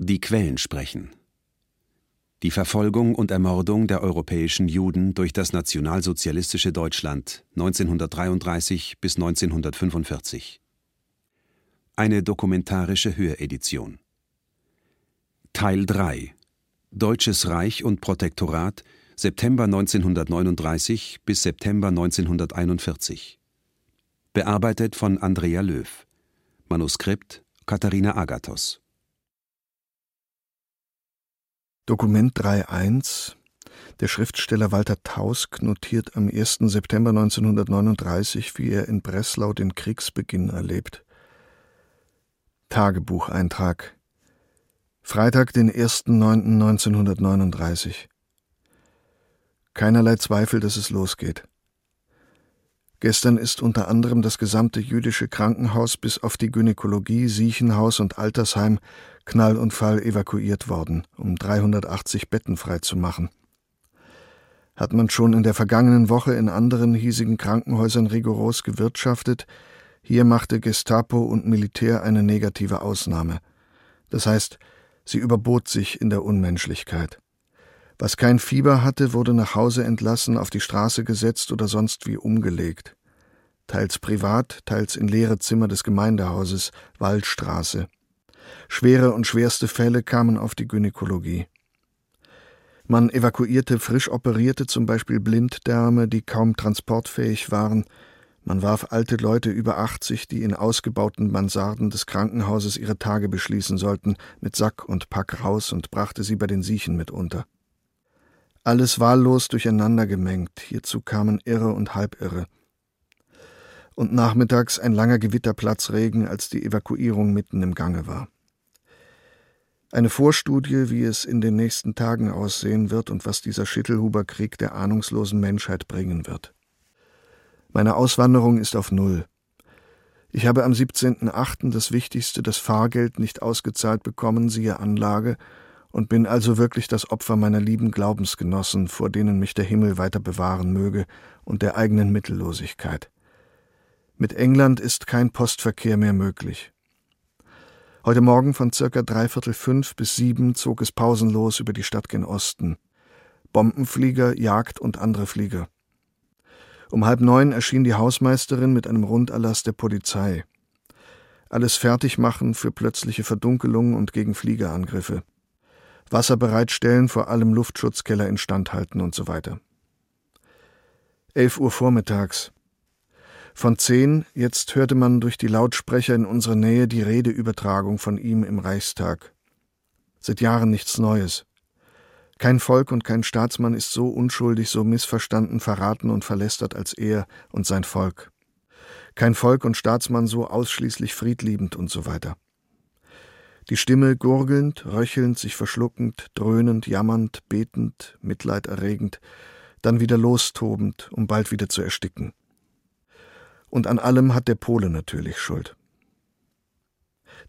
Die Quellen sprechen. Die Verfolgung und Ermordung der europäischen Juden durch das nationalsozialistische Deutschland 1933 bis 1945. Eine dokumentarische Höredition. Teil 3 Deutsches Reich und Protektorat September 1939 bis September 1941. Bearbeitet von Andrea Löw. Manuskript Katharina Agathos. Dokument 3.1 Der Schriftsteller Walter Tausk notiert am 1. September 1939, wie er in Breslau den Kriegsbeginn erlebt. Tagebucheintrag Freitag, den 1.9.1939 Keinerlei Zweifel, dass es losgeht. Gestern ist unter anderem das gesamte jüdische Krankenhaus bis auf die Gynäkologie, Siechenhaus und Altersheim Knall und Fall evakuiert worden, um 380 Betten freizumachen. Hat man schon in der vergangenen Woche in anderen hiesigen Krankenhäusern rigoros gewirtschaftet, hier machte Gestapo und Militär eine negative Ausnahme. Das heißt, sie überbot sich in der Unmenschlichkeit. Was kein Fieber hatte, wurde nach Hause entlassen, auf die Straße gesetzt oder sonst wie umgelegt. Teils privat, teils in leere Zimmer des Gemeindehauses, Waldstraße. Schwere und schwerste Fälle kamen auf die Gynäkologie. Man evakuierte frisch operierte, zum Beispiel Blinddärme, die kaum transportfähig waren. Man warf alte Leute über 80, die in ausgebauten Mansarden des Krankenhauses ihre Tage beschließen sollten, mit Sack und Pack raus und brachte sie bei den Siechen mit unter. Alles wahllos durcheinander gemengt, hierzu kamen Irre und Halbirre. Und nachmittags ein langer Gewitterplatzregen, als die Evakuierung mitten im Gange war. Eine Vorstudie, wie es in den nächsten Tagen aussehen wird und was dieser Schittelhuber-Krieg der ahnungslosen Menschheit bringen wird. Meine Auswanderung ist auf Null. Ich habe am 17.8. das Wichtigste, das Fahrgeld, nicht ausgezahlt bekommen, siehe Anlage, und bin also wirklich das Opfer meiner lieben Glaubensgenossen, vor denen mich der Himmel weiter bewahren möge, und der eigenen Mittellosigkeit. Mit England ist kein Postverkehr mehr möglich. Heute Morgen von circa dreiviertel fünf bis sieben zog es pausenlos über die Stadt gen Osten. Bombenflieger, Jagd und andere Flieger. Um halb neun erschien die Hausmeisterin mit einem Runderlass der Polizei. Alles fertig machen für plötzliche Verdunkelungen und gegen Fliegerangriffe. Wasser bereitstellen, vor allem Luftschutzkeller instand halten und so weiter. Elf Uhr vormittags. Von zehn, jetzt hörte man durch die Lautsprecher in unserer Nähe die Redeübertragung von ihm im Reichstag. Seit Jahren nichts Neues. Kein Volk und kein Staatsmann ist so unschuldig, so missverstanden, verraten und verlästert als er und sein Volk. Kein Volk und Staatsmann so ausschließlich friedliebend und so weiter. Die Stimme gurgelnd, röchelnd, sich verschluckend, dröhnend, jammernd, betend, mitleiderregend, dann wieder lostobend, um bald wieder zu ersticken. Und an allem hat der Pole natürlich Schuld.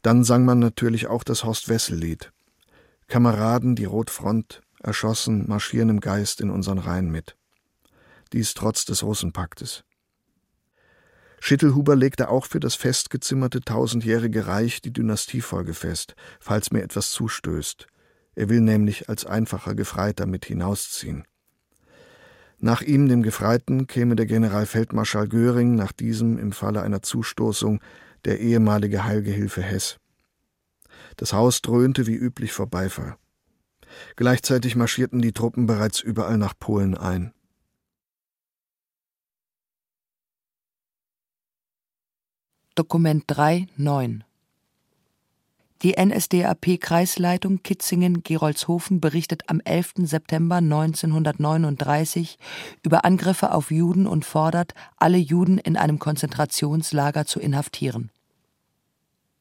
Dann sang man natürlich auch das Horst-Wessel-Lied. Kameraden, die Rotfront, erschossen, marschieren im Geist in unseren Reihen mit. Dies trotz des Russenpaktes. Schittelhuber legte auch für das festgezimmerte tausendjährige Reich die Dynastiefolge fest, falls mir etwas zustößt. Er will nämlich als einfacher Gefreiter mit hinausziehen. Nach ihm, dem Gefreiten, käme der Generalfeldmarschall Göring, nach diesem im Falle einer Zustoßung der ehemalige Heilgehilfe Hess. Das Haus dröhnte wie üblich vor Beifall. Gleichzeitig marschierten die Truppen bereits überall nach Polen ein. Dokument 3, 9 die NSDAP-Kreisleitung Kitzingen-Gerolzhofen berichtet am 11. September 1939 über Angriffe auf Juden und fordert, alle Juden in einem Konzentrationslager zu inhaftieren.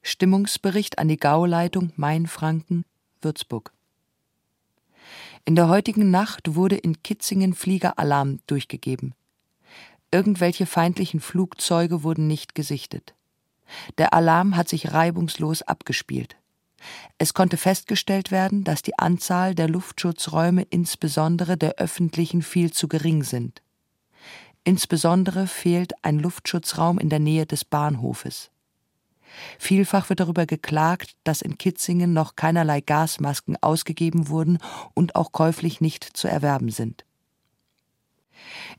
Stimmungsbericht an die Gauleitung Mainfranken, Würzburg. In der heutigen Nacht wurde in Kitzingen Fliegeralarm durchgegeben. Irgendwelche feindlichen Flugzeuge wurden nicht gesichtet. Der Alarm hat sich reibungslos abgespielt. Es konnte festgestellt werden, dass die Anzahl der Luftschutzräume insbesondere der öffentlichen viel zu gering sind. Insbesondere fehlt ein Luftschutzraum in der Nähe des Bahnhofes. Vielfach wird darüber geklagt, dass in Kitzingen noch keinerlei Gasmasken ausgegeben wurden und auch käuflich nicht zu erwerben sind.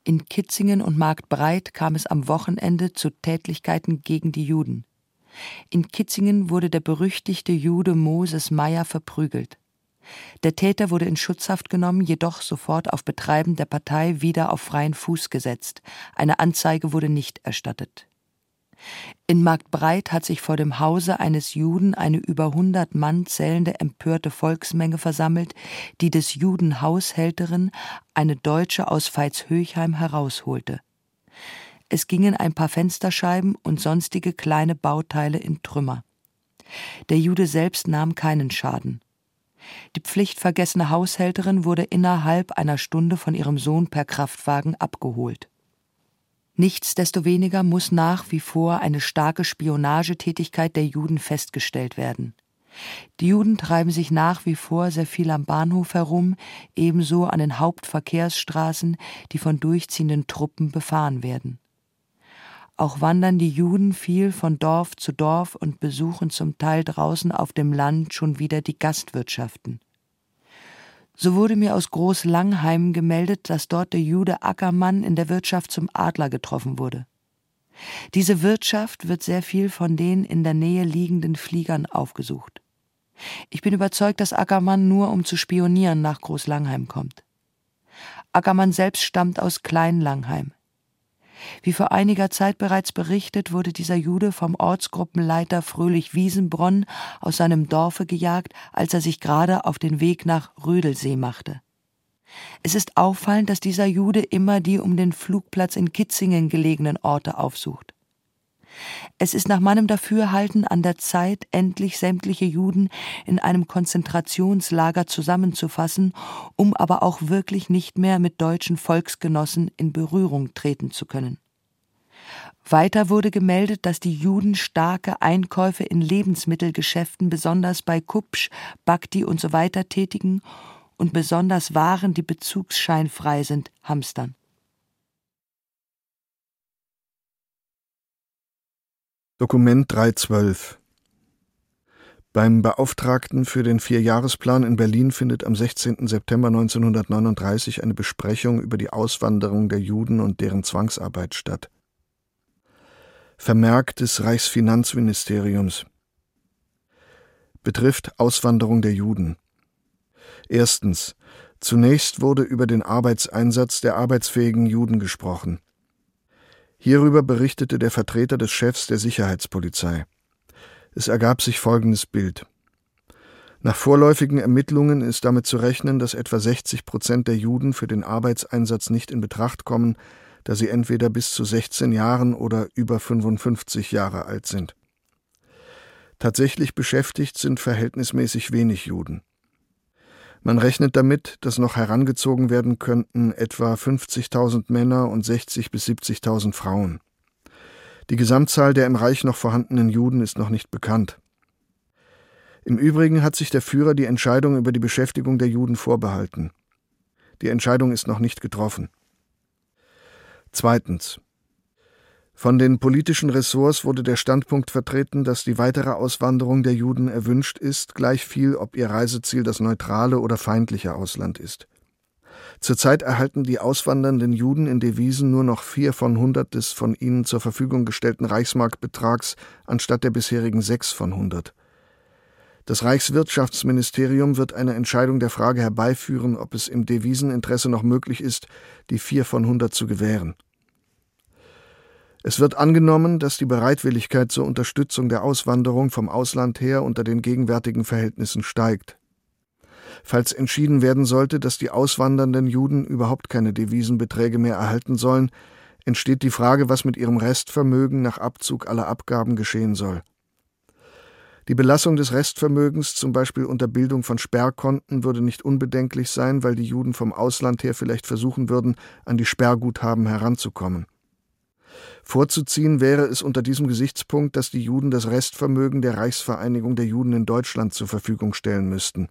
In Kitzingen und Marktbreit kam es am Wochenende zu Tätlichkeiten gegen die Juden. In Kitzingen wurde der berüchtigte Jude Moses Meyer verprügelt. Der Täter wurde in Schutzhaft genommen, jedoch sofort auf Betreiben der Partei wieder auf freien Fuß gesetzt. Eine Anzeige wurde nicht erstattet. In Marktbreit hat sich vor dem Hause eines Juden eine über hundert Mann zählende empörte Volksmenge versammelt, die des Juden Haushälterin, eine Deutsche aus Veitshöchheim, herausholte. Es gingen ein paar Fensterscheiben und sonstige kleine Bauteile in Trümmer. Der Jude selbst nahm keinen Schaden. Die pflichtvergessene Haushälterin wurde innerhalb einer Stunde von ihrem Sohn per Kraftwagen abgeholt. Nichtsdestoweniger muss nach wie vor eine starke Spionagetätigkeit der Juden festgestellt werden. Die Juden treiben sich nach wie vor sehr viel am Bahnhof herum, ebenso an den Hauptverkehrsstraßen, die von durchziehenden Truppen befahren werden. Auch wandern die Juden viel von Dorf zu Dorf und besuchen zum Teil draußen auf dem Land schon wieder die Gastwirtschaften. So wurde mir aus Groß-Langheim gemeldet, dass dort der Jude Ackermann in der Wirtschaft zum Adler getroffen wurde. Diese Wirtschaft wird sehr viel von den in der Nähe liegenden Fliegern aufgesucht. Ich bin überzeugt, dass Ackermann nur um zu spionieren nach Groß-Langheim kommt. Ackermann selbst stammt aus Klein-Langheim. Wie vor einiger Zeit bereits berichtet, wurde dieser Jude vom Ortsgruppenleiter Fröhlich Wiesenbronn aus seinem Dorfe gejagt, als er sich gerade auf den Weg nach Rödelsee machte. Es ist auffallend, dass dieser Jude immer die um den Flugplatz in Kitzingen gelegenen Orte aufsucht. Es ist nach meinem Dafürhalten an der Zeit, endlich sämtliche Juden in einem Konzentrationslager zusammenzufassen, um aber auch wirklich nicht mehr mit deutschen Volksgenossen in Berührung treten zu können. Weiter wurde gemeldet, dass die Juden starke Einkäufe in Lebensmittelgeschäften, besonders bei Kupsch, Bakti usw. So tätigen und besonders Waren, die bezugsscheinfrei sind, hamstern. Dokument 312 Beim Beauftragten für den Vierjahresplan in Berlin findet am 16. September 1939 eine Besprechung über die Auswanderung der Juden und deren Zwangsarbeit statt. Vermerk des Reichsfinanzministeriums betrifft Auswanderung der Juden. Erstens. Zunächst wurde über den Arbeitseinsatz der arbeitsfähigen Juden gesprochen. Hierüber berichtete der Vertreter des Chefs der Sicherheitspolizei. Es ergab sich folgendes Bild. Nach vorläufigen Ermittlungen ist damit zu rechnen, dass etwa 60 Prozent der Juden für den Arbeitseinsatz nicht in Betracht kommen, da sie entweder bis zu 16 Jahren oder über 55 Jahre alt sind. Tatsächlich beschäftigt sind verhältnismäßig wenig Juden. Man rechnet damit, dass noch herangezogen werden könnten etwa 50.000 Männer und 60 bis 70.000 Frauen. Die Gesamtzahl der im Reich noch vorhandenen Juden ist noch nicht bekannt. Im Übrigen hat sich der Führer die Entscheidung über die Beschäftigung der Juden vorbehalten. Die Entscheidung ist noch nicht getroffen. Zweitens. Von den politischen Ressorts wurde der Standpunkt vertreten, dass die weitere Auswanderung der Juden erwünscht ist, gleich viel, ob ihr Reiseziel das neutrale oder feindliche Ausland ist. Zurzeit erhalten die auswandernden Juden in Devisen nur noch vier von hundert des von ihnen zur Verfügung gestellten Reichsmarkbetrags anstatt der bisherigen sechs von hundert. Das Reichswirtschaftsministerium wird eine Entscheidung der Frage herbeiführen, ob es im Deviseninteresse noch möglich ist, die vier von hundert zu gewähren. Es wird angenommen, dass die Bereitwilligkeit zur Unterstützung der Auswanderung vom Ausland her unter den gegenwärtigen Verhältnissen steigt. Falls entschieden werden sollte, dass die auswandernden Juden überhaupt keine Devisenbeträge mehr erhalten sollen, entsteht die Frage, was mit ihrem Restvermögen nach Abzug aller Abgaben geschehen soll. Die Belassung des Restvermögens, zum Beispiel unter Bildung von Sperrkonten, würde nicht unbedenklich sein, weil die Juden vom Ausland her vielleicht versuchen würden, an die Sperrguthaben heranzukommen. Vorzuziehen wäre es unter diesem Gesichtspunkt, dass die Juden das Restvermögen der Reichsvereinigung der Juden in Deutschland zur Verfügung stellen müssten.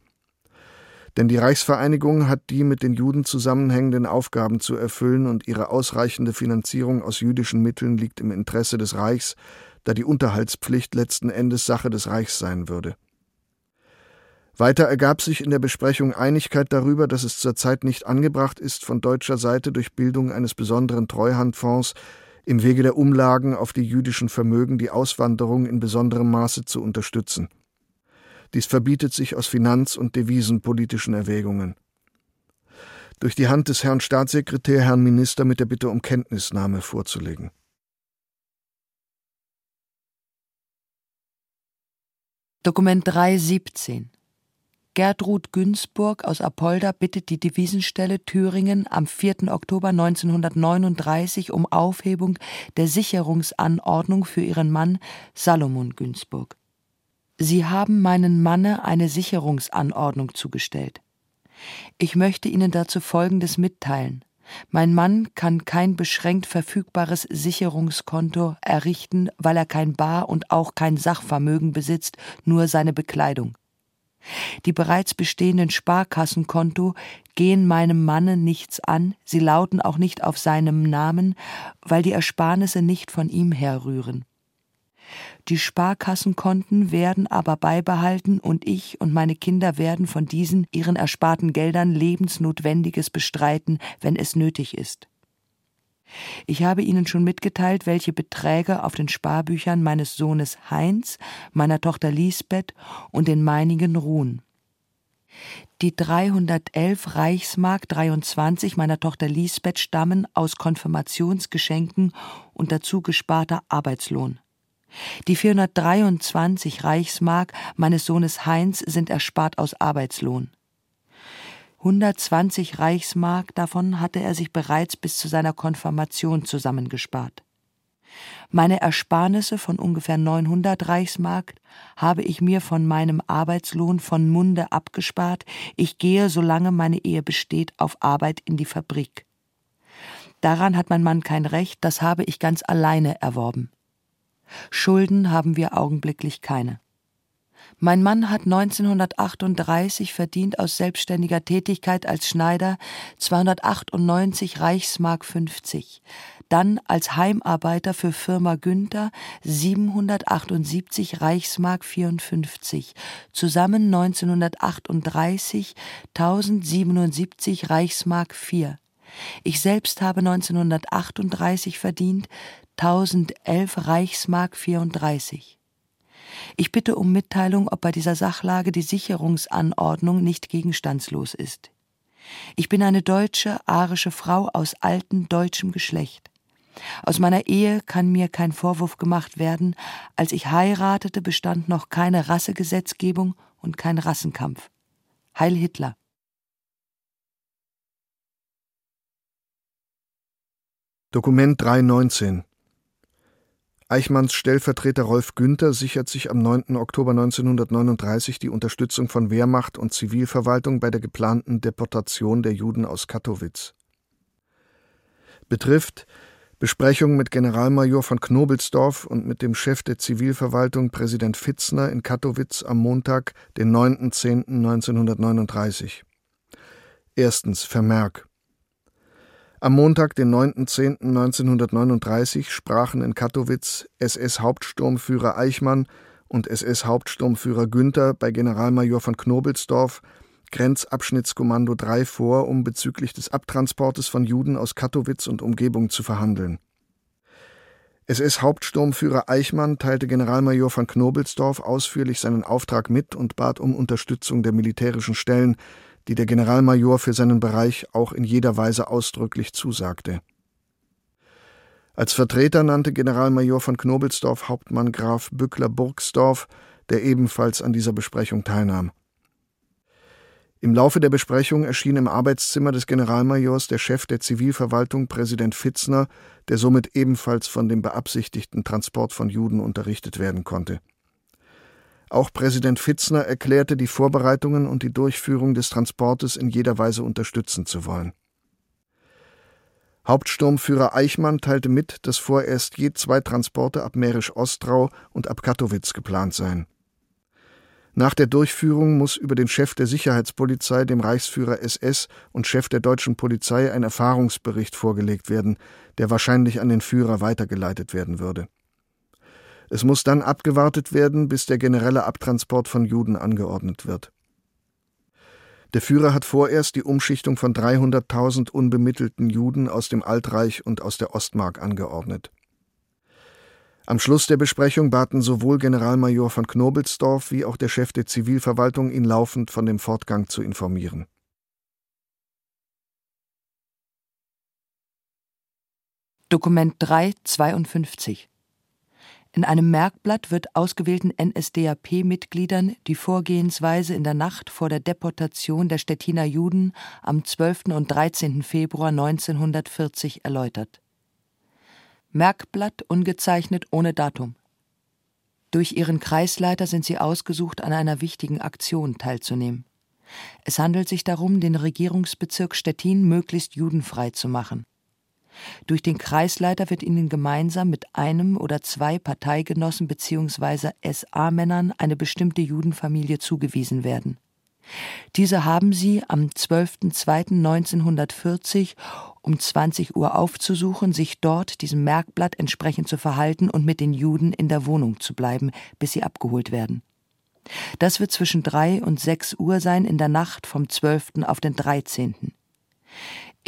Denn die Reichsvereinigung hat die mit den Juden zusammenhängenden Aufgaben zu erfüllen und ihre ausreichende Finanzierung aus jüdischen Mitteln liegt im Interesse des Reichs, da die Unterhaltspflicht letzten Endes Sache des Reichs sein würde. Weiter ergab sich in der Besprechung Einigkeit darüber, dass es zurzeit nicht angebracht ist, von deutscher Seite durch Bildung eines besonderen Treuhandfonds im Wege der Umlagen auf die jüdischen Vermögen die Auswanderung in besonderem Maße zu unterstützen. Dies verbietet sich aus finanz- und devisenpolitischen Erwägungen. Durch die Hand des Herrn Staatssekretär Herrn Minister mit der Bitte um Kenntnisnahme vorzulegen. Dokument 317 Gertrud Günzburg aus Apolda bittet die Devisenstelle Thüringen am 4. Oktober 1939 um Aufhebung der Sicherungsanordnung für ihren Mann Salomon Günzburg. Sie haben meinen Manne eine Sicherungsanordnung zugestellt. Ich möchte Ihnen dazu Folgendes mitteilen. Mein Mann kann kein beschränkt verfügbares Sicherungskonto errichten, weil er kein Bar und auch kein Sachvermögen besitzt, nur seine Bekleidung. Die bereits bestehenden Sparkassenkonto gehen meinem Manne nichts an, sie lauten auch nicht auf seinem Namen, weil die Ersparnisse nicht von ihm herrühren. Die Sparkassenkonten werden aber beibehalten und ich und meine Kinder werden von diesen ihren ersparten Geldern lebensnotwendiges bestreiten, wenn es nötig ist. Ich habe Ihnen schon mitgeteilt, welche Beträge auf den Sparbüchern meines Sohnes Heinz, meiner Tochter Lisbeth und den meinigen ruhen. Die 311 Reichsmark 23 meiner Tochter Lisbeth stammen aus Konfirmationsgeschenken und dazu gesparter Arbeitslohn. Die 423 Reichsmark meines Sohnes Heinz sind erspart aus Arbeitslohn. 120 Reichsmark davon hatte er sich bereits bis zu seiner Konfirmation zusammengespart. Meine Ersparnisse von ungefähr 900 Reichsmark habe ich mir von meinem Arbeitslohn von Munde abgespart. Ich gehe, solange meine Ehe besteht, auf Arbeit in die Fabrik. Daran hat mein Mann kein Recht, das habe ich ganz alleine erworben. Schulden haben wir augenblicklich keine. Mein Mann hat 1938 verdient aus selbstständiger Tätigkeit als Schneider 298 Reichsmark 50, dann als Heimarbeiter für Firma Günther 778 Reichsmark 54, zusammen 1938 1077 Reichsmark 4. Ich selbst habe 1938 verdient 1011 Reichsmark 34. Ich bitte um Mitteilung, ob bei dieser Sachlage die Sicherungsanordnung nicht gegenstandslos ist. Ich bin eine deutsche, arische Frau aus altem deutschem Geschlecht. Aus meiner Ehe kann mir kein Vorwurf gemacht werden. Als ich heiratete, bestand noch keine Rassegesetzgebung und kein Rassenkampf. Heil Hitler. Dokument 319 Eichmanns Stellvertreter Rolf Günther sichert sich am 9. Oktober 1939 die Unterstützung von Wehrmacht und Zivilverwaltung bei der geplanten Deportation der Juden aus Kattowitz. Betrifft Besprechung mit Generalmajor von Knobelsdorf und mit dem Chef der Zivilverwaltung Präsident Fitzner in Kattowitz am Montag, den 9.10.1939. Erstens Vermerk am Montag, den 9.10.1939, sprachen in Kattowitz SS-Hauptsturmführer Eichmann und SS-Hauptsturmführer Günther bei Generalmajor von Knobelsdorf Grenzabschnittskommando 3 vor, um bezüglich des Abtransportes von Juden aus Kattowitz und Umgebung zu verhandeln. SS-Hauptsturmführer Eichmann teilte Generalmajor von Knobelsdorf ausführlich seinen Auftrag mit und bat um Unterstützung der militärischen Stellen, die der Generalmajor für seinen Bereich auch in jeder Weise ausdrücklich zusagte. Als Vertreter nannte Generalmajor von Knobelsdorf Hauptmann Graf Bückler-Burgsdorf, der ebenfalls an dieser Besprechung teilnahm. Im Laufe der Besprechung erschien im Arbeitszimmer des Generalmajors der Chef der Zivilverwaltung, Präsident Fitzner, der somit ebenfalls von dem beabsichtigten Transport von Juden unterrichtet werden konnte. Auch Präsident Fitzner erklärte, die Vorbereitungen und die Durchführung des Transportes in jeder Weise unterstützen zu wollen. Hauptsturmführer Eichmann teilte mit, dass vorerst je zwei Transporte ab Mährisch-Ostrau und ab Kattowitz geplant seien. Nach der Durchführung muss über den Chef der Sicherheitspolizei, dem Reichsführer SS und Chef der deutschen Polizei ein Erfahrungsbericht vorgelegt werden, der wahrscheinlich an den Führer weitergeleitet werden würde. Es muss dann abgewartet werden, bis der generelle Abtransport von Juden angeordnet wird. Der Führer hat vorerst die Umschichtung von 300.000 unbemittelten Juden aus dem Altreich und aus der Ostmark angeordnet. Am Schluss der Besprechung baten sowohl Generalmajor von Knobelsdorf wie auch der Chef der Zivilverwaltung, ihn laufend von dem Fortgang zu informieren. Dokument 352 in einem Merkblatt wird ausgewählten NSDAP-Mitgliedern die Vorgehensweise in der Nacht vor der Deportation der Stettiner Juden am 12. und 13. Februar 1940 erläutert. Merkblatt ungezeichnet ohne Datum. Durch ihren Kreisleiter sind sie ausgesucht, an einer wichtigen Aktion teilzunehmen. Es handelt sich darum, den Regierungsbezirk Stettin möglichst judenfrei zu machen. Durch den Kreisleiter wird ihnen gemeinsam mit einem oder zwei Parteigenossen bzw. SA-Männern eine bestimmte Judenfamilie zugewiesen werden. Diese haben sie am 12.02.1940 um 20 Uhr aufzusuchen, sich dort diesem Merkblatt entsprechend zu verhalten und mit den Juden in der Wohnung zu bleiben, bis sie abgeholt werden. Das wird zwischen drei und sechs Uhr sein in der Nacht vom 12. auf den 13.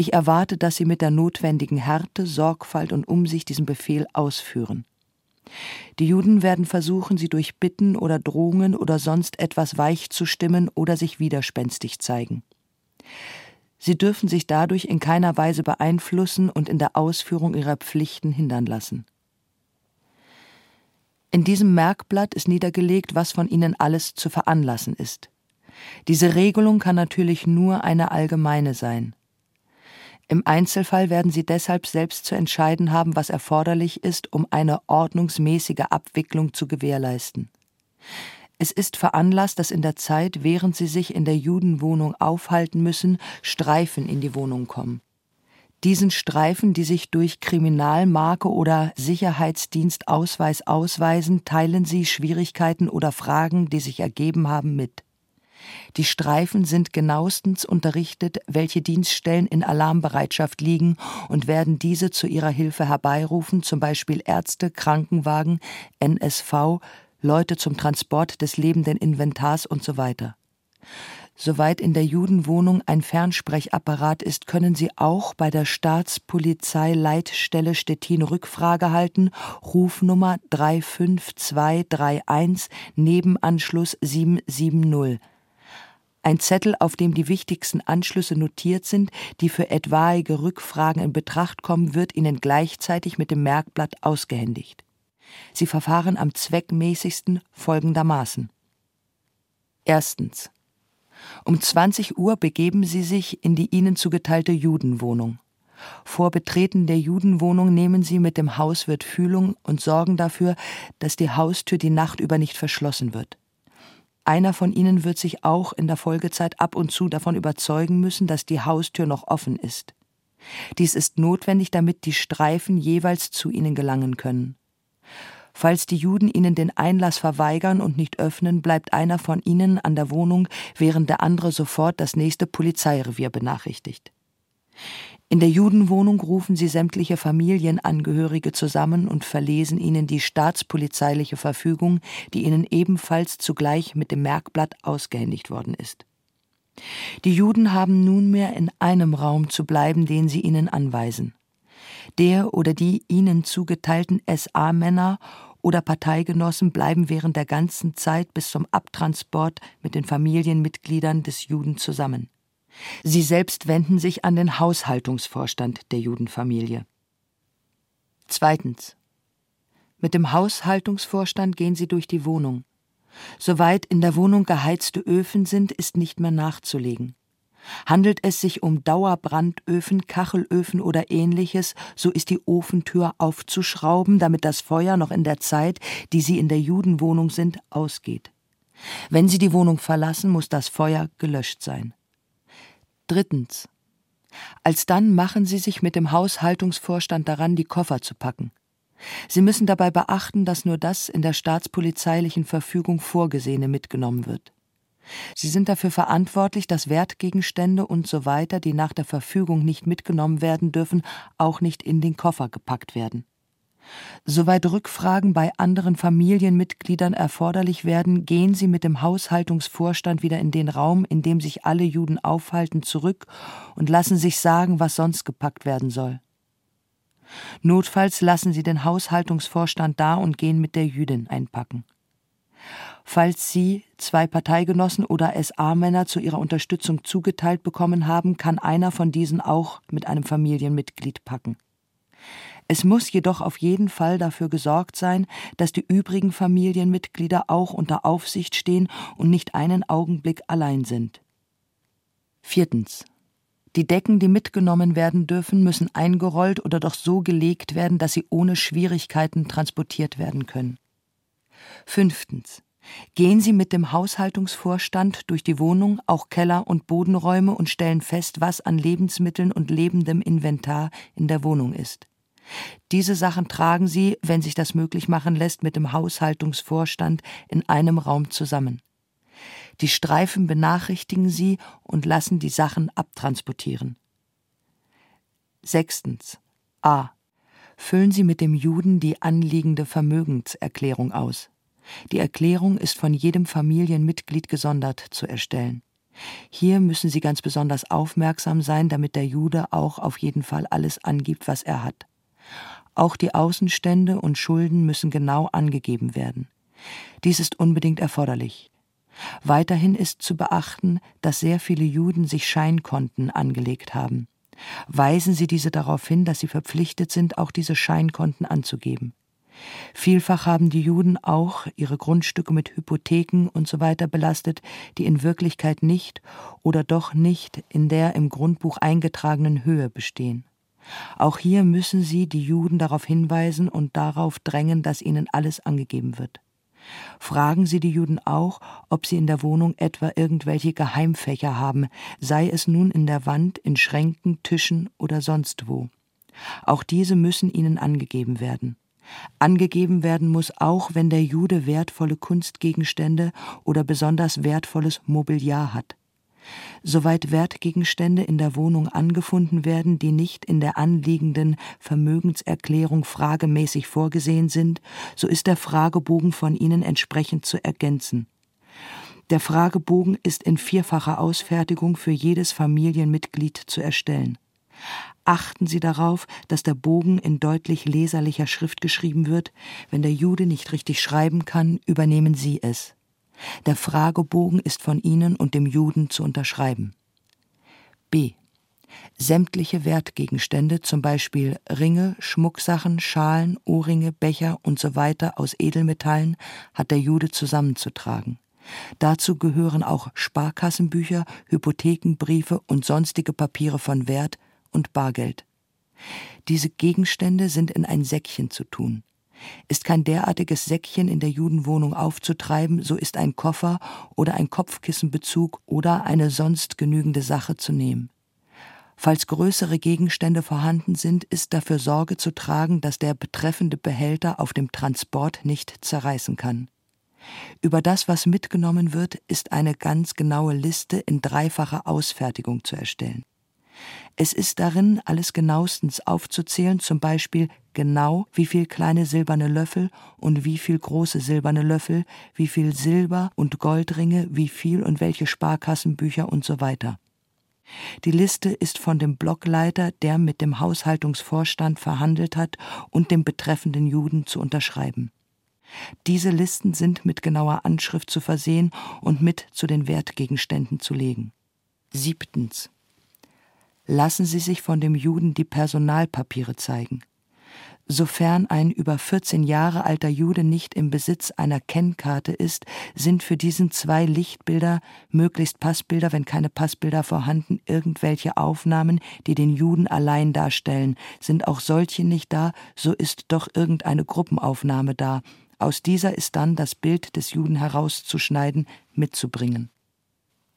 Ich erwarte, dass Sie mit der notwendigen Härte, Sorgfalt und Umsicht diesen Befehl ausführen. Die Juden werden versuchen, sie durch Bitten oder Drohungen oder sonst etwas weich zu stimmen oder sich widerspenstig zeigen. Sie dürfen sich dadurch in keiner Weise beeinflussen und in der Ausführung ihrer Pflichten hindern lassen. In diesem Merkblatt ist niedergelegt, was von ihnen alles zu veranlassen ist. Diese Regelung kann natürlich nur eine allgemeine sein. Im Einzelfall werden sie deshalb selbst zu entscheiden haben, was erforderlich ist, um eine ordnungsmäßige Abwicklung zu gewährleisten. Es ist veranlasst, dass in der Zeit, während sie sich in der Judenwohnung aufhalten müssen, Streifen in die Wohnung kommen. Diesen Streifen, die sich durch Kriminalmarke oder Sicherheitsdienstausweis ausweisen, teilen sie Schwierigkeiten oder Fragen, die sich ergeben haben, mit. Die Streifen sind genauestens unterrichtet, welche Dienststellen in Alarmbereitschaft liegen und werden diese zu ihrer Hilfe herbeirufen, zum Beispiel Ärzte, Krankenwagen, NSV, Leute zum Transport des lebenden Inventars und so weiter. Soweit in der Judenwohnung ein Fernsprechapparat ist, können Sie auch bei der Staatspolizeileitstelle Stettin Rückfrage halten, Rufnummer 35231, Nebenanschluss 770 ein Zettel, auf dem die wichtigsten Anschlüsse notiert sind, die für etwaige Rückfragen in Betracht kommen, wird Ihnen gleichzeitig mit dem Merkblatt ausgehändigt. Sie verfahren am zweckmäßigsten folgendermaßen. Erstens. Um 20 Uhr begeben Sie sich in die Ihnen zugeteilte Judenwohnung. Vor Betreten der Judenwohnung nehmen Sie mit dem Hauswirt Fühlung und sorgen dafür, dass die Haustür die Nacht über nicht verschlossen wird. Einer von ihnen wird sich auch in der Folgezeit ab und zu davon überzeugen müssen, dass die Haustür noch offen ist. Dies ist notwendig, damit die Streifen jeweils zu ihnen gelangen können. Falls die Juden ihnen den Einlass verweigern und nicht öffnen, bleibt einer von ihnen an der Wohnung, während der andere sofort das nächste Polizeirevier benachrichtigt. In der Judenwohnung rufen sie sämtliche Familienangehörige zusammen und verlesen ihnen die staatspolizeiliche Verfügung, die ihnen ebenfalls zugleich mit dem Merkblatt ausgehändigt worden ist. Die Juden haben nunmehr in einem Raum zu bleiben, den sie ihnen anweisen. Der oder die ihnen zugeteilten SA-Männer oder Parteigenossen bleiben während der ganzen Zeit bis zum Abtransport mit den Familienmitgliedern des Juden zusammen. Sie selbst wenden sich an den Haushaltungsvorstand der Judenfamilie. Zweitens. Mit dem Haushaltungsvorstand gehen sie durch die Wohnung. Soweit in der Wohnung geheizte Öfen sind, ist nicht mehr nachzulegen. Handelt es sich um Dauerbrandöfen, Kachelöfen oder ähnliches, so ist die Ofentür aufzuschrauben, damit das Feuer noch in der Zeit, die Sie in der Judenwohnung sind, ausgeht. Wenn Sie die Wohnung verlassen, muss das Feuer gelöscht sein. Drittens. Alsdann machen Sie sich mit dem Haushaltungsvorstand daran, die Koffer zu packen. Sie müssen dabei beachten, dass nur das in der staatspolizeilichen Verfügung Vorgesehene mitgenommen wird. Sie sind dafür verantwortlich, dass Wertgegenstände und so weiter, die nach der Verfügung nicht mitgenommen werden dürfen, auch nicht in den Koffer gepackt werden. Soweit Rückfragen bei anderen Familienmitgliedern erforderlich werden, gehen Sie mit dem Haushaltungsvorstand wieder in den Raum, in dem sich alle Juden aufhalten, zurück und lassen sich sagen, was sonst gepackt werden soll. Notfalls lassen Sie den Haushaltungsvorstand da und gehen mit der Jüdin einpacken. Falls Sie zwei Parteigenossen oder SA-Männer zu ihrer Unterstützung zugeteilt bekommen haben, kann einer von diesen auch mit einem Familienmitglied packen. Es muss jedoch auf jeden Fall dafür gesorgt sein, dass die übrigen Familienmitglieder auch unter Aufsicht stehen und nicht einen Augenblick allein sind. Viertens. Die Decken, die mitgenommen werden dürfen, müssen eingerollt oder doch so gelegt werden, dass sie ohne Schwierigkeiten transportiert werden können. Fünftens. Gehen Sie mit dem Haushaltungsvorstand durch die Wohnung, auch Keller und Bodenräume und stellen fest, was an Lebensmitteln und lebendem Inventar in der Wohnung ist. Diese Sachen tragen Sie, wenn sich das möglich machen lässt, mit dem Haushaltungsvorstand in einem Raum zusammen. Die Streifen benachrichtigen Sie und lassen die Sachen abtransportieren. Sechstens. A. Füllen Sie mit dem Juden die anliegende Vermögenserklärung aus. Die Erklärung ist von jedem Familienmitglied gesondert zu erstellen. Hier müssen Sie ganz besonders aufmerksam sein, damit der Jude auch auf jeden Fall alles angibt, was er hat. Auch die Außenstände und Schulden müssen genau angegeben werden. Dies ist unbedingt erforderlich. Weiterhin ist zu beachten, dass sehr viele Juden sich Scheinkonten angelegt haben. Weisen Sie diese darauf hin, dass sie verpflichtet sind, auch diese Scheinkonten anzugeben. Vielfach haben die Juden auch ihre Grundstücke mit Hypotheken usw. So belastet, die in Wirklichkeit nicht oder doch nicht in der im Grundbuch eingetragenen Höhe bestehen. Auch hier müssen sie die Juden darauf hinweisen und darauf drängen, dass ihnen alles angegeben wird. Fragen Sie die Juden auch, ob sie in der Wohnung etwa irgendwelche Geheimfächer haben, sei es nun in der Wand, in Schränken, Tischen oder sonst wo. Auch diese müssen ihnen angegeben werden. Angegeben werden muss auch, wenn der Jude wertvolle Kunstgegenstände oder besonders wertvolles Mobiliar hat. Soweit Wertgegenstände in der Wohnung angefunden werden, die nicht in der anliegenden Vermögenserklärung fragemäßig vorgesehen sind, so ist der Fragebogen von ihnen entsprechend zu ergänzen. Der Fragebogen ist in vierfacher Ausfertigung für jedes Familienmitglied zu erstellen. Achten Sie darauf, dass der Bogen in deutlich leserlicher Schrift geschrieben wird. Wenn der Jude nicht richtig schreiben kann, übernehmen Sie es. Der Fragebogen ist von Ihnen und dem Juden zu unterschreiben. B. Sämtliche Wertgegenstände, zum Beispiel Ringe, Schmucksachen, Schalen, Ohrringe, Becher usw. So aus Edelmetallen, hat der Jude zusammenzutragen. Dazu gehören auch Sparkassenbücher, Hypothekenbriefe und sonstige Papiere von Wert und Bargeld. Diese Gegenstände sind in ein Säckchen zu tun. Ist kein derartiges Säckchen in der Judenwohnung aufzutreiben, so ist ein Koffer oder ein Kopfkissenbezug oder eine sonst genügende Sache zu nehmen. Falls größere Gegenstände vorhanden sind, ist dafür Sorge zu tragen, dass der betreffende Behälter auf dem Transport nicht zerreißen kann. Über das, was mitgenommen wird, ist eine ganz genaue Liste in dreifacher Ausfertigung zu erstellen. Es ist darin, alles genauestens aufzuzählen, zum Beispiel genau, wie viel kleine silberne Löffel und wie viel große silberne Löffel, wie viel Silber und Goldringe, wie viel und welche Sparkassenbücher und so weiter. Die Liste ist von dem Blockleiter, der mit dem Haushaltungsvorstand verhandelt hat, und dem betreffenden Juden zu unterschreiben. Diese Listen sind mit genauer Anschrift zu versehen und mit zu den Wertgegenständen zu legen. Siebtens lassen Sie sich von dem Juden die Personalpapiere zeigen. Sofern ein über 14 Jahre alter Jude nicht im Besitz einer Kennkarte ist, sind für diesen zwei Lichtbilder, möglichst Passbilder, wenn keine Passbilder vorhanden, irgendwelche Aufnahmen, die den Juden allein darstellen. Sind auch solche nicht da, so ist doch irgendeine Gruppenaufnahme da. Aus dieser ist dann das Bild des Juden herauszuschneiden, mitzubringen.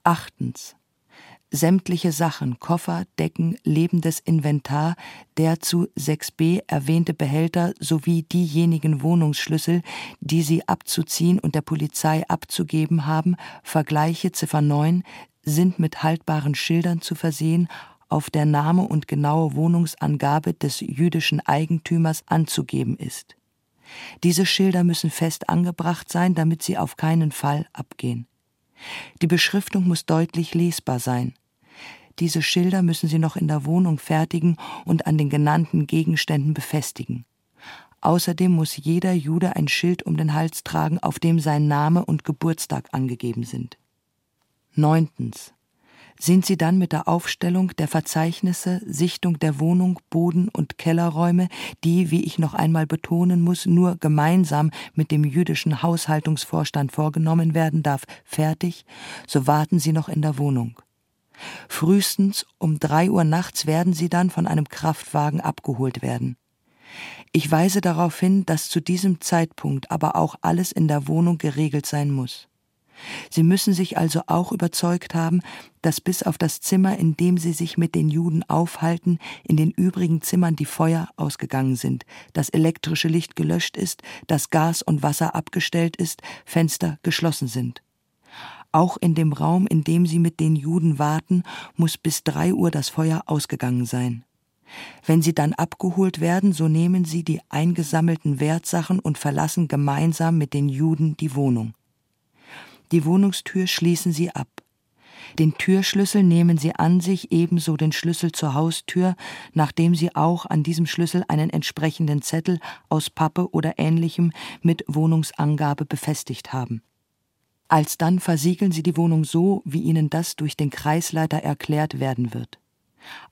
Achtens sämtliche Sachen, Koffer, Decken, lebendes Inventar, der zu 6b erwähnte Behälter sowie diejenigen Wohnungsschlüssel, die sie abzuziehen und der Polizei abzugeben haben, Vergleiche Ziffer 9, sind mit haltbaren Schildern zu versehen, auf der Name und genaue Wohnungsangabe des jüdischen Eigentümers anzugeben ist. Diese Schilder müssen fest angebracht sein, damit sie auf keinen Fall abgehen. Die Beschriftung muss deutlich lesbar sein. Diese Schilder müssen Sie noch in der Wohnung fertigen und an den genannten Gegenständen befestigen. Außerdem muss jeder Jude ein Schild um den Hals tragen, auf dem sein Name und Geburtstag angegeben sind. Neuntens sind sie dann mit der Aufstellung der Verzeichnisse, Sichtung der Wohnung, Boden- und Kellerräume, die, wie ich noch einmal betonen muss, nur gemeinsam mit dem jüdischen Haushaltungsvorstand vorgenommen werden darf, fertig, so warten sie noch in der Wohnung. Frühestens um drei Uhr nachts werden sie dann von einem Kraftwagen abgeholt werden. Ich weise darauf hin, dass zu diesem Zeitpunkt aber auch alles in der Wohnung geregelt sein muss. Sie müssen sich also auch überzeugt haben, dass bis auf das Zimmer, in dem sie sich mit den Juden aufhalten, in den übrigen Zimmern die Feuer ausgegangen sind, das elektrische Licht gelöscht ist, dass Gas und Wasser abgestellt ist, Fenster geschlossen sind. Auch in dem Raum, in dem sie mit den Juden warten, muss bis drei Uhr das Feuer ausgegangen sein. Wenn sie dann abgeholt werden, so nehmen sie die eingesammelten Wertsachen und verlassen gemeinsam mit den Juden die Wohnung. Die Wohnungstür schließen sie ab. Den Türschlüssel nehmen sie an sich, ebenso den Schlüssel zur Haustür, nachdem sie auch an diesem Schlüssel einen entsprechenden Zettel aus Pappe oder ähnlichem mit Wohnungsangabe befestigt haben. Alsdann versiegeln sie die Wohnung so, wie ihnen das durch den Kreisleiter erklärt werden wird.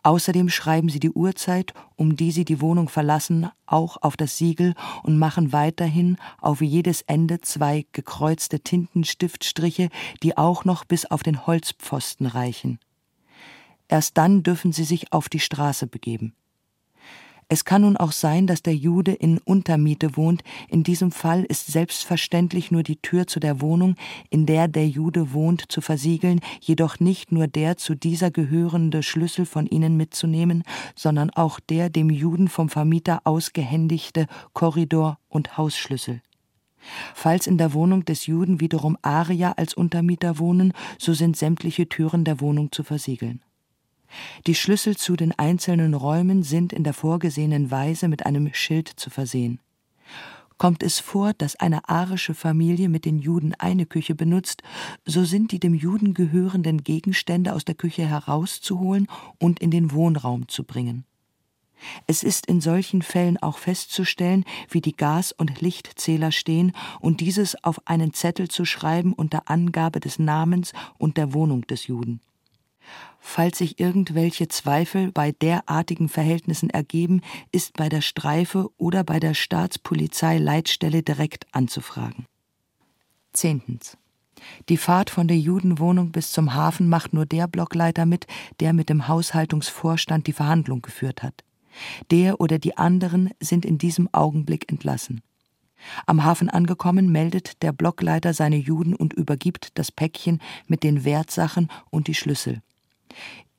Außerdem schreiben sie die Uhrzeit, um die sie die Wohnung verlassen, auch auf das Siegel und machen weiterhin auf jedes Ende zwei gekreuzte Tintenstiftstriche, die auch noch bis auf den Holzpfosten reichen. Erst dann dürfen sie sich auf die Straße begeben. Es kann nun auch sein, dass der Jude in Untermiete wohnt. In diesem Fall ist selbstverständlich nur die Tür zu der Wohnung, in der der Jude wohnt, zu versiegeln, jedoch nicht nur der zu dieser gehörende Schlüssel von ihnen mitzunehmen, sondern auch der dem Juden vom Vermieter ausgehändigte Korridor- und Hausschlüssel. Falls in der Wohnung des Juden wiederum Arier als Untermieter wohnen, so sind sämtliche Türen der Wohnung zu versiegeln. Die Schlüssel zu den einzelnen Räumen sind in der vorgesehenen Weise mit einem Schild zu versehen. Kommt es vor, dass eine arische Familie mit den Juden eine Küche benutzt, so sind die dem Juden gehörenden Gegenstände aus der Küche herauszuholen und in den Wohnraum zu bringen. Es ist in solchen Fällen auch festzustellen, wie die Gas- und Lichtzähler stehen und dieses auf einen Zettel zu schreiben unter Angabe des Namens und der Wohnung des Juden. Falls sich irgendwelche Zweifel bei derartigen Verhältnissen ergeben, ist bei der Streife oder bei der Staatspolizei-Leitstelle direkt anzufragen. Zehntens. Die Fahrt von der Judenwohnung bis zum Hafen macht nur der Blockleiter mit, der mit dem Haushaltungsvorstand die Verhandlung geführt hat. Der oder die anderen sind in diesem Augenblick entlassen. Am Hafen angekommen, meldet der Blockleiter seine Juden und übergibt das Päckchen mit den Wertsachen und die Schlüssel.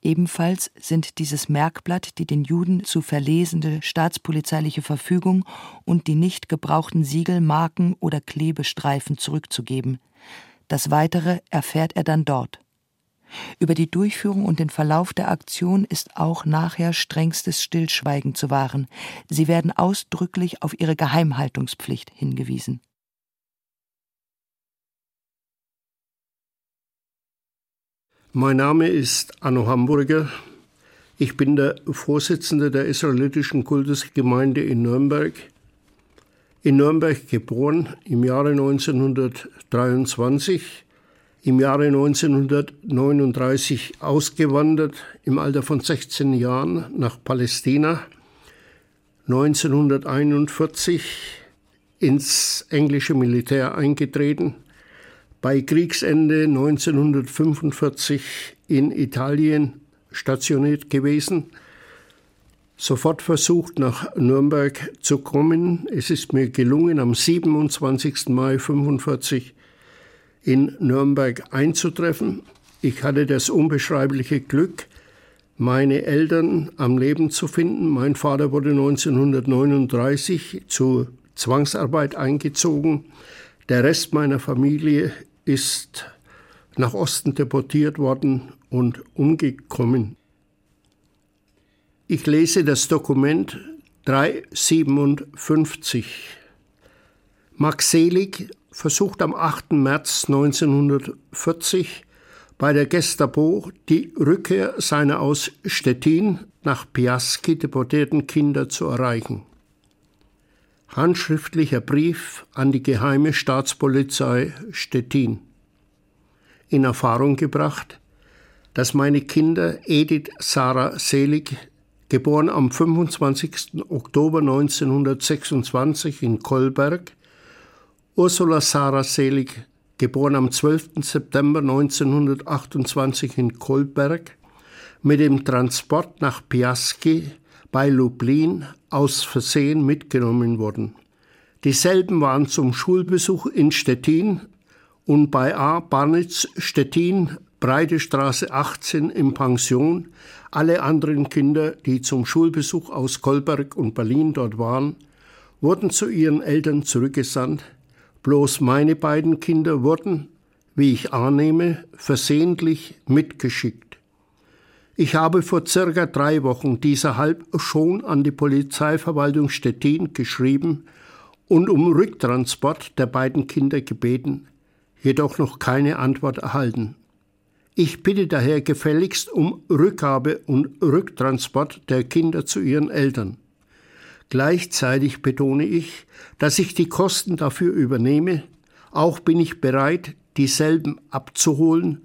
Ebenfalls sind dieses Merkblatt die den Juden zu verlesende staatspolizeiliche Verfügung und die nicht gebrauchten Siegel, Marken oder Klebestreifen zurückzugeben. Das Weitere erfährt er dann dort. Über die Durchführung und den Verlauf der Aktion ist auch nachher strengstes Stillschweigen zu wahren. Sie werden ausdrücklich auf ihre Geheimhaltungspflicht hingewiesen. Mein Name ist Anno Hamburger. Ich bin der Vorsitzende der israelitischen Kultusgemeinde in Nürnberg. In Nürnberg geboren im Jahre 1923, im Jahre 1939 ausgewandert, im Alter von 16 Jahren nach Palästina, 1941 ins englische Militär eingetreten, bei Kriegsende 1945 in Italien stationiert gewesen, sofort versucht nach Nürnberg zu kommen. Es ist mir gelungen, am 27. Mai 1945 in Nürnberg einzutreffen. Ich hatte das unbeschreibliche Glück, meine Eltern am Leben zu finden. Mein Vater wurde 1939 zur Zwangsarbeit eingezogen. Der Rest meiner Familie ist nach Osten deportiert worden und umgekommen. Ich lese das Dokument 357. Max Selig versucht am 8. März 1940 bei der Gestapo die Rückkehr seiner aus Stettin nach Piaski deportierten Kinder zu erreichen. Handschriftlicher Brief an die Geheime Staatspolizei Stettin. In Erfahrung gebracht, dass meine Kinder Edith Sarah Selig, geboren am 25. Oktober 1926 in Kolberg, Ursula Sarah Selig, geboren am 12. September 1928 in Kolberg, mit dem Transport nach Piaski bei Lublin aus Versehen mitgenommen worden. Dieselben waren zum Schulbesuch in Stettin und bei A. Barnitz Stettin, Breite Straße 18 in Pension. Alle anderen Kinder, die zum Schulbesuch aus Kolberg und Berlin dort waren, wurden zu ihren Eltern zurückgesandt. Bloß meine beiden Kinder wurden, wie ich annehme, versehentlich mitgeschickt. Ich habe vor circa drei Wochen dieserhalb schon an die Polizeiverwaltung Stettin geschrieben und um Rücktransport der beiden Kinder gebeten, jedoch noch keine Antwort erhalten. Ich bitte daher gefälligst um Rückgabe und Rücktransport der Kinder zu ihren Eltern. Gleichzeitig betone ich, dass ich die Kosten dafür übernehme, auch bin ich bereit, dieselben abzuholen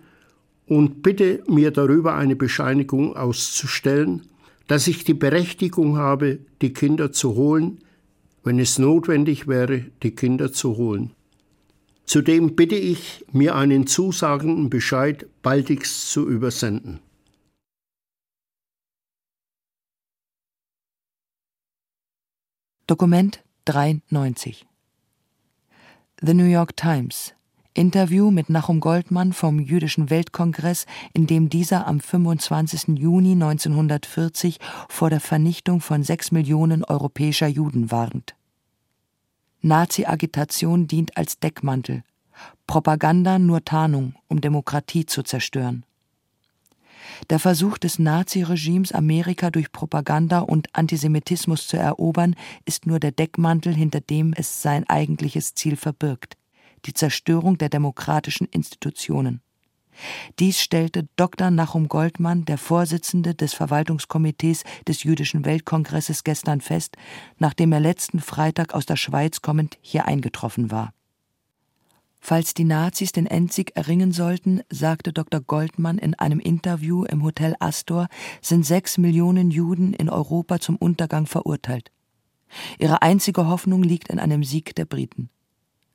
und bitte mir darüber eine Bescheinigung auszustellen, dass ich die Berechtigung habe, die Kinder zu holen, wenn es notwendig wäre, die Kinder zu holen. Zudem bitte ich, mir einen zusagenden Bescheid baldigst zu übersenden. Dokument 93 The New York Times Interview mit Nachum Goldmann vom Jüdischen Weltkongress, in dem dieser am 25. Juni 1940 vor der Vernichtung von sechs Millionen europäischer Juden warnt. Nazi-Agitation dient als Deckmantel, Propaganda nur Tarnung, um Demokratie zu zerstören. Der Versuch des Naziregimes, Amerika durch Propaganda und Antisemitismus zu erobern, ist nur der Deckmantel, hinter dem es sein eigentliches Ziel verbirgt die Zerstörung der demokratischen Institutionen. Dies stellte Dr. Nachum Goldmann, der Vorsitzende des Verwaltungskomitees des Jüdischen Weltkongresses, gestern fest, nachdem er letzten Freitag aus der Schweiz kommend hier eingetroffen war. Falls die Nazis den Endsieg erringen sollten, sagte Dr. Goldmann in einem Interview im Hotel Astor, sind sechs Millionen Juden in Europa zum Untergang verurteilt. Ihre einzige Hoffnung liegt in einem Sieg der Briten.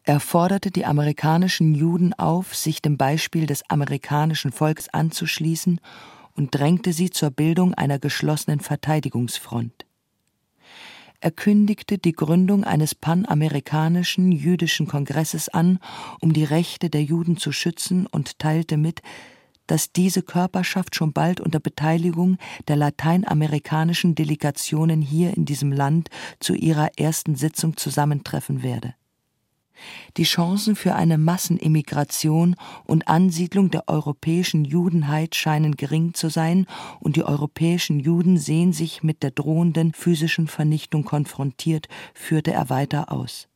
Er forderte die amerikanischen Juden auf, sich dem Beispiel des amerikanischen Volks anzuschließen und drängte sie zur Bildung einer geschlossenen Verteidigungsfront. Er kündigte die Gründung eines panamerikanischen jüdischen Kongresses an, um die Rechte der Juden zu schützen und teilte mit, dass diese Körperschaft schon bald unter Beteiligung der lateinamerikanischen Delegationen hier in diesem Land zu ihrer ersten Sitzung zusammentreffen werde. Die Chancen für eine Massenimmigration und Ansiedlung der europäischen Judenheit scheinen gering zu sein, und die europäischen Juden sehen sich mit der drohenden physischen Vernichtung konfrontiert, führte er weiter aus.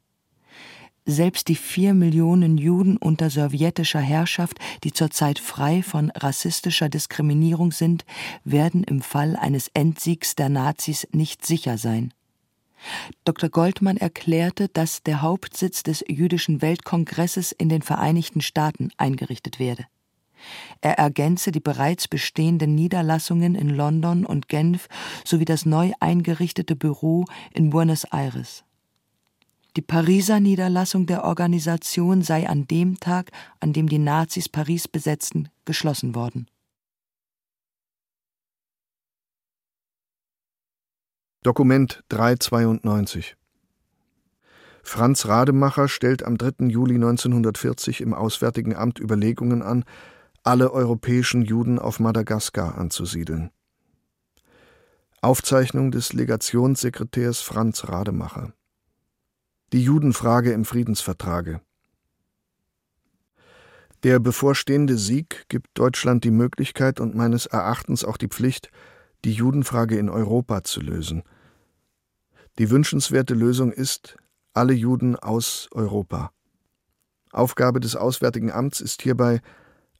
Selbst die vier Millionen Juden unter sowjetischer Herrschaft, die zurzeit frei von rassistischer Diskriminierung sind, werden im Fall eines Endsiegs der Nazis nicht sicher sein. Dr. Goldmann erklärte, dass der Hauptsitz des Jüdischen Weltkongresses in den Vereinigten Staaten eingerichtet werde. Er ergänze die bereits bestehenden Niederlassungen in London und Genf sowie das neu eingerichtete Büro in Buenos Aires. Die Pariser Niederlassung der Organisation sei an dem Tag, an dem die Nazis Paris besetzten, geschlossen worden. Dokument 392 Franz Rademacher stellt am 3. Juli 1940 im Auswärtigen Amt Überlegungen an, alle europäischen Juden auf Madagaskar anzusiedeln. Aufzeichnung des Legationssekretärs Franz Rademacher. Die Judenfrage im Friedensvertrage. Der bevorstehende Sieg gibt Deutschland die Möglichkeit und meines Erachtens auch die Pflicht, die Judenfrage in Europa zu lösen. Die wünschenswerte Lösung ist alle Juden aus Europa. Aufgabe des Auswärtigen Amts ist hierbei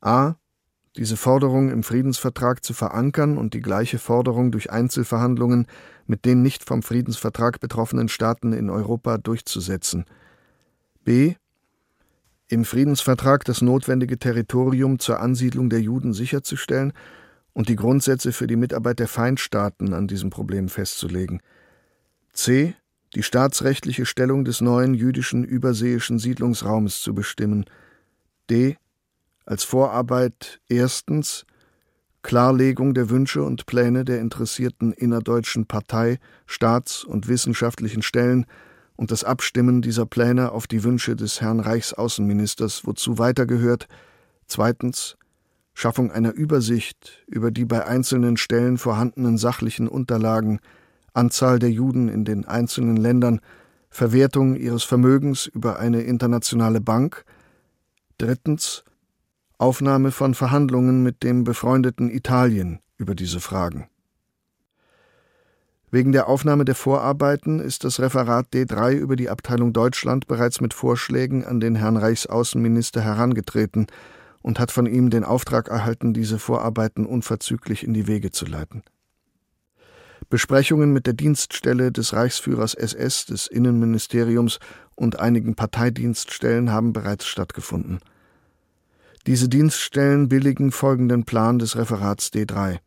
a. diese Forderung im Friedensvertrag zu verankern und die gleiche Forderung durch Einzelverhandlungen mit den nicht vom Friedensvertrag betroffenen Staaten in Europa durchzusetzen. b. im Friedensvertrag das notwendige Territorium zur Ansiedlung der Juden sicherzustellen und die Grundsätze für die Mitarbeit der Feindstaaten an diesem Problem festzulegen. C die staatsrechtliche Stellung des neuen jüdischen überseeischen Siedlungsraumes zu bestimmen. D. Als Vorarbeit erstens Klarlegung der Wünsche und Pläne der interessierten innerdeutschen Partei, Staats- und wissenschaftlichen Stellen und das Abstimmen dieser Pläne auf die Wünsche des Herrn Reichsaußenministers, wozu weitergehört zweitens Schaffung einer Übersicht über die bei einzelnen Stellen vorhandenen sachlichen Unterlagen, Anzahl der Juden in den einzelnen Ländern, Verwertung ihres Vermögens über eine internationale Bank, drittens Aufnahme von Verhandlungen mit dem befreundeten Italien über diese Fragen. Wegen der Aufnahme der Vorarbeiten ist das Referat D3 über die Abteilung Deutschland bereits mit Vorschlägen an den Herrn Reichsaußenminister herangetreten und hat von ihm den Auftrag erhalten, diese Vorarbeiten unverzüglich in die Wege zu leiten. Besprechungen mit der Dienststelle des Reichsführers SS, des Innenministeriums und einigen Parteidienststellen haben bereits stattgefunden. Diese Dienststellen billigen folgenden Plan des Referats D3.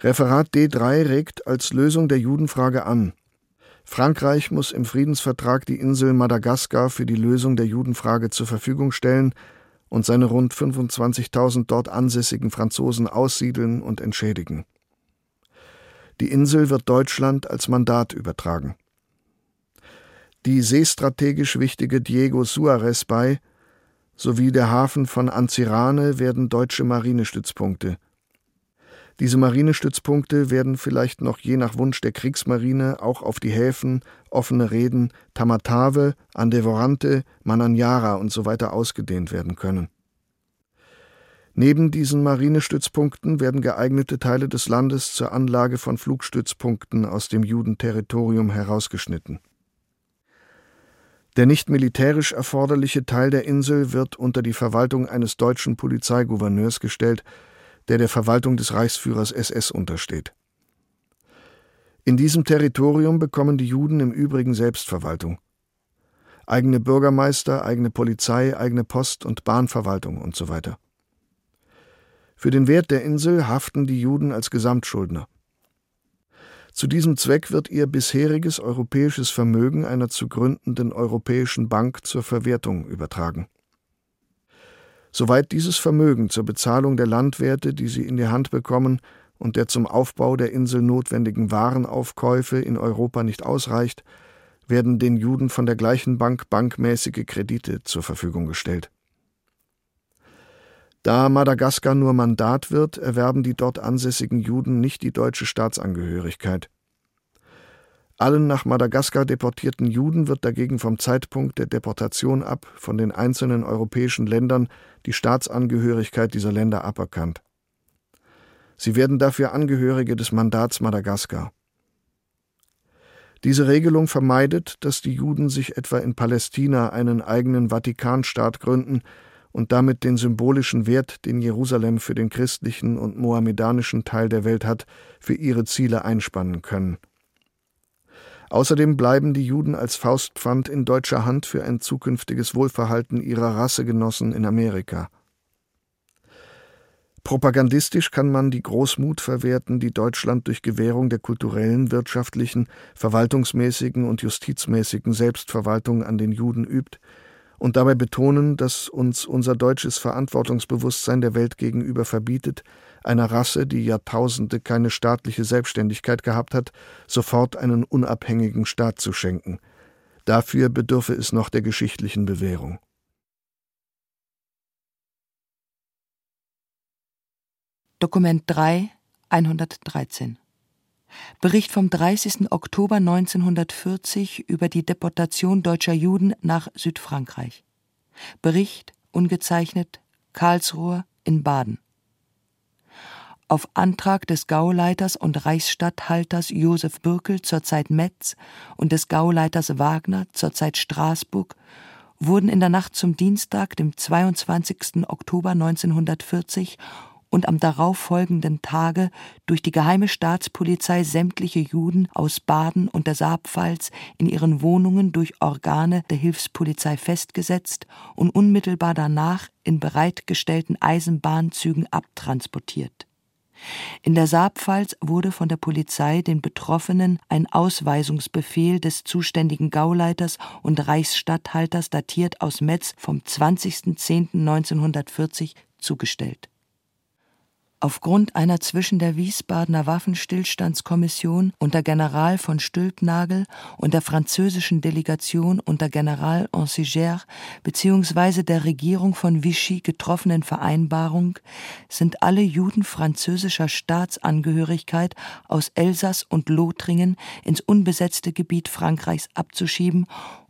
Referat D3 regt als Lösung der Judenfrage an. Frankreich muss im Friedensvertrag die Insel Madagaskar für die Lösung der Judenfrage zur Verfügung stellen und seine rund 25.000 dort ansässigen Franzosen aussiedeln und entschädigen. Die Insel wird Deutschland als Mandat übertragen. Die seestrategisch wichtige Diego Suarez bei sowie der Hafen von Anzirane werden deutsche Marinestützpunkte. Diese Marinestützpunkte werden vielleicht noch je nach Wunsch der Kriegsmarine auch auf die Häfen, offene Reden, Tamatave, Andevorante, Mananyara usw. So ausgedehnt werden können. Neben diesen Marinestützpunkten werden geeignete Teile des Landes zur Anlage von Flugstützpunkten aus dem Judenterritorium herausgeschnitten. Der nicht militärisch erforderliche Teil der Insel wird unter die Verwaltung eines deutschen Polizeigouverneurs gestellt, der der Verwaltung des Reichsführers SS untersteht. In diesem Territorium bekommen die Juden im Übrigen Selbstverwaltung. Eigene Bürgermeister, eigene Polizei, eigene Post- und Bahnverwaltung usw. So für den Wert der Insel haften die Juden als Gesamtschuldner. Zu diesem Zweck wird ihr bisheriges europäisches Vermögen einer zu gründenden europäischen Bank zur Verwertung übertragen. Soweit dieses Vermögen zur Bezahlung der Landwerte, die sie in die Hand bekommen, und der zum Aufbau der Insel notwendigen Warenaufkäufe in Europa nicht ausreicht, werden den Juden von der gleichen Bank bankmäßige Kredite zur Verfügung gestellt. Da Madagaskar nur Mandat wird, erwerben die dort ansässigen Juden nicht die deutsche Staatsangehörigkeit. Allen nach Madagaskar deportierten Juden wird dagegen vom Zeitpunkt der Deportation ab von den einzelnen europäischen Ländern die Staatsangehörigkeit dieser Länder aberkannt. Sie werden dafür Angehörige des Mandats Madagaskar. Diese Regelung vermeidet, dass die Juden sich etwa in Palästina einen eigenen Vatikanstaat gründen, und damit den symbolischen Wert, den Jerusalem für den christlichen und mohammedanischen Teil der Welt hat, für ihre Ziele einspannen können. Außerdem bleiben die Juden als Faustpfand in deutscher Hand für ein zukünftiges Wohlverhalten ihrer Rassegenossen in Amerika. Propagandistisch kann man die Großmut verwerten, die Deutschland durch Gewährung der kulturellen, wirtschaftlichen, verwaltungsmäßigen und justizmäßigen Selbstverwaltung an den Juden übt, und dabei betonen, dass uns unser deutsches Verantwortungsbewusstsein der Welt gegenüber verbietet, einer Rasse, die Jahrtausende keine staatliche Selbstständigkeit gehabt hat, sofort einen unabhängigen Staat zu schenken. Dafür bedürfe es noch der geschichtlichen Bewährung. Dokument 3, 113 Bericht vom 30. Oktober 1940 über die Deportation deutscher Juden nach Südfrankreich. Bericht ungezeichnet Karlsruhe in Baden. auf Antrag des Gauleiters und Reichsstatthalters Josef Bürkel zur Zeit Metz und des Gauleiters Wagner zur Zeit Straßburg wurden in der Nacht zum Dienstag, dem 22. Oktober 1940 und am darauffolgenden Tage durch die geheime Staatspolizei sämtliche Juden aus Baden und der Saarpfalz in ihren Wohnungen durch Organe der Hilfspolizei festgesetzt und unmittelbar danach in bereitgestellten Eisenbahnzügen abtransportiert. In der Saarpfalz wurde von der Polizei den Betroffenen ein Ausweisungsbefehl des zuständigen Gauleiters und Reichsstatthalters datiert aus Metz vom 20.10.1940 zugestellt Aufgrund einer zwischen der Wiesbadener Waffenstillstandskommission unter General von Stülpnagel und der französischen Delegation unter General Anciger bzw. der Regierung von Vichy getroffenen Vereinbarung sind alle Juden französischer Staatsangehörigkeit aus Elsass und Lothringen ins unbesetzte Gebiet Frankreichs abzuschieben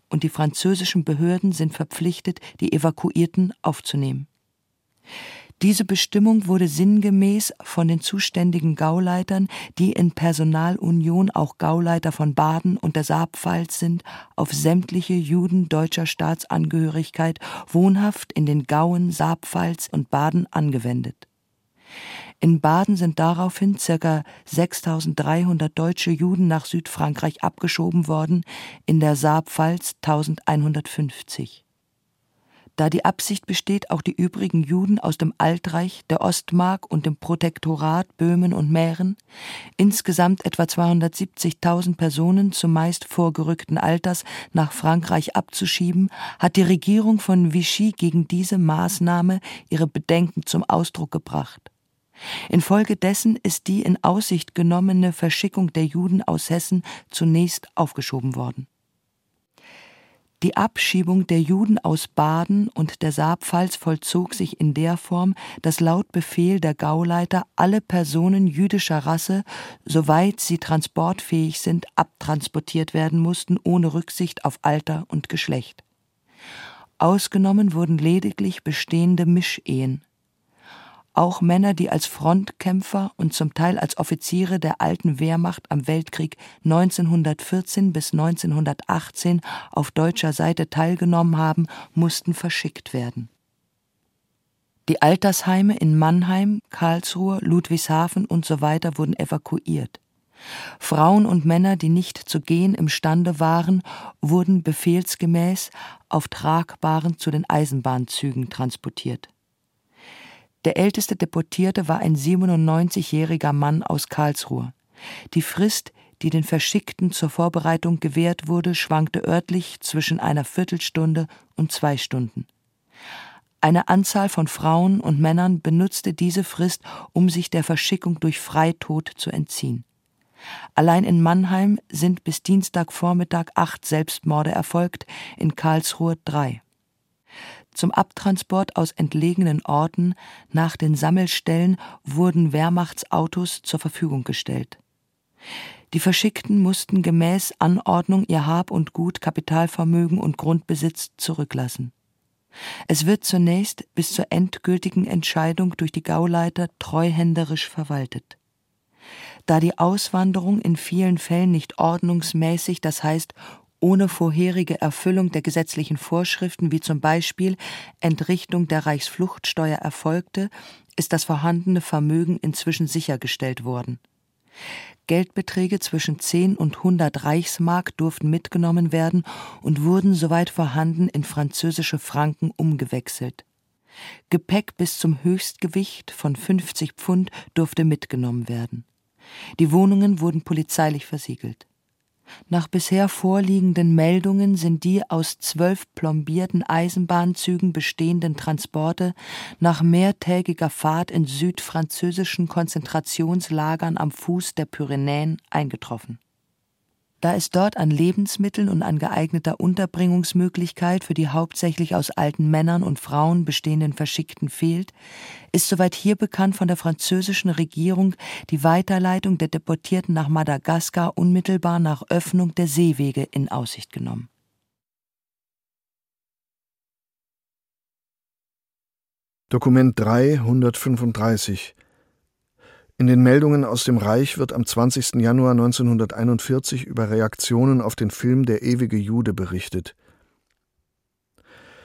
und die französischen Behörden sind verpflichtet, die Evakuierten aufzunehmen. Diese Bestimmung wurde sinngemäß von den zuständigen Gauleitern, die in Personalunion auch Gauleiter von Baden und der Saarpfalz sind, auf sämtliche Juden deutscher Staatsangehörigkeit wohnhaft in den Gauen Saarpfalz und Baden angewendet. In Baden sind daraufhin ca. 6300 deutsche Juden nach Südfrankreich abgeschoben worden, in der Saarpfalz 1150 da die Absicht besteht, auch die übrigen Juden aus dem Altreich, der Ostmark und dem Protektorat Böhmen und Mähren, insgesamt etwa 270.000 Personen zumeist vorgerückten Alters nach Frankreich abzuschieben, hat die Regierung von Vichy gegen diese Maßnahme ihre Bedenken zum Ausdruck gebracht. Infolgedessen ist die in Aussicht genommene Verschickung der Juden aus Hessen zunächst aufgeschoben worden die Abschiebung der Juden aus Baden und der Saarpfalz vollzog sich in der Form, dass laut Befehl der Gauleiter alle Personen jüdischer Rasse, soweit sie transportfähig sind, abtransportiert werden mussten, ohne Rücksicht auf Alter und Geschlecht. Ausgenommen wurden lediglich bestehende Mischehen. Auch Männer, die als Frontkämpfer und zum Teil als Offiziere der alten Wehrmacht am Weltkrieg 1914 bis 1918 auf deutscher Seite teilgenommen haben, mussten verschickt werden. Die Altersheime in Mannheim, Karlsruhe, Ludwigshafen usw. So wurden evakuiert. Frauen und Männer, die nicht zu gehen imstande waren, wurden befehlsgemäß auf Tragbaren zu den Eisenbahnzügen transportiert. Der älteste Deportierte war ein 97-jähriger Mann aus Karlsruhe. Die Frist, die den Verschickten zur Vorbereitung gewährt wurde, schwankte örtlich zwischen einer Viertelstunde und zwei Stunden. Eine Anzahl von Frauen und Männern benutzte diese Frist, um sich der Verschickung durch Freitod zu entziehen. Allein in Mannheim sind bis Dienstagvormittag acht Selbstmorde erfolgt, in Karlsruhe drei zum Abtransport aus entlegenen Orten nach den Sammelstellen wurden Wehrmachtsautos zur Verfügung gestellt. Die Verschickten mussten gemäß Anordnung ihr Hab und Gut, Kapitalvermögen und Grundbesitz zurücklassen. Es wird zunächst bis zur endgültigen Entscheidung durch die Gauleiter treuhänderisch verwaltet. Da die Auswanderung in vielen Fällen nicht ordnungsmäßig, das heißt ohne vorherige Erfüllung der gesetzlichen Vorschriften wie zum Beispiel Entrichtung der Reichsfluchtsteuer erfolgte, ist das vorhandene Vermögen inzwischen sichergestellt worden. Geldbeträge zwischen 10 und 100 Reichsmark durften mitgenommen werden und wurden soweit vorhanden in französische Franken umgewechselt. Gepäck bis zum Höchstgewicht von 50 Pfund durfte mitgenommen werden. Die Wohnungen wurden polizeilich versiegelt. Nach bisher vorliegenden Meldungen sind die aus zwölf plombierten Eisenbahnzügen bestehenden Transporte nach mehrtägiger Fahrt in südfranzösischen Konzentrationslagern am Fuß der Pyrenäen eingetroffen da es dort an Lebensmitteln und an geeigneter Unterbringungsmöglichkeit für die hauptsächlich aus alten Männern und Frauen bestehenden Verschickten fehlt, ist soweit hier bekannt von der französischen Regierung die Weiterleitung der Deportierten nach Madagaskar unmittelbar nach Öffnung der Seewege in Aussicht genommen. Dokument 335 In den Meldungen aus dem Reich wird am 20. Januar 1941 über Reaktionen auf den Film Der ewige Jude berichtet.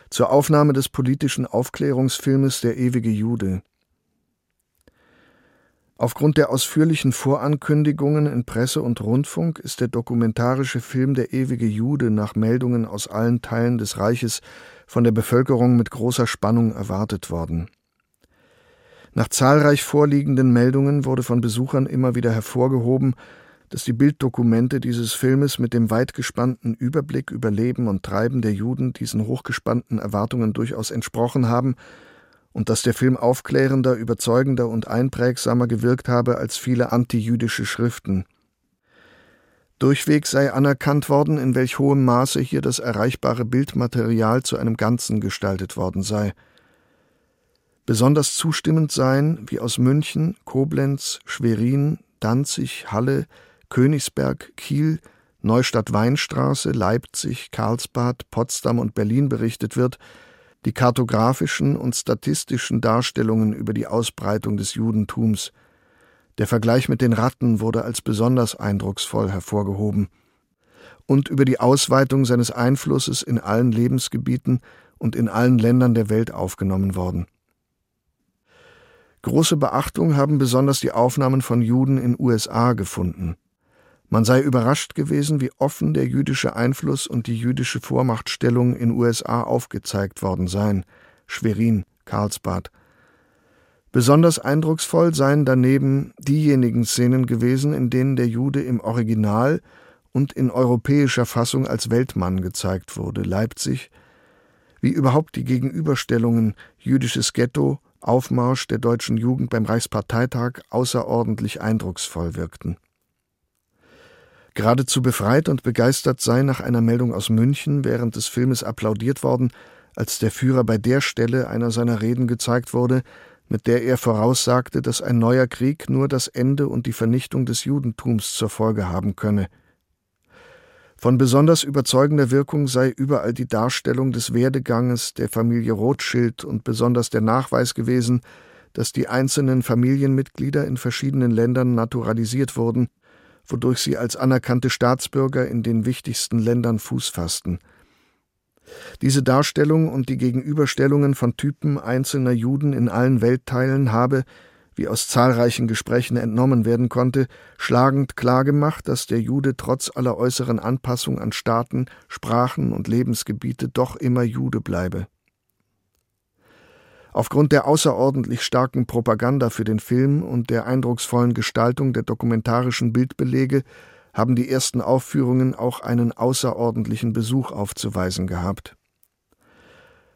Zur Aufnahme des politischen Aufklärungsfilmes Der ewige Jude. Aufgrund der ausführlichen Vorankündigungen in Presse und Rundfunk ist der dokumentarische Film Der ewige Jude nach Meldungen aus allen Teilen des Reiches von der Bevölkerung mit großer Spannung erwartet worden. Nach zahlreich vorliegenden Meldungen wurde von Besuchern immer wieder hervorgehoben, dass die Bilddokumente dieses Filmes mit dem weit gespannten Überblick über Leben und Treiben der Juden diesen hochgespannten Erwartungen durchaus entsprochen haben und dass der Film aufklärender, überzeugender und einprägsamer gewirkt habe als viele antijüdische Schriften. Durchweg sei anerkannt worden, in welch hohem Maße hier das erreichbare Bildmaterial zu einem Ganzen gestaltet worden sei – Besonders zustimmend seien, wie aus München, Koblenz, Schwerin, Danzig, Halle, Königsberg, Kiel, Neustadt-Weinstraße, Leipzig, Karlsbad, Potsdam und Berlin berichtet wird, die kartografischen und statistischen Darstellungen über die Ausbreitung des Judentums. Der Vergleich mit den Ratten wurde als besonders eindrucksvoll hervorgehoben. Und über die Ausweitung seines Einflusses in allen Lebensgebieten und in allen Ländern der Welt aufgenommen worden. Große Beachtung haben besonders die Aufnahmen von Juden in USA gefunden. Man sei überrascht gewesen, wie offen der jüdische Einfluss und die jüdische Vormachtstellung in USA aufgezeigt worden seien. Schwerin, Karlsbad. Besonders eindrucksvoll seien daneben diejenigen Szenen gewesen, in denen der Jude im Original und in europäischer Fassung als Weltmann gezeigt wurde. Leipzig, wie überhaupt die Gegenüberstellungen jüdisches Ghetto, Aufmarsch der deutschen Jugend beim Reichsparteitag außerordentlich eindrucksvoll wirkten. Geradezu befreit und begeistert sei nach einer Meldung aus München während des Filmes applaudiert worden, als der Führer bei der Stelle einer seiner Reden gezeigt wurde, mit der er voraussagte, dass ein neuer Krieg nur das Ende und die Vernichtung des Judentums zur Folge haben könne – von besonders überzeugender Wirkung sei überall die Darstellung des Werdeganges der Familie Rothschild und besonders der Nachweis gewesen, dass die einzelnen Familienmitglieder in verschiedenen Ländern naturalisiert wurden, wodurch sie als anerkannte Staatsbürger in den wichtigsten Ländern Fuß fassten. Diese Darstellung und die Gegenüberstellungen von Typen einzelner Juden in allen Weltteilen habe, wie aus zahlreichen Gesprächen entnommen werden konnte, schlagend klargemacht, dass der Jude trotz aller äußeren Anpassung an Staaten, Sprachen und Lebensgebiete doch immer Jude bleibe. Aufgrund der außerordentlich starken Propaganda für den Film und der eindrucksvollen Gestaltung der dokumentarischen Bildbelege haben die ersten Aufführungen auch einen außerordentlichen Besuch aufzuweisen gehabt.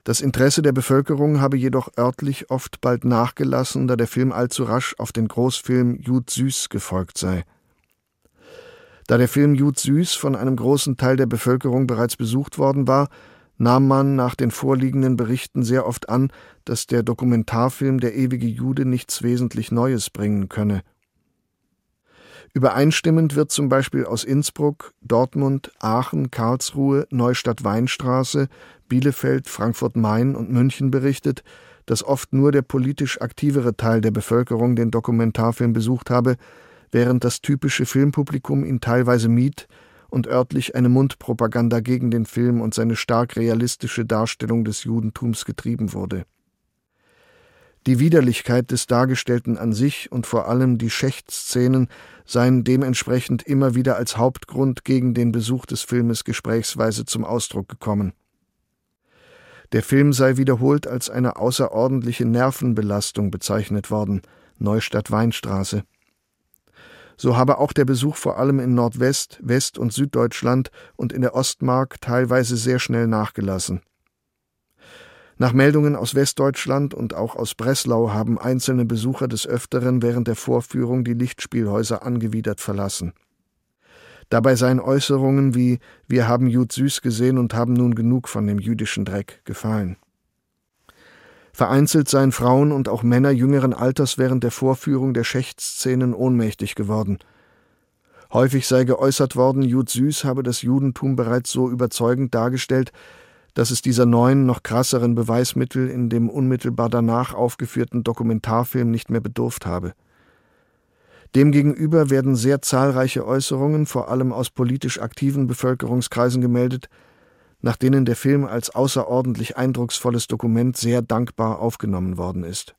Das Interesse der Bevölkerung habe jedoch örtlich oft bald nachgelassen, da der Film allzu rasch auf den Großfilm Jud Süß gefolgt sei. Da der Film Jud Süß von einem großen Teil der Bevölkerung bereits besucht worden war, nahm man nach den vorliegenden Berichten sehr oft an, dass der Dokumentarfilm Der ewige Jude nichts wesentlich Neues bringen könne Übereinstimmend wird zum Beispiel aus Innsbruck, Dortmund, Aachen, Karlsruhe, Neustadt-Weinstraße, Bielefeld, Frankfurt-Main und München berichtet, dass oft nur der politisch aktivere Teil der Bevölkerung den Dokumentarfilm besucht habe, während das typische Filmpublikum ihn teilweise mied und örtlich eine Mundpropaganda gegen den Film und seine stark realistische Darstellung des Judentums getrieben wurde die Widerlichkeit des Dargestellten an sich und vor allem die Schächtszenen seien dementsprechend immer wieder als Hauptgrund gegen den Besuch des Filmes gesprächsweise zum Ausdruck gekommen. Der Film sei wiederholt als eine außerordentliche Nervenbelastung bezeichnet worden, Neustadt Weinstraße. So habe auch der Besuch vor allem in Nordwest-, West- und Süddeutschland und in der Ostmark teilweise sehr schnell nachgelassen. Nach Meldungen aus Westdeutschland und auch aus Breslau haben einzelne Besucher des Öfteren während der Vorführung die Lichtspielhäuser angewidert verlassen. Dabei seien Äußerungen wie Wir haben Jud Süß gesehen und haben nun genug von dem jüdischen Dreck gefallen. Vereinzelt seien Frauen und auch Männer jüngeren Alters während der Vorführung der Schächtszenen ohnmächtig geworden. Häufig sei geäußert worden, Jud Süß habe das Judentum bereits so überzeugend dargestellt, dass es dieser neuen, noch krasseren Beweismittel in dem unmittelbar danach aufgeführten Dokumentarfilm nicht mehr bedurft habe. Demgegenüber werden sehr zahlreiche Äußerungen, vor allem aus politisch aktiven Bevölkerungskreisen gemeldet, nach denen der Film als außerordentlich eindrucksvolles Dokument sehr dankbar aufgenommen worden ist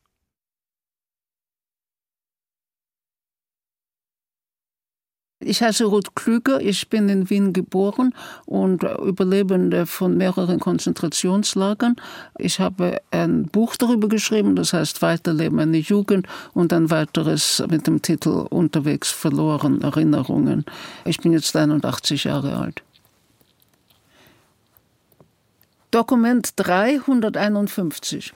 Ich heiße Ruth Klüger, ich bin in Wien geboren und Überlebende von mehreren Konzentrationslagern. Ich habe ein Buch darüber geschrieben, das heißt Weiterleben eine Jugend und ein weiteres mit dem Titel Unterwegs verloren, Erinnerungen. Ich bin jetzt 81 Jahre alt. Dokument 351.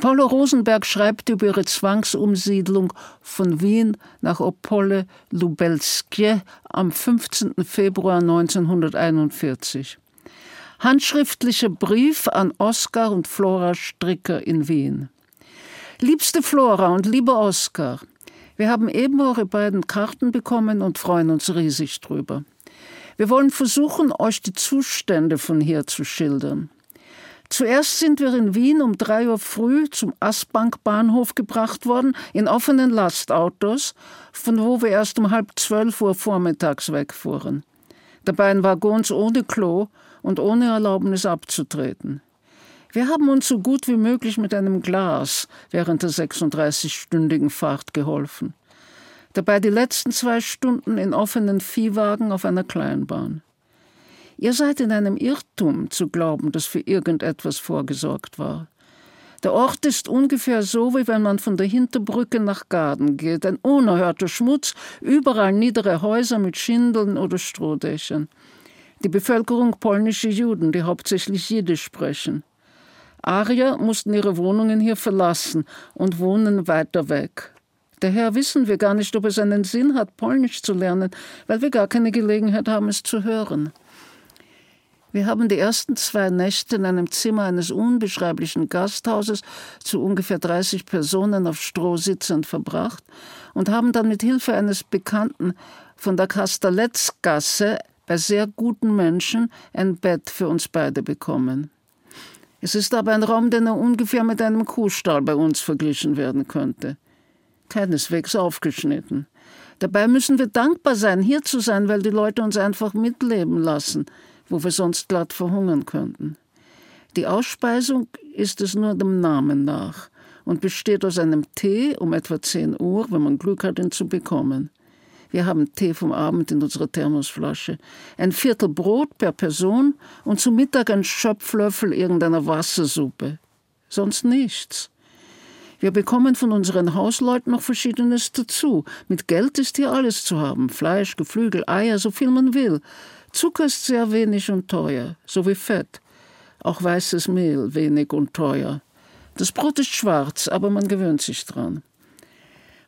Paulo Rosenberg schreibt über ihre Zwangsumsiedlung von Wien nach Opole Lubelskie am 15. Februar 1941. Handschriftlicher Brief an Oskar und Flora Stricker in Wien. Liebste Flora und lieber Oskar, wir haben eben eure beiden Karten bekommen und freuen uns riesig drüber. Wir wollen versuchen, euch die Zustände von hier zu schildern. Zuerst sind wir in Wien um drei Uhr früh zum Aspbank-Bahnhof gebracht worden, in offenen Lastautos, von wo wir erst um halb zwölf Uhr vormittags wegfuhren. Dabei in Waggons ohne Klo und ohne Erlaubnis abzutreten. Wir haben uns so gut wie möglich mit einem Glas während der 36-stündigen Fahrt geholfen. Dabei die letzten zwei Stunden in offenen Viehwagen auf einer Kleinbahn. Ihr seid in einem Irrtum zu glauben, dass für irgendetwas vorgesorgt war. Der Ort ist ungefähr so, wie wenn man von der Hinterbrücke nach Gaden geht. Ein unerhörter Schmutz, überall niedere Häuser mit Schindeln oder Strohdächern. Die Bevölkerung polnische Juden, die hauptsächlich Jiddisch sprechen. Arier mussten ihre Wohnungen hier verlassen und wohnen weiter weg. Daher wissen wir gar nicht, ob es einen Sinn hat, Polnisch zu lernen, weil wir gar keine Gelegenheit haben, es zu hören. Wir haben die ersten zwei Nächte in einem Zimmer eines unbeschreiblichen Gasthauses zu ungefähr 30 Personen auf Stroh sitzend verbracht und haben dann mit Hilfe eines Bekannten von der Kastaletzgasse bei sehr guten Menschen ein Bett für uns beide bekommen. Es ist aber ein Raum, der nur ungefähr mit einem Kuhstall bei uns verglichen werden könnte. Keineswegs aufgeschnitten. Dabei müssen wir dankbar sein, hier zu sein, weil die Leute uns einfach mitleben lassen – wo wir sonst glatt verhungern könnten. Die Ausspeisung ist es nur dem Namen nach und besteht aus einem Tee um etwa 10 Uhr, wenn man Glück hat, ihn zu bekommen. Wir haben Tee vom Abend in unserer Thermosflasche, ein Viertel Brot per Person und zu Mittag ein Schöpflöffel irgendeiner Wassersuppe. Sonst nichts. Wir bekommen von unseren Hausleuten noch Verschiedenes dazu. Mit Geld ist hier alles zu haben. Fleisch, Geflügel, Eier, so viel man will. Zucker ist sehr wenig und teuer, so wie Fett. Auch weißes Mehl wenig und teuer. Das Brot ist schwarz, aber man gewöhnt sich dran.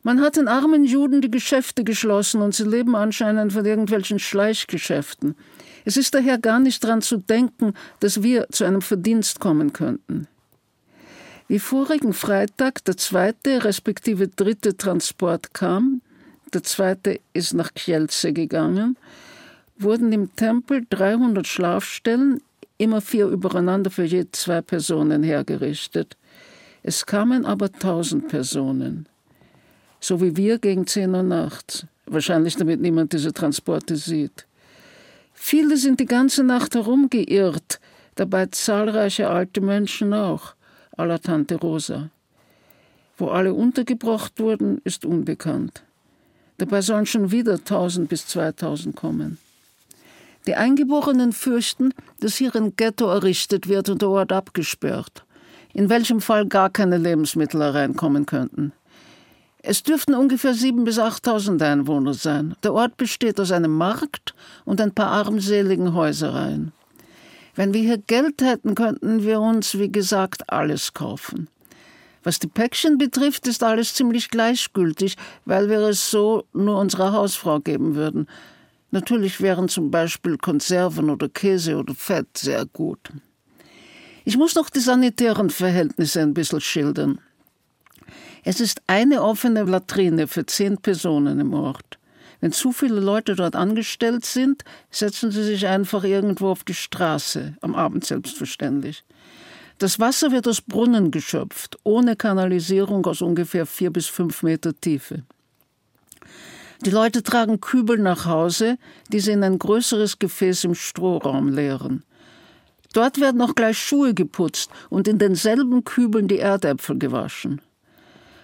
Man hat den armen Juden die Geschäfte geschlossen und sie leben anscheinend von irgendwelchen Schleichgeschäften. Es ist daher gar nicht dran zu denken, dass wir zu einem Verdienst kommen könnten. Wie vorigen Freitag der zweite respektive dritte Transport kam, der zweite ist nach Kielce gegangen, wurden im Tempel 300 Schlafstellen, immer vier übereinander für je zwei Personen hergerichtet. Es kamen aber tausend Personen, so wie wir gegen 10 Uhr nachts, wahrscheinlich damit niemand diese Transporte sieht. Viele sind die ganze Nacht herumgeirrt, dabei zahlreiche alte Menschen auch, aller Tante Rosa. Wo alle untergebracht wurden, ist unbekannt. Dabei sollen schon wieder 1000 bis 2000 kommen. Die Eingeborenen fürchten, dass hier ein Ghetto errichtet wird und der Ort abgesperrt, in welchem Fall gar keine Lebensmittel hereinkommen könnten. Es dürften ungefähr 7.000 bis 8.000 Einwohner sein. Der Ort besteht aus einem Markt und ein paar armseligen Häusereien. Wenn wir hier Geld hätten, könnten wir uns, wie gesagt, alles kaufen. Was die Päckchen betrifft, ist alles ziemlich gleichgültig, weil wir es so nur unserer Hausfrau geben würden. Natürlich wären zum Beispiel Konserven oder Käse oder Fett sehr gut. Ich muss noch die sanitären Verhältnisse ein bisschen schildern. Es ist eine offene Latrine für zehn Personen im Ort. Wenn zu viele Leute dort angestellt sind, setzen sie sich einfach irgendwo auf die Straße, am Abend selbstverständlich. Das Wasser wird aus Brunnen geschöpft, ohne Kanalisierung aus ungefähr vier bis fünf Meter Tiefe. Die Leute tragen Kübel nach Hause, die sie in ein größeres Gefäß im Strohraum leeren. Dort werden auch gleich Schuhe geputzt und in denselben Kübeln die Erdäpfel gewaschen.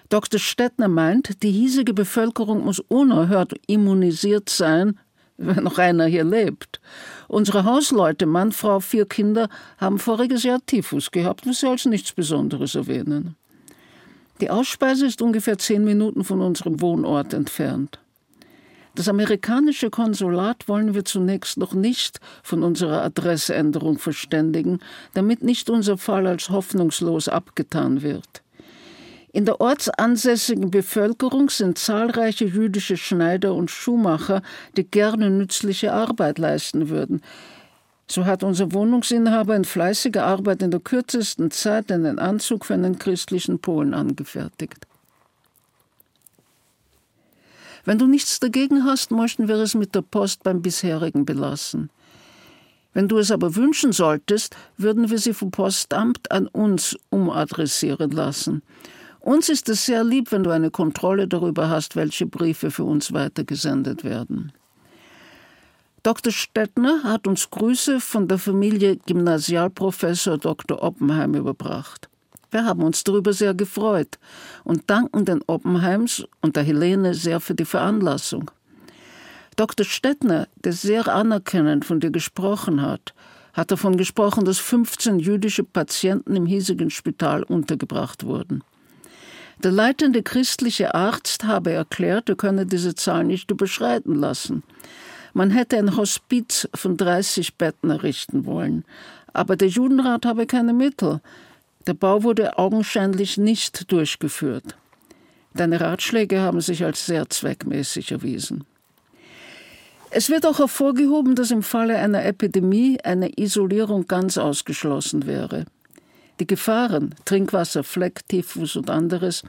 Dr. Stettner meint, die hiesige Bevölkerung muss unerhört immunisiert sein, wenn noch einer hier lebt. Unsere Hausleute, Mann, Frau, vier Kinder, haben voriges Jahr Typhus gehabt, was sie als nichts Besonderes erwähnen. Die Ausspeise ist ungefähr zehn Minuten von unserem Wohnort entfernt. Das amerikanische Konsulat wollen wir zunächst noch nicht von unserer Adressänderung verständigen, damit nicht unser Fall als hoffnungslos abgetan wird. In der ortsansässigen Bevölkerung sind zahlreiche jüdische Schneider und Schuhmacher, die gerne nützliche Arbeit leisten würden. So hat unser Wohnungsinhaber in fleißiger Arbeit in der kürzesten Zeit einen Anzug für einen christlichen Polen angefertigt. Wenn du nichts dagegen hast, möchten wir es mit der Post beim bisherigen belassen. Wenn du es aber wünschen solltest, würden wir sie vom Postamt an uns umadressieren lassen. Uns ist es sehr lieb, wenn du eine Kontrolle darüber hast, welche Briefe für uns weitergesendet werden. Dr. Stettner hat uns Grüße von der Familie Gymnasialprofessor Dr. Oppenheim überbracht. Wir haben uns darüber sehr gefreut und danken den Oppenheims und der Helene sehr für die Veranlassung. Dr. Stettner, der sehr anerkennend von dir gesprochen hat, hat davon gesprochen, dass 15 jüdische Patienten im hiesigen Spital untergebracht wurden. Der leitende christliche Arzt habe erklärt, er könne diese Zahl nicht überschreiten lassen. Man hätte ein Hospiz von 30 Betten errichten wollen, aber der Judenrat habe keine Mittel. Der Bau wurde augenscheinlich nicht durchgeführt. Deine Ratschläge haben sich als sehr zweckmäßig erwiesen. Es wird auch hervorgehoben, dass im Falle einer Epidemie eine Isolierung ganz ausgeschlossen wäre. Die Gefahren, Trinkwasser, Fleck, Typhus und anderes,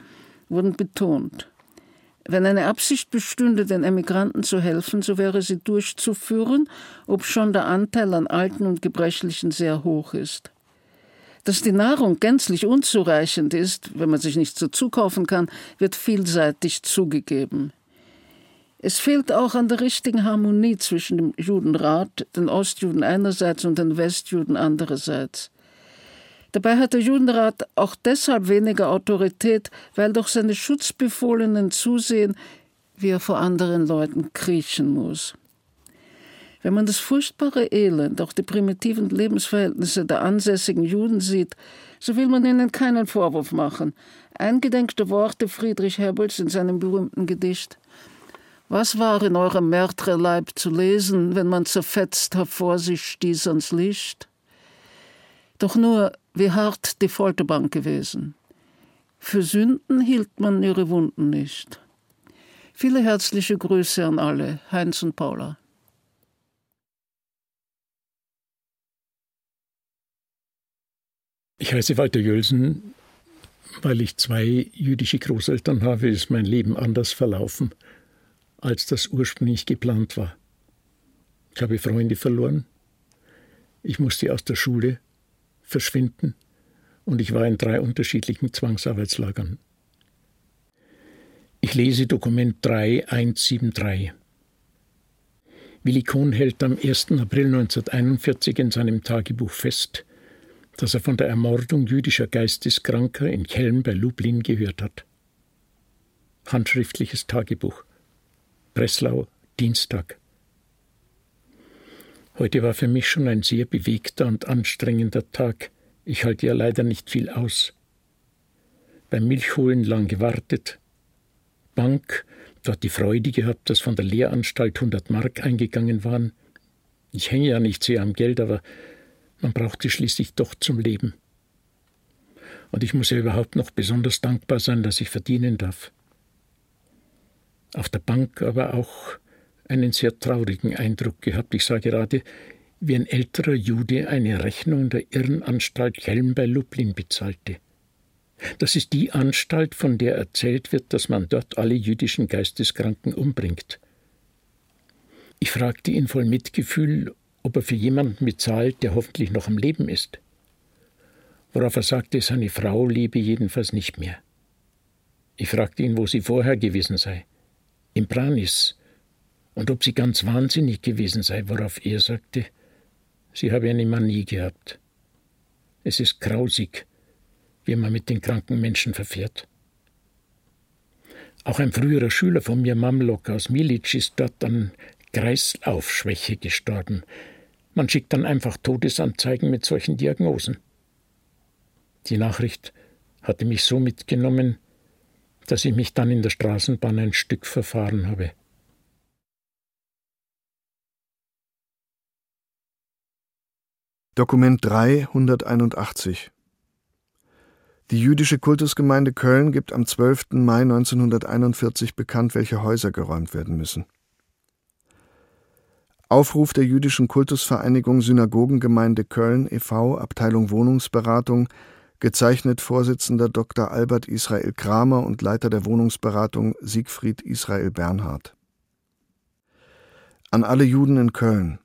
wurden betont. Wenn eine Absicht bestünde, den Emigranten zu helfen, so wäre sie durchzuführen, ob schon der Anteil an Alten und Gebrechlichen sehr hoch ist. Dass die Nahrung gänzlich unzureichend ist, wenn man sich nichts dazu kaufen kann, wird vielseitig zugegeben. Es fehlt auch an der richtigen Harmonie zwischen dem Judenrat, den Ostjuden einerseits und den Westjuden andererseits. Dabei hat der Judenrat auch deshalb weniger Autorität, weil doch seine Schutzbefohlenen zusehen, wie er vor anderen Leuten kriechen muss. Wenn man das furchtbare Elend, auch die primitiven Lebensverhältnisse der ansässigen Juden sieht, so will man ihnen keinen Vorwurf machen. Eingedenkte Worte Friedrich Hebbels in seinem berühmten Gedicht. Was war in eurem Märtrerleib zu lesen, wenn man zerfetzt hervor sich stieß ans Licht? Doch nur, wie hart die Folterbank gewesen. Für Sünden hielt man ihre Wunden nicht. Viele herzliche Grüße an alle, Heinz und Paula. Ich heiße Walter Jölsen. Weil ich zwei jüdische Großeltern habe, ist mein Leben anders verlaufen, als das ursprünglich geplant war. Ich habe Freunde verloren. Ich musste aus der Schule verschwinden und ich war in drei unterschiedlichen Zwangsarbeitslagern. Ich lese Dokument 3173. Willi Kohn hält am 1. April 1941 in seinem Tagebuch fest, dass er von der Ermordung jüdischer Geisteskranker in Kelm bei Lublin gehört hat. Handschriftliches Tagebuch. Breslau, Dienstag. Heute war für mich schon ein sehr bewegter und anstrengender Tag. Ich halte ja leider nicht viel aus. Beim Milchholen lang gewartet. Bank, dort die Freude gehabt, dass von der Lehranstalt 100 Mark eingegangen waren. Ich hänge ja nicht sehr am Geld, aber man braucht sie schließlich doch zum Leben. Und ich muss ja überhaupt noch besonders dankbar sein, dass ich verdienen darf. Auf der Bank aber auch einen sehr traurigen Eindruck gehabt. Ich sah gerade, wie ein älterer Jude eine Rechnung der Irrenanstalt Kelm bei Lublin bezahlte. Das ist die Anstalt, von der erzählt wird, dass man dort alle jüdischen Geisteskranken umbringt. Ich fragte ihn voll Mitgefühl, ob er für jemanden bezahlt, der hoffentlich noch am Leben ist. Worauf er sagte, seine Frau lebe jedenfalls nicht mehr. Ich fragte ihn, wo sie vorher gewesen sei. im Pranis und ob sie ganz wahnsinnig gewesen sei, worauf er sagte, sie habe eine Manie gehabt. Es ist grausig, wie man mit den kranken Menschen verfährt. Auch ein früherer Schüler von mir, Mamlok aus Milic, ist dort an Kreislaufschwäche gestorben. Man schickt dann einfach Todesanzeigen mit solchen Diagnosen. Die Nachricht hatte mich so mitgenommen, dass ich mich dann in der Straßenbahn ein Stück verfahren habe. Dokument 381 Die jüdische Kultusgemeinde Köln gibt am 12. Mai 1941 bekannt, welche Häuser geräumt werden müssen. Aufruf der jüdischen Kultusvereinigung Synagogengemeinde Köln e.V. Abteilung Wohnungsberatung gezeichnet Vorsitzender Dr. Albert Israel Kramer und Leiter der Wohnungsberatung Siegfried Israel Bernhard. An alle Juden in Köln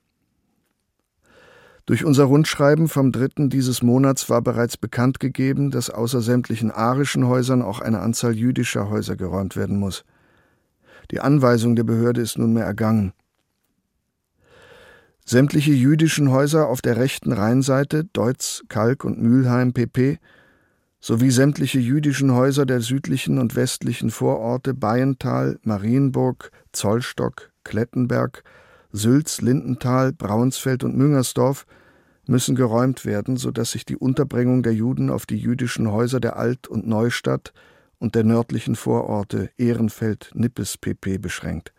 durch unser Rundschreiben vom 3. dieses Monats war bereits bekannt gegeben, dass außer sämtlichen arischen Häusern auch eine Anzahl jüdischer Häuser geräumt werden muss. Die Anweisung der Behörde ist nunmehr ergangen. Sämtliche jüdischen Häuser auf der rechten Rheinseite, Deutz, Kalk und Mülheim pp., sowie sämtliche jüdischen Häuser der südlichen und westlichen Vororte Bayental, Marienburg, Zollstock, Klettenberg, Sülz, Lindenthal, Braunsfeld und Müngersdorf müssen geräumt werden, so dass sich die Unterbringung der Juden auf die jüdischen Häuser der Alt- und Neustadt und der nördlichen Vororte Ehrenfeld, Nippes pp. beschränkt.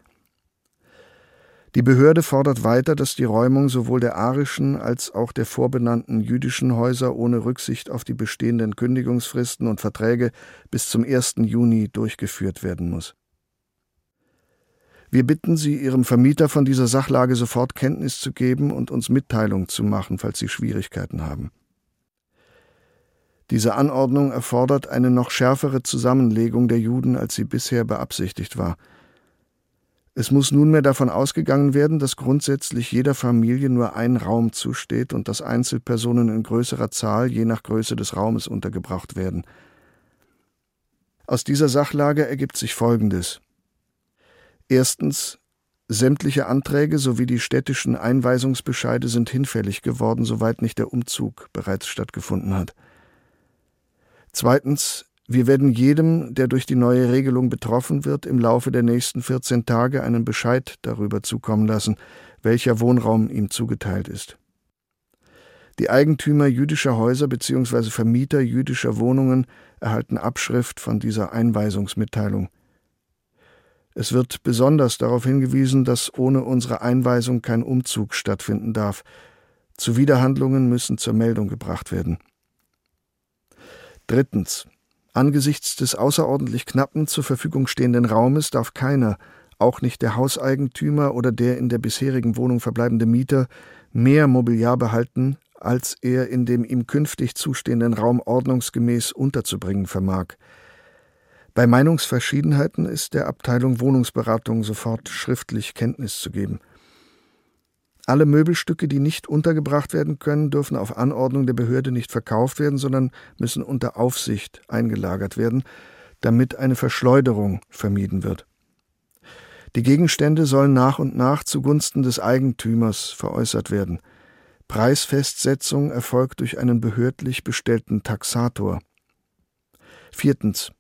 Die Behörde fordert weiter, dass die Räumung sowohl der arischen als auch der vorbenannten jüdischen Häuser ohne Rücksicht auf die bestehenden Kündigungsfristen und Verträge bis zum 1. Juni durchgeführt werden muss. Wir bitten Sie, Ihrem Vermieter von dieser Sachlage sofort Kenntnis zu geben und uns Mitteilung zu machen, falls Sie Schwierigkeiten haben. Diese Anordnung erfordert eine noch schärfere Zusammenlegung der Juden, als sie bisher beabsichtigt war. Es muss nunmehr davon ausgegangen werden, dass grundsätzlich jeder Familie nur ein Raum zusteht und dass Einzelpersonen in größerer Zahl je nach Größe des Raumes untergebracht werden. Aus dieser Sachlage ergibt sich Folgendes. Erstens Sämtliche Anträge sowie die städtischen Einweisungsbescheide sind hinfällig geworden, soweit nicht der Umzug bereits stattgefunden hat. Zweitens wir werden jedem, der durch die neue Regelung betroffen wird, im Laufe der nächsten 14 Tage einen Bescheid darüber zukommen lassen, welcher Wohnraum ihm zugeteilt ist. Die Eigentümer jüdischer Häuser bzw. Vermieter jüdischer Wohnungen erhalten Abschrift von dieser Einweisungsmitteilung. Es wird besonders darauf hingewiesen, dass ohne unsere Einweisung kein Umzug stattfinden darf. Zuwiderhandlungen müssen zur Meldung gebracht werden. Drittens. Angesichts des außerordentlich knappen zur Verfügung stehenden Raumes darf keiner, auch nicht der Hauseigentümer oder der in der bisherigen Wohnung verbleibende Mieter, mehr Mobiliar behalten, als er in dem ihm künftig zustehenden Raum ordnungsgemäß unterzubringen vermag. Bei Meinungsverschiedenheiten ist der Abteilung Wohnungsberatung sofort schriftlich Kenntnis zu geben. Alle Möbelstücke, die nicht untergebracht werden können, dürfen auf Anordnung der Behörde nicht verkauft werden, sondern müssen unter Aufsicht eingelagert werden, damit eine Verschleuderung vermieden wird. Die Gegenstände sollen nach und nach zugunsten des Eigentümers veräußert werden. Preisfestsetzung erfolgt durch einen behördlich bestellten Taxator. Viertens.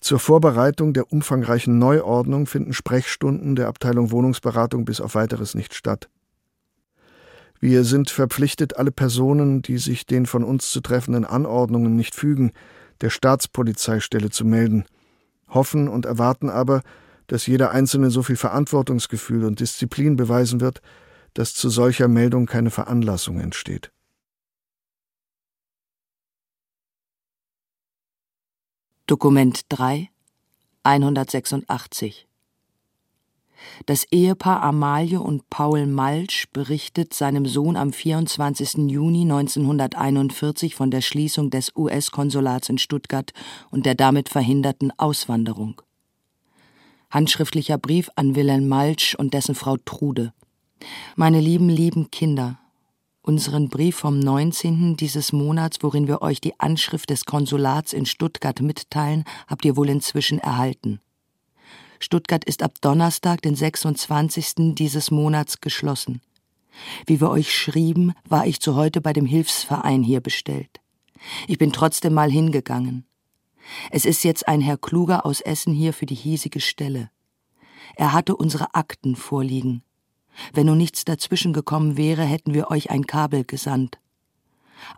Zur Vorbereitung der umfangreichen Neuordnung finden Sprechstunden der Abteilung Wohnungsberatung bis auf weiteres nicht statt. Wir sind verpflichtet, alle Personen, die sich den von uns zu treffenden Anordnungen nicht fügen, der Staatspolizeistelle zu melden, hoffen und erwarten aber, dass jeder Einzelne so viel Verantwortungsgefühl und Disziplin beweisen wird, dass zu solcher Meldung keine Veranlassung entsteht. Dokument 3 186 Das Ehepaar Amalie und Paul Malsch berichtet seinem Sohn am 24. Juni 1941 von der Schließung des US-Konsulats in Stuttgart und der damit verhinderten Auswanderung. Handschriftlicher Brief an Wilhelm Malsch und dessen Frau Trude. Meine lieben, lieben Kinder, unseren Brief vom 19. dieses Monats, worin wir euch die Anschrift des Konsulats in Stuttgart mitteilen, habt ihr wohl inzwischen erhalten. Stuttgart ist ab Donnerstag, den 26. dieses Monats geschlossen. Wie wir euch schrieben, war ich zu heute bei dem Hilfsverein hier bestellt. Ich bin trotzdem mal hingegangen. Es ist jetzt ein Herr Kluger aus Essen hier für die hiesige Stelle. Er hatte unsere Akten vorliegen. Wenn nun nichts dazwischen gekommen wäre, hätten wir euch ein Kabel gesandt.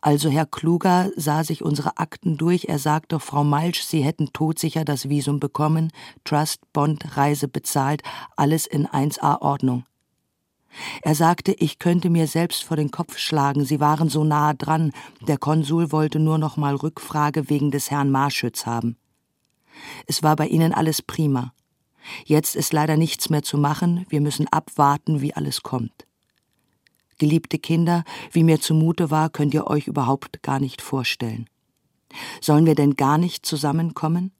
Also Herr Kluger sah sich unsere Akten durch, er sagte, Frau Malsch, Sie hätten todsicher das Visum bekommen, Trust, Bond, Reise bezahlt, alles in 1a Ordnung. Er sagte, ich könnte mir selbst vor den Kopf schlagen, Sie waren so nahe dran, der Konsul wollte nur noch mal Rückfrage wegen des Herrn Marschütz haben. Es war bei Ihnen alles prima. Jetzt ist leider nichts mehr zu machen, wir müssen abwarten, wie alles kommt. Geliebte Kinder, wie mir zumute war, könnt ihr euch überhaupt gar nicht vorstellen. Sollen wir denn gar nicht zusammenkommen?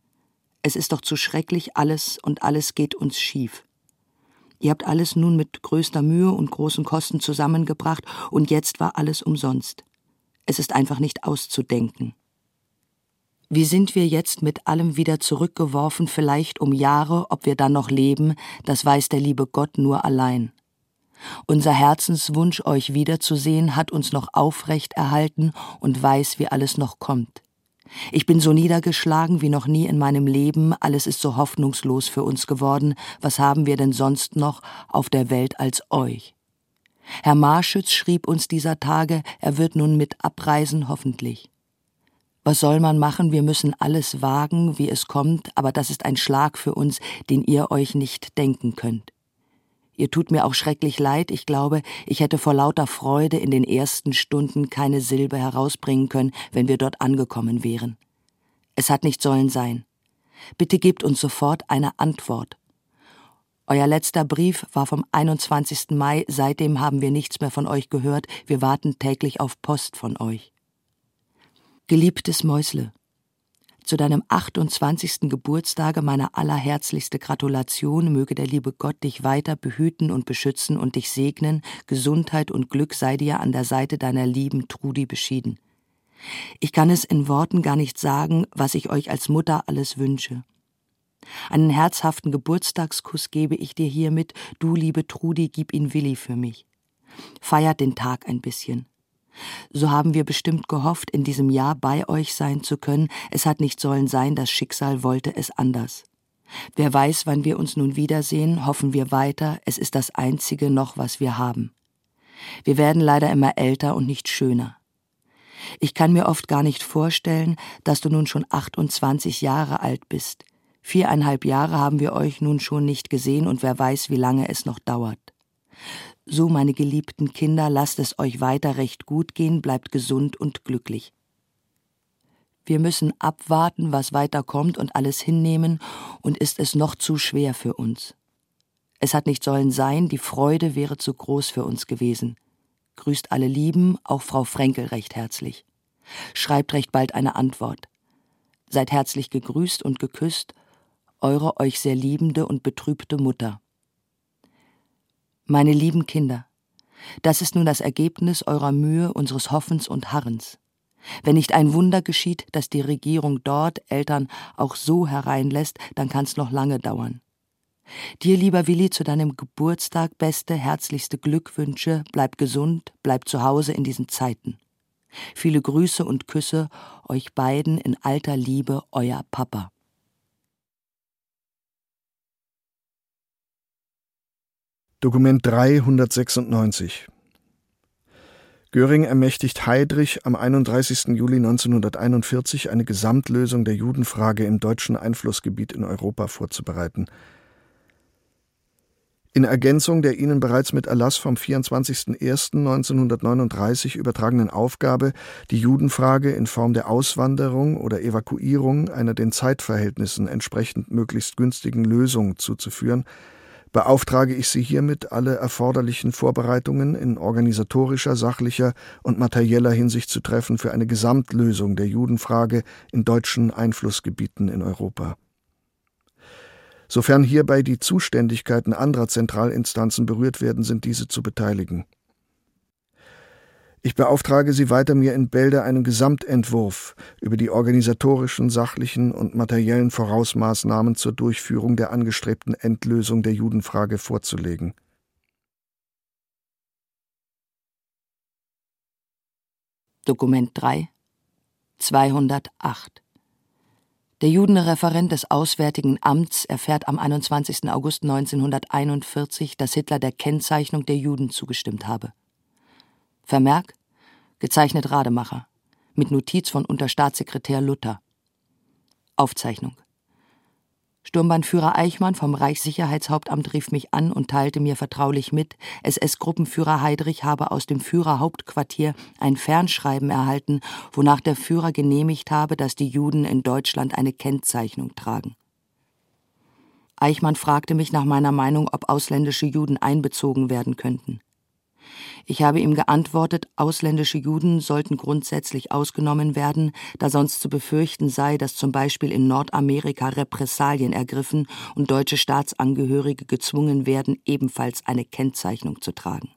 Es ist doch zu schrecklich alles und alles geht uns schief. Ihr habt alles nun mit größter Mühe und großen Kosten zusammengebracht und jetzt war alles umsonst. Es ist einfach nicht auszudenken. Wie sind wir jetzt mit allem wieder zurückgeworfen, vielleicht um Jahre, ob wir dann noch leben, das weiß der liebe Gott nur allein. Unser Herzenswunsch, euch wiederzusehen, hat uns noch aufrecht erhalten und weiß, wie alles noch kommt. Ich bin so niedergeschlagen wie noch nie in meinem Leben, alles ist so hoffnungslos für uns geworden, was haben wir denn sonst noch auf der Welt als euch? Herr Marschütz schrieb uns dieser Tage, er wird nun mit abreisen hoffentlich. Was soll man machen? Wir müssen alles wagen, wie es kommt, aber das ist ein Schlag für uns, den ihr euch nicht denken könnt. Ihr tut mir auch schrecklich leid, ich glaube, ich hätte vor lauter Freude in den ersten Stunden keine Silbe herausbringen können, wenn wir dort angekommen wären. Es hat nicht sollen sein. Bitte gebt uns sofort eine Antwort. Euer letzter Brief war vom 21. Mai, seitdem haben wir nichts mehr von euch gehört, wir warten täglich auf Post von euch. Geliebtes Mäusle, zu deinem 28. Geburtstage meine allerherzlichste Gratulation, möge der liebe Gott dich weiter behüten und beschützen und dich segnen, Gesundheit und Glück sei dir an der Seite deiner lieben Trudi beschieden. Ich kann es in Worten gar nicht sagen, was ich euch als Mutter alles wünsche. Einen herzhaften Geburtstagskuss gebe ich dir hiermit, du liebe Trudi, gib ihn Willi für mich. Feiert den Tag ein bisschen. So haben wir bestimmt gehofft, in diesem Jahr bei euch sein zu können. Es hat nicht sollen sein, das Schicksal wollte es anders. Wer weiß, wann wir uns nun wiedersehen, hoffen wir weiter, es ist das einzige noch, was wir haben. Wir werden leider immer älter und nicht schöner. Ich kann mir oft gar nicht vorstellen, dass du nun schon 28 Jahre alt bist. Viereinhalb Jahre haben wir euch nun schon nicht gesehen und wer weiß, wie lange es noch dauert. So, meine geliebten Kinder, lasst es euch weiter recht gut gehen, bleibt gesund und glücklich. Wir müssen abwarten, was weiter kommt und alles hinnehmen, und ist es noch zu schwer für uns. Es hat nicht sollen sein, die Freude wäre zu groß für uns gewesen. Grüßt alle Lieben, auch Frau Frenkel recht herzlich. Schreibt recht bald eine Antwort. Seid herzlich gegrüßt und geküsst, eure euch sehr liebende und betrübte Mutter. Meine lieben Kinder, das ist nun das Ergebnis eurer Mühe, unseres Hoffens und Harrens. Wenn nicht ein Wunder geschieht, dass die Regierung dort Eltern auch so hereinlässt, dann kann's noch lange dauern. Dir, lieber Willi, zu deinem Geburtstag beste, herzlichste Glückwünsche, bleib gesund, bleib zu Hause in diesen Zeiten. Viele Grüße und Küsse euch beiden in alter Liebe, euer Papa. Dokument 396 Göring ermächtigt Heydrich am 31. Juli 1941 eine Gesamtlösung der Judenfrage im deutschen Einflussgebiet in Europa vorzubereiten. In Ergänzung der Ihnen bereits mit Erlass vom 24.01.1939 übertragenen Aufgabe, die Judenfrage in Form der Auswanderung oder Evakuierung einer den Zeitverhältnissen entsprechend möglichst günstigen Lösung zuzuführen, beauftrage ich Sie hiermit, alle erforderlichen Vorbereitungen in organisatorischer, sachlicher und materieller Hinsicht zu treffen für eine Gesamtlösung der Judenfrage in deutschen Einflussgebieten in Europa. Sofern hierbei die Zuständigkeiten anderer Zentralinstanzen berührt werden, sind diese zu beteiligen. Ich beauftrage Sie weiter, mir in Bälde einen Gesamtentwurf über die organisatorischen, sachlichen und materiellen Vorausmaßnahmen zur Durchführung der angestrebten Endlösung der Judenfrage vorzulegen. Dokument 3 208 Der Judenreferent des Auswärtigen Amts erfährt am 21. August 1941, dass Hitler der Kennzeichnung der Juden zugestimmt habe. Vermerk gezeichnet Rademacher mit Notiz von Unterstaatssekretär Luther. Aufzeichnung Sturmbannführer Eichmann vom Reichssicherheitshauptamt rief mich an und teilte mir vertraulich mit, SS-Gruppenführer Heydrich habe aus dem Führerhauptquartier ein Fernschreiben erhalten, wonach der Führer genehmigt habe, dass die Juden in Deutschland eine Kennzeichnung tragen. Eichmann fragte mich nach meiner Meinung, ob ausländische Juden einbezogen werden könnten. Ich habe ihm geantwortet, ausländische Juden sollten grundsätzlich ausgenommen werden, da sonst zu befürchten sei, dass zum Beispiel in Nordamerika Repressalien ergriffen und deutsche Staatsangehörige gezwungen werden, ebenfalls eine Kennzeichnung zu tragen.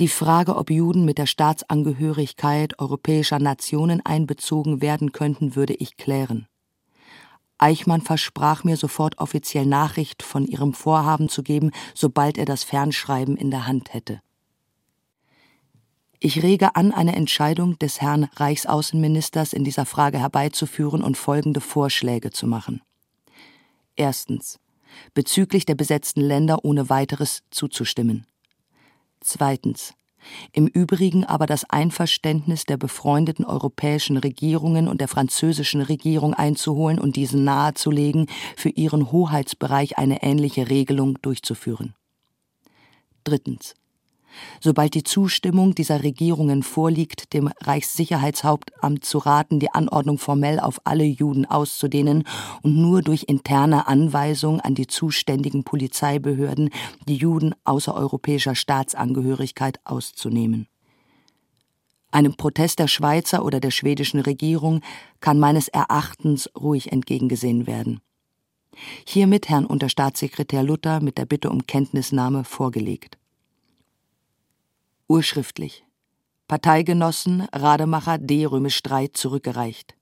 Die Frage, ob Juden mit der Staatsangehörigkeit europäischer Nationen einbezogen werden könnten, würde ich klären. Eichmann versprach mir sofort offiziell Nachricht von ihrem Vorhaben zu geben, sobald er das Fernschreiben in der Hand hätte. Ich rege an, eine Entscheidung des Herrn Reichsaußenministers in dieser Frage herbeizuführen und folgende Vorschläge zu machen. Erstens. Bezüglich der besetzten Länder ohne weiteres zuzustimmen. Zweitens im Übrigen aber das Einverständnis der befreundeten europäischen Regierungen und der französischen Regierung einzuholen und diesen nahezulegen, für ihren Hoheitsbereich eine ähnliche Regelung durchzuführen. Drittens sobald die Zustimmung dieser Regierungen vorliegt, dem Reichssicherheitshauptamt zu raten, die Anordnung formell auf alle Juden auszudehnen und nur durch interne Anweisung an die zuständigen Polizeibehörden die Juden außereuropäischer Staatsangehörigkeit auszunehmen. Einem Protest der Schweizer oder der schwedischen Regierung kann meines Erachtens ruhig entgegengesehen werden. Hiermit Herrn Unterstaatssekretär Luther mit der Bitte um Kenntnisnahme vorgelegt. Urschriftlich. Parteigenossen Rademacher D. Römisch 3 zurückgereicht.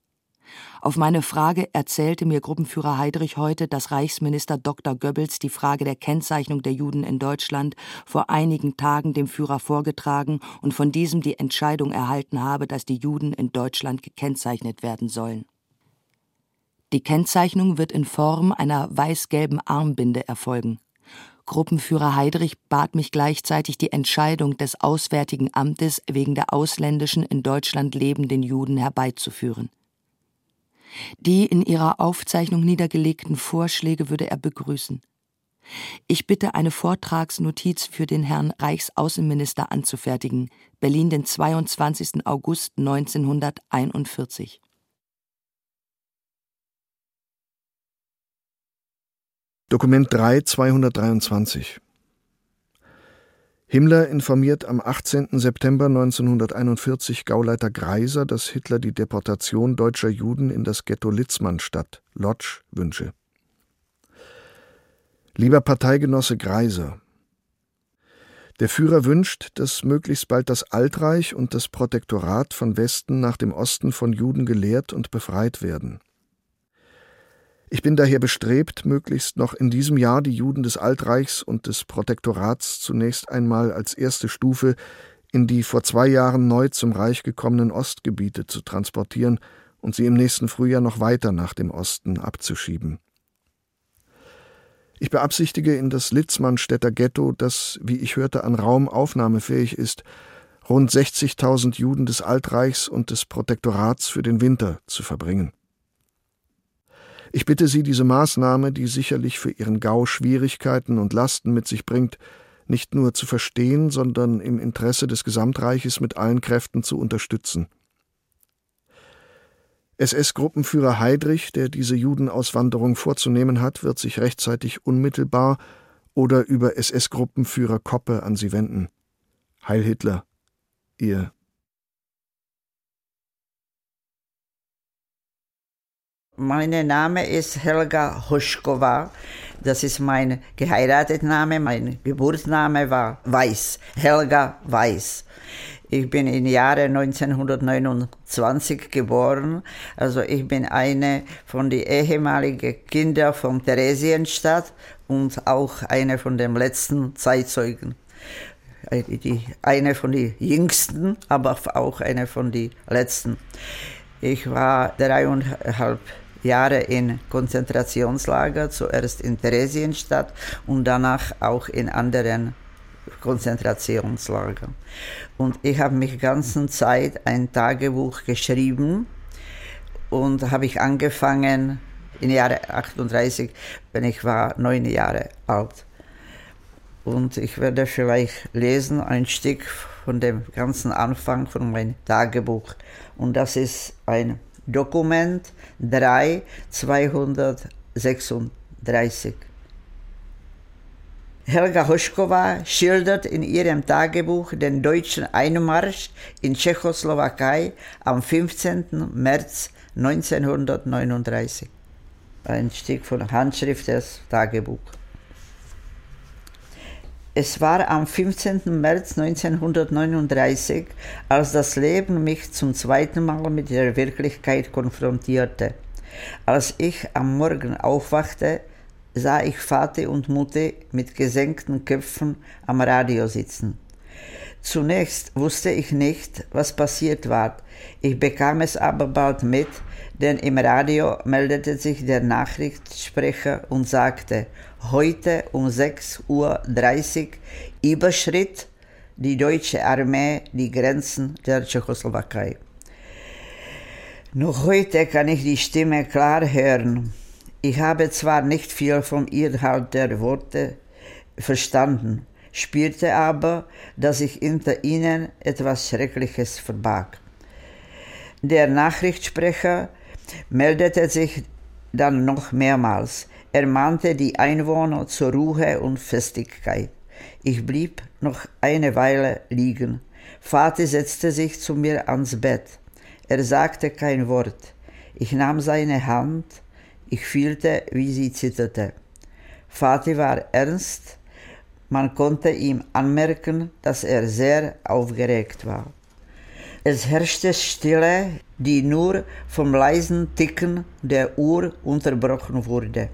Auf meine Frage erzählte mir Gruppenführer Heydrich heute, dass Reichsminister Dr. Goebbels die Frage der Kennzeichnung der Juden in Deutschland vor einigen Tagen dem Führer vorgetragen und von diesem die Entscheidung erhalten habe, dass die Juden in Deutschland gekennzeichnet werden sollen. Die Kennzeichnung wird in Form einer weiß-gelben Armbinde erfolgen. Gruppenführer Heydrich bat mich gleichzeitig, die Entscheidung des Auswärtigen Amtes wegen der ausländischen in Deutschland lebenden Juden herbeizuführen. Die in ihrer Aufzeichnung niedergelegten Vorschläge würde er begrüßen. Ich bitte, eine Vortragsnotiz für den Herrn Reichsaußenminister anzufertigen. Berlin, den 22. August 1941. Dokument 3 223 Himmler informiert am 18. September 1941 Gauleiter Greiser, dass Hitler die Deportation deutscher Juden in das Ghetto Litzmannstadt, Lodz, wünsche. Lieber Parteigenosse Greiser, der Führer wünscht, dass möglichst bald das Altreich und das Protektorat von Westen nach dem Osten von Juden gelehrt und befreit werden. Ich bin daher bestrebt, möglichst noch in diesem Jahr die Juden des Altreichs und des Protektorats zunächst einmal als erste Stufe in die vor zwei Jahren neu zum Reich gekommenen Ostgebiete zu transportieren und sie im nächsten Frühjahr noch weiter nach dem Osten abzuschieben. Ich beabsichtige in das Litzmannstädter Ghetto, das, wie ich hörte, an Raum aufnahmefähig ist, rund 60.000 Juden des Altreichs und des Protektorats für den Winter zu verbringen. Ich bitte Sie, diese Maßnahme, die sicherlich für Ihren Gau Schwierigkeiten und Lasten mit sich bringt, nicht nur zu verstehen, sondern im Interesse des Gesamtreiches mit allen Kräften zu unterstützen. SS-Gruppenführer Heydrich, der diese Judenauswanderung vorzunehmen hat, wird sich rechtzeitig unmittelbar oder über SS-Gruppenführer Koppe an Sie wenden. Heil Hitler, Ihr Mein Name ist Helga Hoschkova. Das ist mein geheirateter Name. Mein Geburtsname war Weiß. Helga Weiß. Ich bin im Jahre 1929 geboren, also ich bin eine von den ehemaligen Kindern von Theresienstadt und auch eine von den letzten Zeitzeugen. Äh, die, eine von den jüngsten, aber auch eine von den letzten. Ich war dreieinhalb Jahre in Konzentrationslager, zuerst in Theresienstadt und danach auch in anderen Konzentrationslager. Und ich habe mich die ganze Zeit ein Tagebuch geschrieben und habe ich angefangen im Jahre 38, wenn ich war neun Jahre alt. Und ich werde vielleicht lesen ein Stück von dem ganzen Anfang von meinem Tagebuch. Und das ist ein Dokument 3 236. Helga Hoschkova schildert in ihrem Tagebuch den deutschen Einmarsch in Tschechoslowakei am 15. März 1939. Ein Stück von Handschrift des Tagebuchs. Es war am 15. März 1939, als das Leben mich zum zweiten Mal mit der Wirklichkeit konfrontierte. Als ich am Morgen aufwachte, sah ich Vater und Mutter mit gesenkten Köpfen am Radio sitzen. Zunächst wusste ich nicht, was passiert war. Ich bekam es aber bald mit, denn im Radio meldete sich der Nachrichtensprecher und sagte, heute um 6.30 Uhr Überschritt die deutsche Armee die Grenzen der Tschechoslowakei. Noch heute kann ich die Stimme klar hören. Ich habe zwar nicht viel vom Inhalt der Worte verstanden, spürte aber, dass sich hinter ihnen etwas Schreckliches verbarg. Der Nachrichtssprecher meldete sich dann noch mehrmals. Er mahnte die Einwohner zur Ruhe und Festigkeit. Ich blieb noch eine Weile liegen. Vater setzte sich zu mir ans Bett. Er sagte kein Wort. Ich nahm seine Hand ich fühlte, wie sie zitterte. Vati war ernst, man konnte ihm anmerken, dass er sehr aufgeregt war. Es herrschte Stille, die nur vom leisen Ticken der Uhr unterbrochen wurde.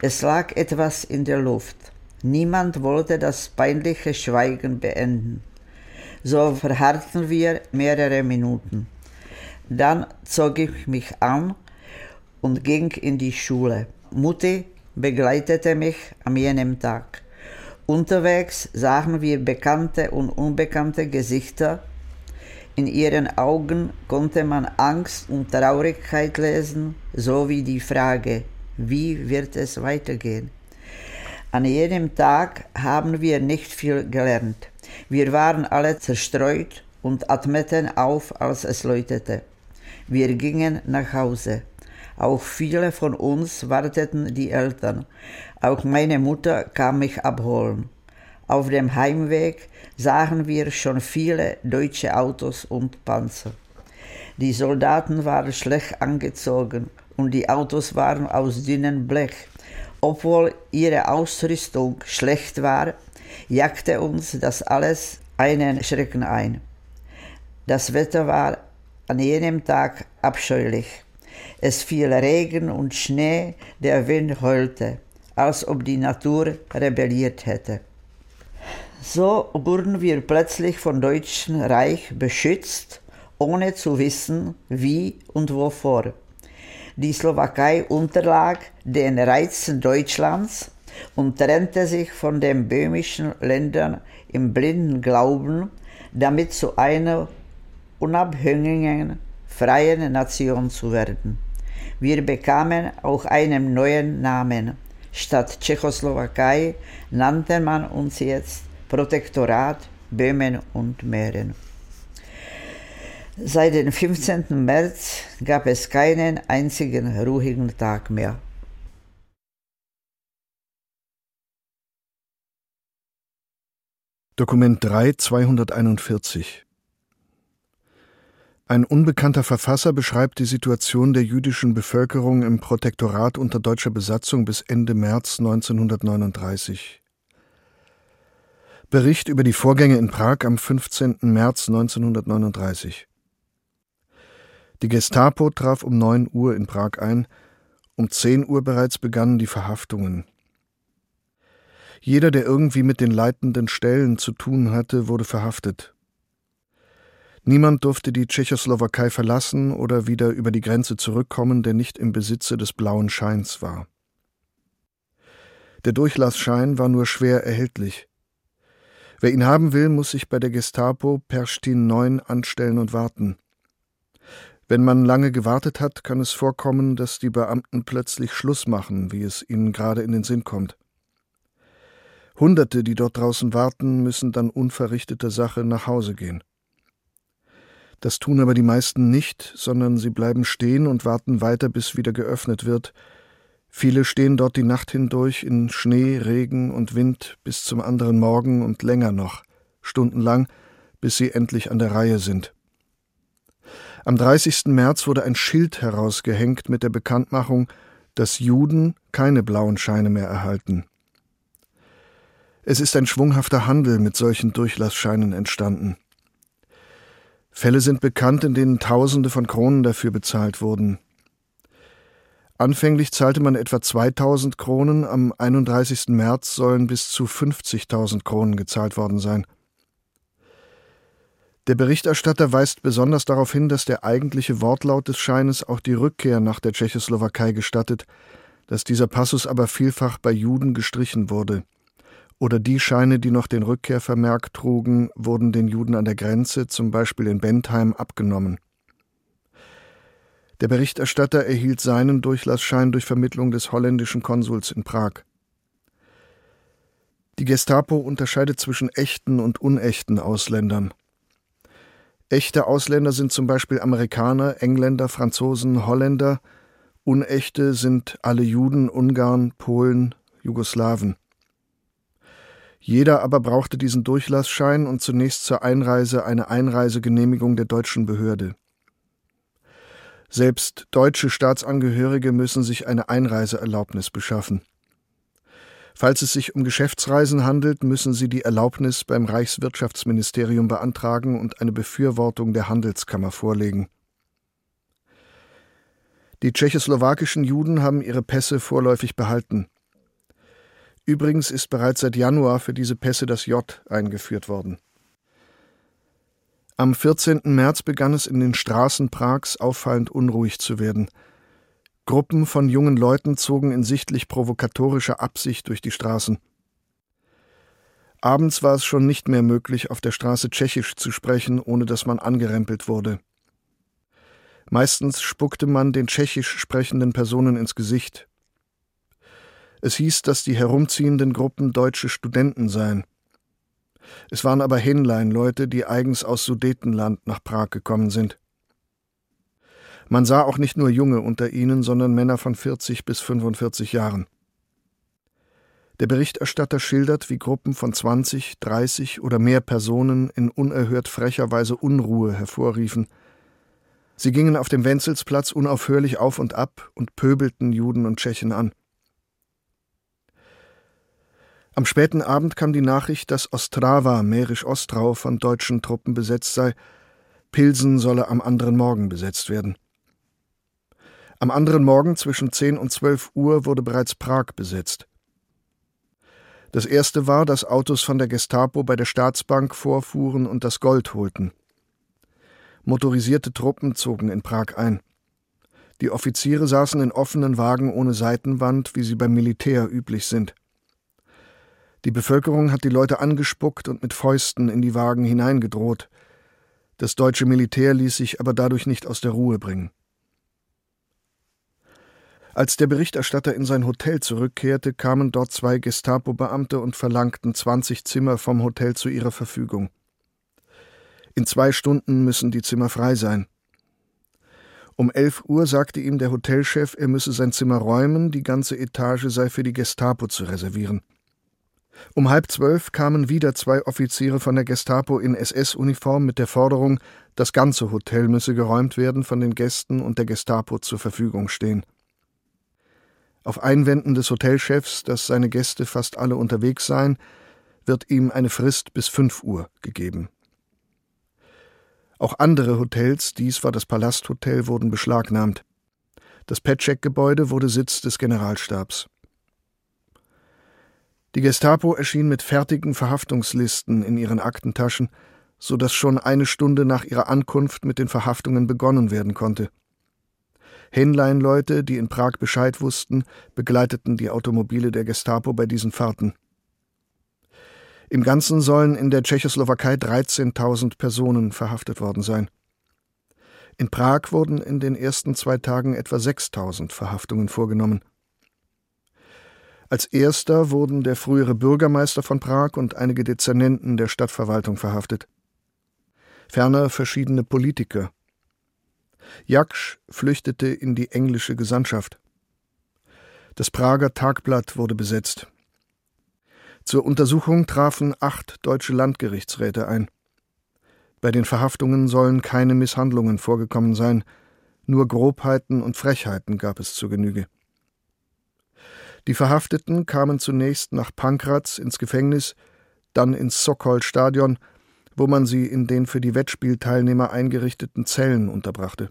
Es lag etwas in der Luft. Niemand wollte das peinliche Schweigen beenden. So verharrten wir mehrere Minuten. Dann zog ich mich an und ging in die Schule. Mutti begleitete mich an jenem Tag. Unterwegs sahen wir bekannte und unbekannte Gesichter. In ihren Augen konnte man Angst und Traurigkeit lesen, sowie die Frage, wie wird es weitergehen. An jedem Tag haben wir nicht viel gelernt. Wir waren alle zerstreut und atmeten auf, als es läutete. Wir gingen nach Hause. Auch viele von uns warteten die Eltern. Auch meine Mutter kam mich abholen. Auf dem Heimweg sahen wir schon viele deutsche Autos und Panzer. Die Soldaten waren schlecht angezogen und die Autos waren aus dünnem Blech. Obwohl ihre Ausrüstung schlecht war, jagte uns das alles einen Schrecken ein. Das Wetter war an jenem Tag abscheulich. Es fiel Regen und Schnee, der Wind heulte, als ob die Natur rebelliert hätte. So wurden wir plötzlich vom Deutschen Reich beschützt, ohne zu wissen, wie und wovor. Die Slowakei unterlag den Reizen Deutschlands und trennte sich von den böhmischen Ländern im blinden Glauben, damit zu einer unabhängigen freien Nation zu werden. Wir bekamen auch einen neuen Namen. Statt Tschechoslowakei nannte man uns jetzt Protektorat Böhmen und Mähren. Seit dem 15. März gab es keinen einzigen ruhigen Tag mehr. Dokument 3 241 ein unbekannter Verfasser beschreibt die Situation der jüdischen Bevölkerung im Protektorat unter deutscher Besatzung bis Ende März 1939. Bericht über die Vorgänge in Prag am 15. März 1939. Die Gestapo traf um 9 Uhr in Prag ein, um 10 Uhr bereits begannen die Verhaftungen. Jeder, der irgendwie mit den leitenden Stellen zu tun hatte, wurde verhaftet. Niemand durfte die Tschechoslowakei verlassen oder wieder über die Grenze zurückkommen, der nicht im Besitze des blauen Scheins war. Der Durchlassschein war nur schwer erhältlich. Wer ihn haben will, muss sich bei der Gestapo Perstin 9 anstellen und warten. Wenn man lange gewartet hat, kann es vorkommen, dass die Beamten plötzlich Schluss machen, wie es ihnen gerade in den Sinn kommt. Hunderte, die dort draußen warten, müssen dann unverrichteter Sache nach Hause gehen. Das tun aber die meisten nicht, sondern sie bleiben stehen und warten weiter, bis wieder geöffnet wird, Viele stehen dort die Nacht hindurch in Schnee, Regen und Wind bis zum anderen Morgen und länger noch, stundenlang, bis sie endlich an der Reihe sind. Am 30. März wurde ein Schild herausgehängt mit der Bekanntmachung, dass Juden keine blauen Scheine mehr erhalten. Es ist ein schwunghafter Handel mit solchen Durchlassscheinen entstanden. Fälle sind bekannt, in denen Tausende von Kronen dafür bezahlt wurden. Anfänglich zahlte man etwa 2000 Kronen, am 31. März sollen bis zu 50.000 Kronen gezahlt worden sein. Der Berichterstatter weist besonders darauf hin, dass der eigentliche Wortlaut des Scheines auch die Rückkehr nach der Tschechoslowakei gestattet, dass dieser Passus aber vielfach bei Juden gestrichen wurde. Oder die Scheine, die noch den Rückkehrvermerk trugen, wurden den Juden an der Grenze, zum Beispiel in Bentheim, abgenommen. Der Berichterstatter erhielt seinen Durchlassschein durch Vermittlung des holländischen Konsuls in Prag. Die Gestapo unterscheidet zwischen echten und unechten Ausländern. Echte Ausländer sind zum Beispiel Amerikaner, Engländer, Franzosen, Holländer. Unechte sind alle Juden, Ungarn, Polen, Jugoslawen. Jeder aber brauchte diesen Durchlassschein und zunächst zur Einreise eine Einreisegenehmigung der deutschen Behörde. Selbst deutsche Staatsangehörige müssen sich eine Einreiseerlaubnis beschaffen. Falls es sich um Geschäftsreisen handelt, müssen sie die Erlaubnis beim Reichswirtschaftsministerium beantragen und eine Befürwortung der Handelskammer vorlegen. Die tschechoslowakischen Juden haben ihre Pässe vorläufig behalten. Übrigens ist bereits seit Januar für diese Pässe das J eingeführt worden. Am 14. März begann es in den Straßen Prags auffallend unruhig zu werden. Gruppen von jungen Leuten zogen in sichtlich provokatorischer Absicht durch die Straßen. Abends war es schon nicht mehr möglich, auf der Straße Tschechisch zu sprechen, ohne dass man angerempelt wurde. Meistens spuckte man den tschechisch sprechenden Personen ins Gesicht. Es hieß, dass die herumziehenden Gruppen deutsche Studenten seien. Es waren aber Hinlein-Leute, die eigens aus Sudetenland nach Prag gekommen sind. Man sah auch nicht nur Junge unter ihnen, sondern Männer von 40 bis 45 Jahren. Der Berichterstatter schildert, wie Gruppen von 20, 30 oder mehr Personen in unerhört frecher Weise Unruhe hervorriefen. Sie gingen auf dem Wenzelsplatz unaufhörlich auf und ab und pöbelten Juden und Tschechen an. Am späten Abend kam die Nachricht, dass Ostrava, Mährisch Ostrau, von deutschen Truppen besetzt sei. Pilsen solle am anderen Morgen besetzt werden. Am anderen Morgen zwischen 10 und 12 Uhr wurde bereits Prag besetzt. Das erste war, dass Autos von der Gestapo bei der Staatsbank vorfuhren und das Gold holten. Motorisierte Truppen zogen in Prag ein. Die Offiziere saßen in offenen Wagen ohne Seitenwand, wie sie beim Militär üblich sind. Die Bevölkerung hat die Leute angespuckt und mit Fäusten in die Wagen hineingedroht. Das deutsche Militär ließ sich aber dadurch nicht aus der Ruhe bringen. Als der Berichterstatter in sein Hotel zurückkehrte, kamen dort zwei Gestapo-Beamte und verlangten 20 Zimmer vom Hotel zu ihrer Verfügung. In zwei Stunden müssen die Zimmer frei sein. Um elf Uhr sagte ihm der Hotelchef, er müsse sein Zimmer räumen, die ganze Etage sei für die Gestapo zu reservieren. Um halb zwölf kamen wieder zwei Offiziere von der Gestapo in SS-Uniform mit der Forderung, das ganze Hotel müsse geräumt werden, von den Gästen und der Gestapo zur Verfügung stehen. Auf Einwänden des Hotelchefs, dass seine Gäste fast alle unterwegs seien, wird ihm eine Frist bis 5 Uhr gegeben. Auch andere Hotels, dies war das Palasthotel, wurden beschlagnahmt. Das Petschek-Gebäude wurde Sitz des Generalstabs. Die Gestapo erschien mit fertigen Verhaftungslisten in ihren Aktentaschen, so dass schon eine Stunde nach ihrer Ankunft mit den Verhaftungen begonnen werden konnte. Hähnleinleute, die in Prag Bescheid wussten, begleiteten die Automobile der Gestapo bei diesen Fahrten. Im Ganzen sollen in der Tschechoslowakei 13.000 Personen verhaftet worden sein. In Prag wurden in den ersten zwei Tagen etwa 6.000 Verhaftungen vorgenommen. Als erster wurden der frühere Bürgermeister von Prag und einige Dezernenten der Stadtverwaltung verhaftet. Ferner verschiedene Politiker. Jaksch flüchtete in die englische Gesandtschaft. Das Prager Tagblatt wurde besetzt. Zur Untersuchung trafen acht deutsche Landgerichtsräte ein. Bei den Verhaftungen sollen keine Misshandlungen vorgekommen sein, nur Grobheiten und Frechheiten gab es zur Genüge. Die Verhafteten kamen zunächst nach Pankratz ins Gefängnis, dann ins Sokol-Stadion, wo man sie in den für die Wettspielteilnehmer eingerichteten Zellen unterbrachte.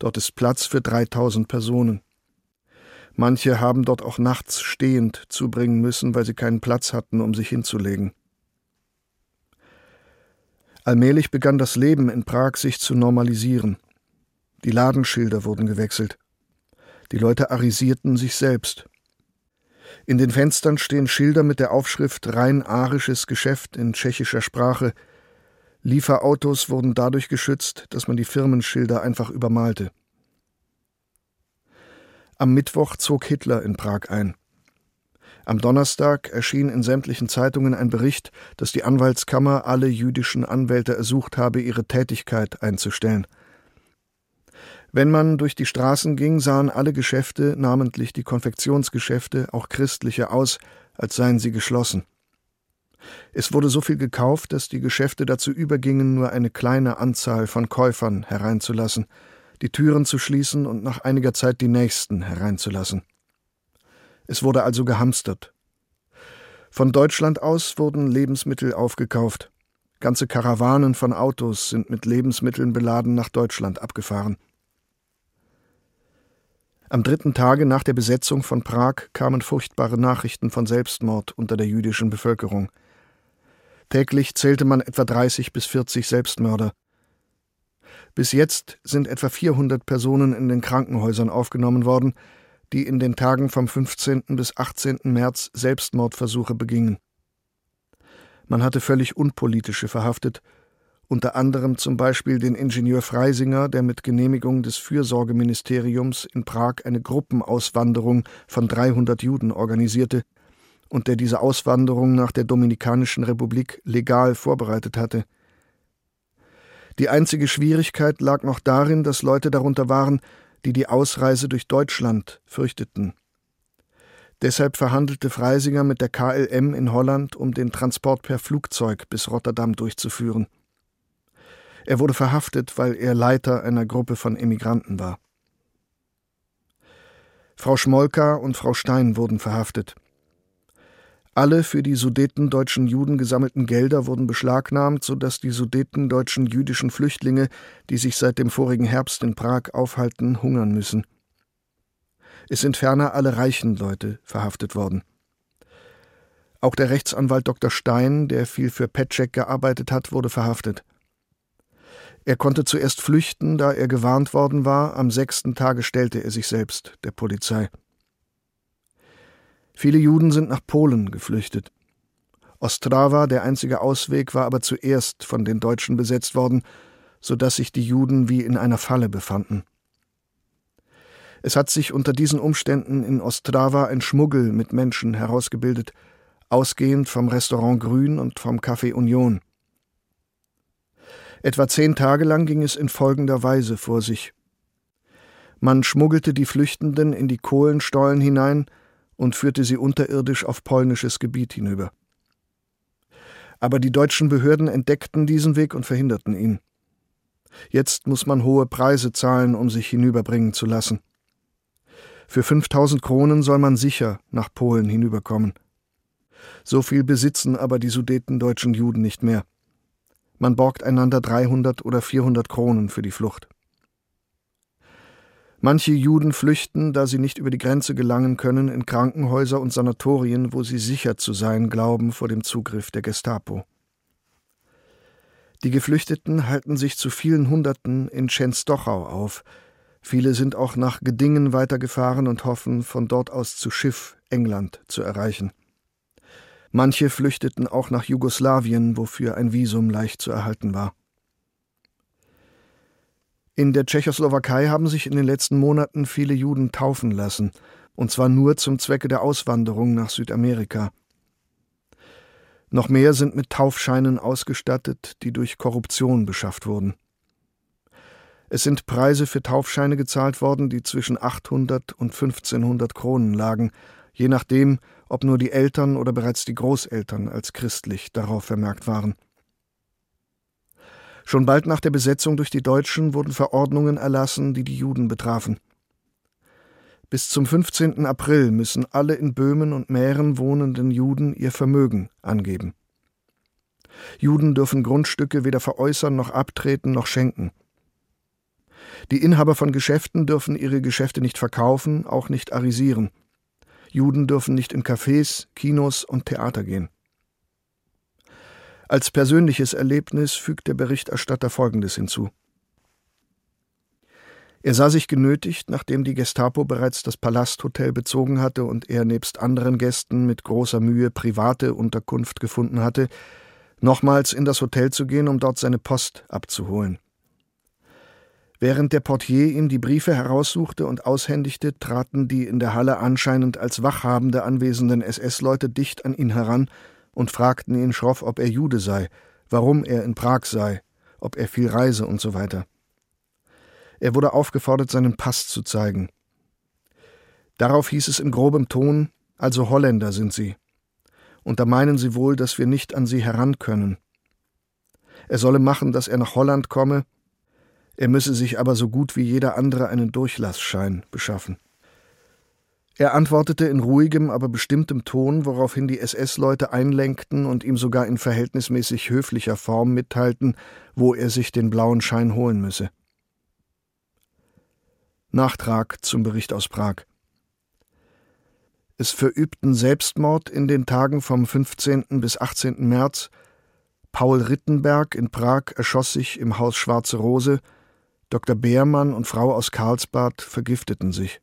Dort ist Platz für 3000 Personen. Manche haben dort auch nachts stehend zubringen müssen, weil sie keinen Platz hatten, um sich hinzulegen. Allmählich begann das Leben in Prag sich zu normalisieren. Die Ladenschilder wurden gewechselt. Die Leute arisierten sich selbst. In den Fenstern stehen Schilder mit der Aufschrift rein arisches Geschäft in tschechischer Sprache. Lieferautos wurden dadurch geschützt, dass man die Firmenschilder einfach übermalte. Am Mittwoch zog Hitler in Prag ein. Am Donnerstag erschien in sämtlichen Zeitungen ein Bericht, dass die Anwaltskammer alle jüdischen Anwälte ersucht habe, ihre Tätigkeit einzustellen. Wenn man durch die Straßen ging, sahen alle Geschäfte, namentlich die Konfektionsgeschäfte, auch christliche aus, als seien sie geschlossen. Es wurde so viel gekauft, dass die Geschäfte dazu übergingen, nur eine kleine Anzahl von Käufern hereinzulassen – die Türen zu schließen und nach einiger Zeit die nächsten hereinzulassen. Es wurde also gehamstert. Von Deutschland aus wurden Lebensmittel aufgekauft. Ganze Karawanen von Autos sind mit Lebensmitteln beladen nach Deutschland abgefahren. Am dritten Tage nach der Besetzung von Prag kamen furchtbare Nachrichten von Selbstmord unter der jüdischen Bevölkerung. Täglich zählte man etwa 30 bis 40 Selbstmörder. Bis jetzt sind etwa 400 Personen in den Krankenhäusern aufgenommen worden, die in den Tagen vom 15. bis 18. März Selbstmordversuche begingen. Man hatte völlig unpolitische verhaftet, unter anderem zum Beispiel den Ingenieur Freisinger, der mit Genehmigung des Fürsorgeministeriums in Prag eine Gruppenauswanderung von 300 Juden organisierte und der diese Auswanderung nach der Dominikanischen Republik legal vorbereitet hatte. Die einzige Schwierigkeit lag noch darin, dass Leute darunter waren, die die Ausreise durch Deutschland fürchteten. Deshalb verhandelte Freisinger mit der KLM in Holland, um den Transport per Flugzeug bis Rotterdam durchzuführen. Er wurde verhaftet, weil er Leiter einer Gruppe von Emigranten war. Frau Schmolka und Frau Stein wurden verhaftet. Alle für die sudetendeutschen Juden gesammelten Gelder wurden beschlagnahmt, sodass die sudetendeutschen jüdischen Flüchtlinge, die sich seit dem vorigen Herbst in Prag aufhalten, hungern müssen. Es sind ferner alle reichen Leute verhaftet worden. Auch der Rechtsanwalt Dr. Stein, der viel für Petschek gearbeitet hat, wurde verhaftet. Er konnte zuerst flüchten, da er gewarnt worden war, am sechsten Tage stellte er sich selbst der Polizei. Viele Juden sind nach Polen geflüchtet. Ostrawa, der einzige Ausweg, war aber zuerst von den Deutschen besetzt worden, so dass sich die Juden wie in einer Falle befanden. Es hat sich unter diesen Umständen in Ostrawa ein Schmuggel mit Menschen herausgebildet, ausgehend vom Restaurant Grün und vom Café Union. Etwa zehn Tage lang ging es in folgender Weise vor sich. Man schmuggelte die Flüchtenden in die Kohlenstollen hinein, und führte sie unterirdisch auf polnisches Gebiet hinüber. Aber die deutschen Behörden entdeckten diesen Weg und verhinderten ihn. Jetzt muss man hohe Preise zahlen, um sich hinüberbringen zu lassen. Für 5000 Kronen soll man sicher nach Polen hinüberkommen. So viel besitzen aber die sudetendeutschen Juden nicht mehr. Man borgt einander 300 oder 400 Kronen für die Flucht. Manche Juden flüchten, da sie nicht über die Grenze gelangen können, in Krankenhäuser und Sanatorien, wo sie sicher zu sein glauben vor dem Zugriff der Gestapo. Die Geflüchteten halten sich zu vielen Hunderten in Schenstochau auf. Viele sind auch nach Gedingen weitergefahren und hoffen, von dort aus zu Schiff England zu erreichen. Manche flüchteten auch nach Jugoslawien, wofür ein Visum leicht zu erhalten war. In der Tschechoslowakei haben sich in den letzten Monaten viele Juden taufen lassen, und zwar nur zum Zwecke der Auswanderung nach Südamerika. Noch mehr sind mit Taufscheinen ausgestattet, die durch Korruption beschafft wurden. Es sind Preise für Taufscheine gezahlt worden, die zwischen 800 und 1500 Kronen lagen, je nachdem, ob nur die Eltern oder bereits die Großeltern als christlich darauf vermerkt waren. Schon bald nach der Besetzung durch die Deutschen wurden Verordnungen erlassen, die die Juden betrafen. Bis zum 15. April müssen alle in Böhmen und Mähren wohnenden Juden ihr Vermögen angeben. Juden dürfen Grundstücke weder veräußern noch abtreten noch schenken. Die Inhaber von Geschäften dürfen ihre Geschäfte nicht verkaufen, auch nicht arisieren. Juden dürfen nicht in Cafés, Kinos und Theater gehen. Als persönliches Erlebnis fügt der Berichterstatter Folgendes hinzu. Er sah sich genötigt, nachdem die Gestapo bereits das Palasthotel bezogen hatte und er nebst anderen Gästen mit großer Mühe private Unterkunft gefunden hatte, nochmals in das Hotel zu gehen, um dort seine Post abzuholen. Während der Portier ihm die Briefe heraussuchte und aushändigte, traten die in der Halle anscheinend als Wachhabende anwesenden SS-Leute dicht an ihn heran und fragten ihn schroff, ob er Jude sei, warum er in Prag sei, ob er viel reise und so weiter. Er wurde aufgefordert, seinen Pass zu zeigen. Darauf hieß es in grobem Ton, also Holländer sind Sie. Und da meinen Sie wohl, dass wir nicht an Sie heran können. Er solle machen, dass er nach Holland komme, er müsse sich aber so gut wie jeder andere einen Durchlassschein beschaffen. Er antwortete in ruhigem, aber bestimmtem Ton, woraufhin die SS-Leute einlenkten und ihm sogar in verhältnismäßig höflicher Form mitteilten, wo er sich den blauen Schein holen müsse. Nachtrag zum Bericht aus Prag. Es verübten Selbstmord in den Tagen vom 15. bis 18. März. Paul Rittenberg in Prag erschoss sich im Haus Schwarze Rose. Dr. Beermann und Frau aus Karlsbad vergifteten sich.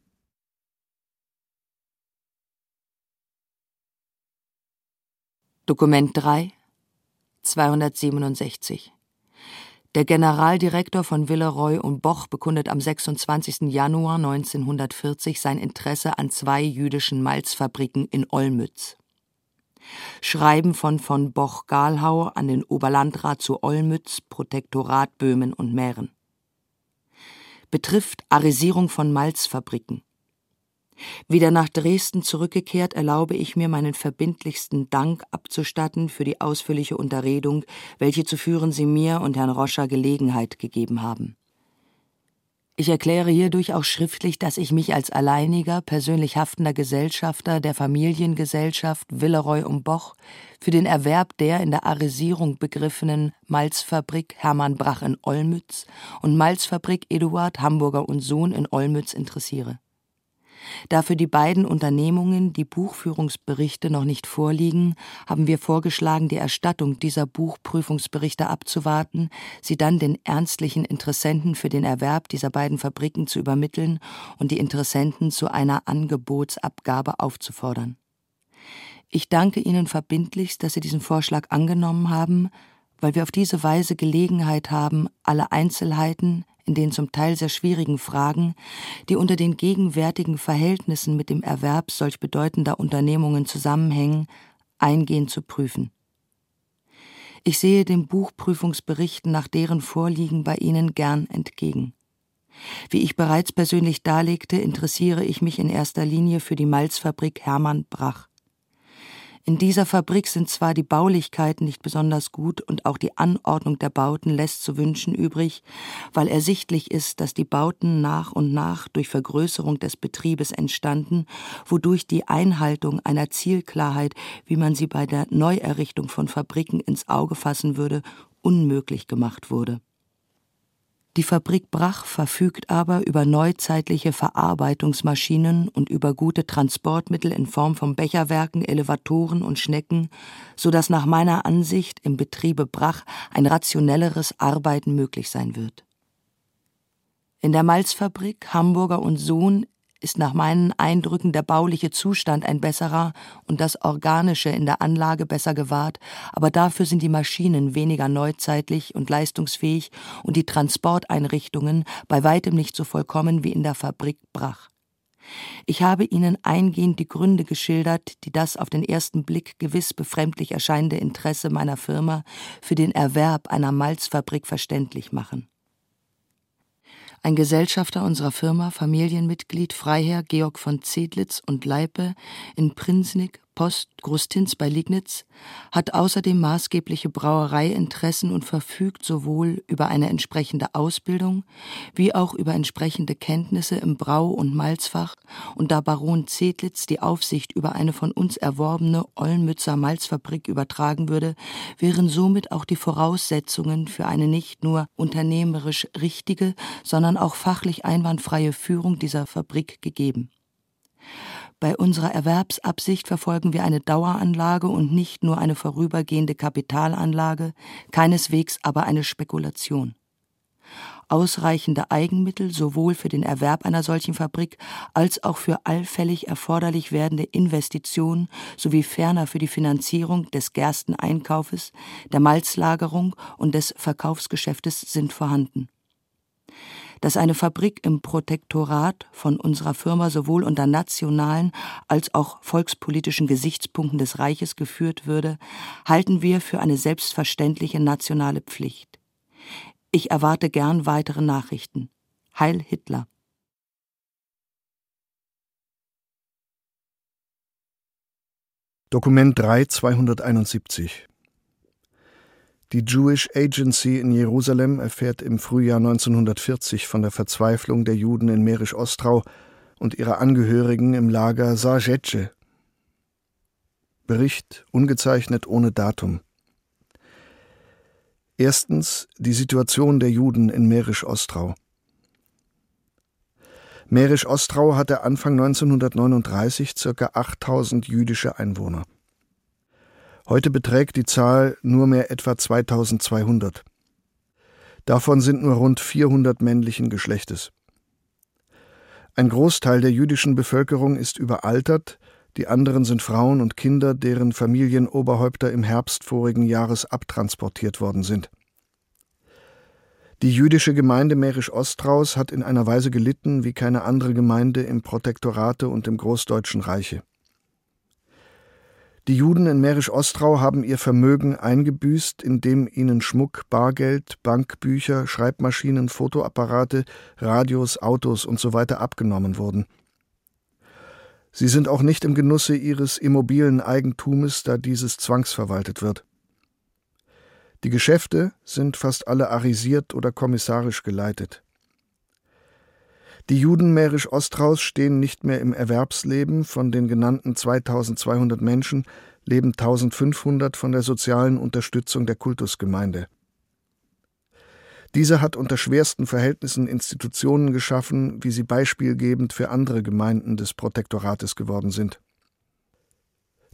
Dokument 3 267 Der Generaldirektor von Villeroy und Boch bekundet am 26. Januar 1940 sein Interesse an zwei jüdischen Malzfabriken in Olmütz. Schreiben von von Boch-Galhau an den Oberlandrat zu Olmütz, Protektorat Böhmen und Mähren. Betrifft Arisierung von Malzfabriken. Wieder nach Dresden zurückgekehrt, erlaube ich mir, meinen verbindlichsten Dank abzustatten für die ausführliche Unterredung, welche zu führen Sie mir und Herrn Roscher Gelegenheit gegeben haben. Ich erkläre hierdurch auch schriftlich, dass ich mich als alleiniger, persönlich haftender Gesellschafter der Familiengesellschaft Villeroy und Boch für den Erwerb der in der Arisierung begriffenen Malzfabrik Hermann Brach in Olmütz und Malzfabrik Eduard Hamburger und Sohn in Olmütz interessiere. Da für die beiden Unternehmungen die Buchführungsberichte noch nicht vorliegen, haben wir vorgeschlagen, die Erstattung dieser Buchprüfungsberichte abzuwarten, sie dann den ernstlichen Interessenten für den Erwerb dieser beiden Fabriken zu übermitteln und die Interessenten zu einer Angebotsabgabe aufzufordern. Ich danke Ihnen verbindlichst, dass Sie diesen Vorschlag angenommen haben, weil wir auf diese Weise Gelegenheit haben, alle Einzelheiten, in den zum Teil sehr schwierigen Fragen, die unter den gegenwärtigen Verhältnissen mit dem Erwerb solch bedeutender Unternehmungen zusammenhängen, eingehend zu prüfen. Ich sehe den Buchprüfungsberichten nach deren Vorliegen bei Ihnen gern entgegen. Wie ich bereits persönlich darlegte, interessiere ich mich in erster Linie für die Malzfabrik Hermann Brach. In dieser Fabrik sind zwar die Baulichkeiten nicht besonders gut und auch die Anordnung der Bauten lässt zu wünschen übrig, weil ersichtlich ist, dass die Bauten nach und nach durch Vergrößerung des Betriebes entstanden, wodurch die Einhaltung einer Zielklarheit, wie man sie bei der Neuerrichtung von Fabriken ins Auge fassen würde, unmöglich gemacht wurde. Die Fabrik Brach verfügt aber über neuzeitliche Verarbeitungsmaschinen und über gute Transportmittel in Form von Becherwerken, Elevatoren und Schnecken, so dass nach meiner Ansicht im Betriebe Brach ein rationelleres Arbeiten möglich sein wird. In der Malzfabrik Hamburger und Sohn ist nach meinen Eindrücken der bauliche Zustand ein besserer und das Organische in der Anlage besser gewahrt, aber dafür sind die Maschinen weniger neuzeitlich und leistungsfähig und die Transporteinrichtungen bei weitem nicht so vollkommen wie in der Fabrik Brach. Ich habe Ihnen eingehend die Gründe geschildert, die das auf den ersten Blick gewiss befremdlich erscheinende Interesse meiner Firma für den Erwerb einer Malzfabrik verständlich machen. Ein Gesellschafter unserer Firma, Familienmitglied Freiherr Georg von Zedlitz und Leipe in Prinsnick Post Grostins bei Lignitz, hat außerdem maßgebliche Brauereiinteressen und verfügt sowohl über eine entsprechende Ausbildung wie auch über entsprechende Kenntnisse im Brau- und Malzfach, und da Baron Zedlitz die Aufsicht über eine von uns erworbene Ollenmützer Malzfabrik übertragen würde, wären somit auch die Voraussetzungen für eine nicht nur unternehmerisch richtige, sondern auch fachlich einwandfreie Führung dieser Fabrik gegeben. Bei unserer Erwerbsabsicht verfolgen wir eine Daueranlage und nicht nur eine vorübergehende Kapitalanlage, keineswegs aber eine Spekulation. Ausreichende Eigenmittel sowohl für den Erwerb einer solchen Fabrik als auch für allfällig erforderlich werdende Investitionen sowie ferner für die Finanzierung des Gersteneinkaufes, der Malzlagerung und des Verkaufsgeschäftes sind vorhanden dass eine Fabrik im Protektorat von unserer Firma sowohl unter nationalen als auch volkspolitischen Gesichtspunkten des Reiches geführt würde, halten wir für eine selbstverständliche nationale Pflicht. Ich erwarte gern weitere Nachrichten. Heil Hitler. Dokument 3 271 die Jewish Agency in Jerusalem erfährt im Frühjahr 1940 von der Verzweiflung der Juden in Mährisch-Ostrau und ihrer Angehörigen im Lager Sarjetsche. Bericht ungezeichnet ohne Datum. Erstens die Situation der Juden in Mährisch-Ostrau. Mährisch-Ostrau hatte Anfang 1939 ca. 8000 jüdische Einwohner. Heute beträgt die Zahl nur mehr etwa 2200. Davon sind nur rund 400 männlichen Geschlechtes. Ein Großteil der jüdischen Bevölkerung ist überaltert, die anderen sind Frauen und Kinder, deren Familienoberhäupter im Herbst vorigen Jahres abtransportiert worden sind. Die jüdische Gemeinde Mährisch-Ostraus hat in einer Weise gelitten wie keine andere Gemeinde im Protektorate und im Großdeutschen Reiche. Die Juden in Mährisch-Ostrau haben ihr Vermögen eingebüßt, indem ihnen Schmuck, Bargeld, Bankbücher, Schreibmaschinen, Fotoapparate, Radios, Autos usw. So abgenommen wurden. Sie sind auch nicht im Genusse ihres immobilen Eigentumes, da dieses zwangsverwaltet wird. Die Geschäfte sind fast alle arisiert oder kommissarisch geleitet. Die Juden Mährisch-Ostraus stehen nicht mehr im Erwerbsleben. Von den genannten 2200 Menschen leben 1500 von der sozialen Unterstützung der Kultusgemeinde. Diese hat unter schwersten Verhältnissen Institutionen geschaffen, wie sie beispielgebend für andere Gemeinden des Protektorates geworden sind.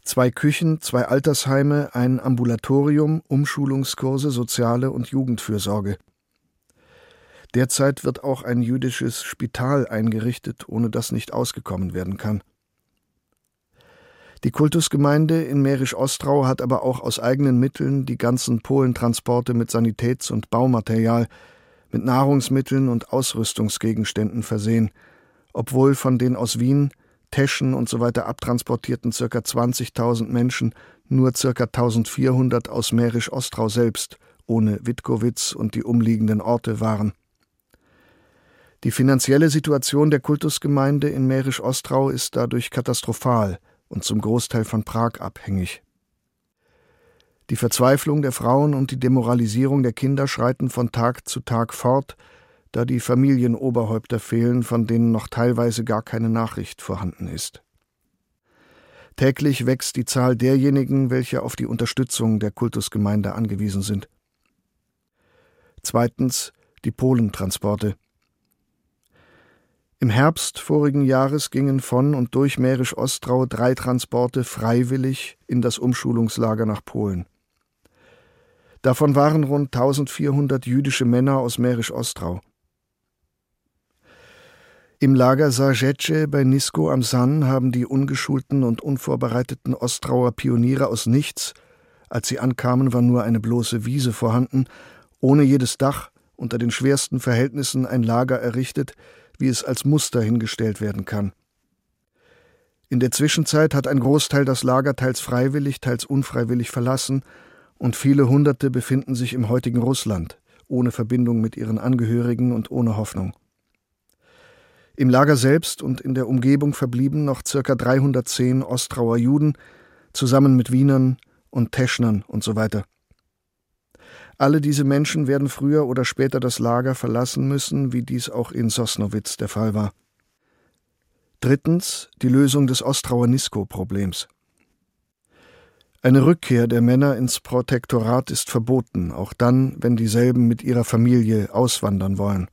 Zwei Küchen, zwei Altersheime, ein Ambulatorium, Umschulungskurse, soziale und Jugendfürsorge. Derzeit wird auch ein jüdisches Spital eingerichtet, ohne das nicht ausgekommen werden kann. Die Kultusgemeinde in Mährisch-Ostrau hat aber auch aus eigenen Mitteln die ganzen Polentransporte mit Sanitäts- und Baumaterial, mit Nahrungsmitteln und Ausrüstungsgegenständen versehen, obwohl von den aus Wien, Teschen und so abtransportierten ca. 20.000 Menschen nur ca. 1400 aus Mährisch-Ostrau selbst, ohne Witkowitz und die umliegenden Orte waren. Die finanzielle Situation der Kultusgemeinde in Mährisch-Ostrau ist dadurch katastrophal, und zum Großteil von Prag abhängig. Die Verzweiflung der Frauen und die Demoralisierung der Kinder schreiten von Tag zu Tag fort, da die Familienoberhäupter fehlen, von denen noch teilweise gar keine Nachricht vorhanden ist. Täglich wächst die Zahl derjenigen, welche auf die Unterstützung der Kultusgemeinde angewiesen sind. Zweitens die Polentransporte. Im Herbst vorigen Jahres gingen von und durch Mährisch-Ostrau drei Transporte freiwillig in das Umschulungslager nach Polen. Davon waren rund 1400 jüdische Männer aus Mährisch-Ostrau. Im Lager Sargece bei Nisko am San haben die ungeschulten und unvorbereiteten Ostrauer Pioniere aus nichts, als sie ankamen, war nur eine bloße Wiese vorhanden, ohne jedes Dach, unter den schwersten Verhältnissen ein Lager errichtet, wie es als Muster hingestellt werden kann. In der Zwischenzeit hat ein Großteil das Lager teils freiwillig, teils unfreiwillig verlassen, und viele Hunderte befinden sich im heutigen Russland, ohne Verbindung mit ihren Angehörigen und ohne Hoffnung. Im Lager selbst und in der Umgebung verblieben noch ca. 310 Ostrauer Juden, zusammen mit Wienern und Teschnern und so weiter. Alle diese Menschen werden früher oder später das Lager verlassen müssen, wie dies auch in Sosnowitz der Fall war. Drittens die Lösung des Ostrauer Nisko-Problems. Eine Rückkehr der Männer ins Protektorat ist verboten, auch dann, wenn dieselben mit ihrer Familie auswandern wollen.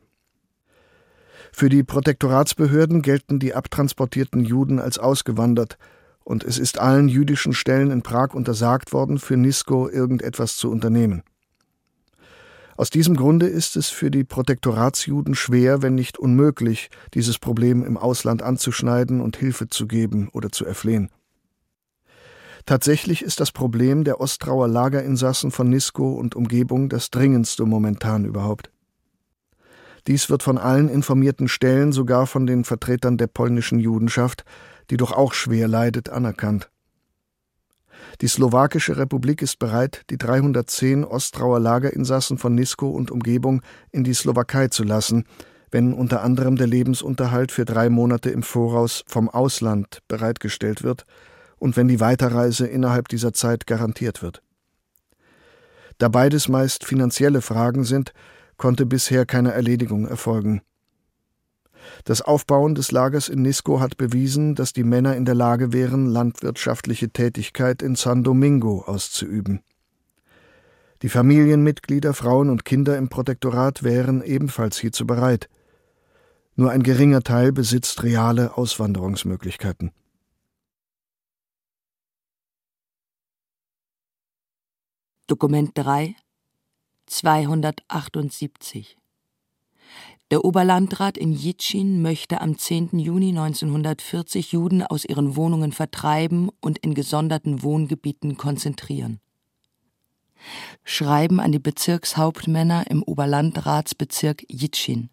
Für die Protektoratsbehörden gelten die abtransportierten Juden als ausgewandert, und es ist allen jüdischen Stellen in Prag untersagt worden, für Nisko irgendetwas zu unternehmen. Aus diesem Grunde ist es für die Protektoratsjuden schwer, wenn nicht unmöglich, dieses Problem im Ausland anzuschneiden und Hilfe zu geben oder zu erflehen. Tatsächlich ist das Problem der Ostrauer Lagerinsassen von Nisko und Umgebung das dringendste momentan überhaupt. Dies wird von allen informierten Stellen, sogar von den Vertretern der polnischen Judenschaft, die doch auch schwer leidet, anerkannt. Die Slowakische Republik ist bereit, die 310 Ostrauer Lagerinsassen von Nisko und Umgebung in die Slowakei zu lassen, wenn unter anderem der Lebensunterhalt für drei Monate im Voraus vom Ausland bereitgestellt wird und wenn die Weiterreise innerhalb dieser Zeit garantiert wird. Da beides meist finanzielle Fragen sind, konnte bisher keine Erledigung erfolgen. Das Aufbauen des Lagers in Nisco hat bewiesen, dass die Männer in der Lage wären, landwirtschaftliche Tätigkeit in San Domingo auszuüben. Die Familienmitglieder, Frauen und Kinder im Protektorat wären ebenfalls hierzu bereit. Nur ein geringer Teil besitzt reale Auswanderungsmöglichkeiten. Dokument 3 278. Der Oberlandrat in Jitschin möchte am 10. Juni 1940 Juden aus ihren Wohnungen vertreiben und in gesonderten Wohngebieten konzentrieren. Schreiben an die Bezirkshauptmänner im Oberlandratsbezirk Jitschin.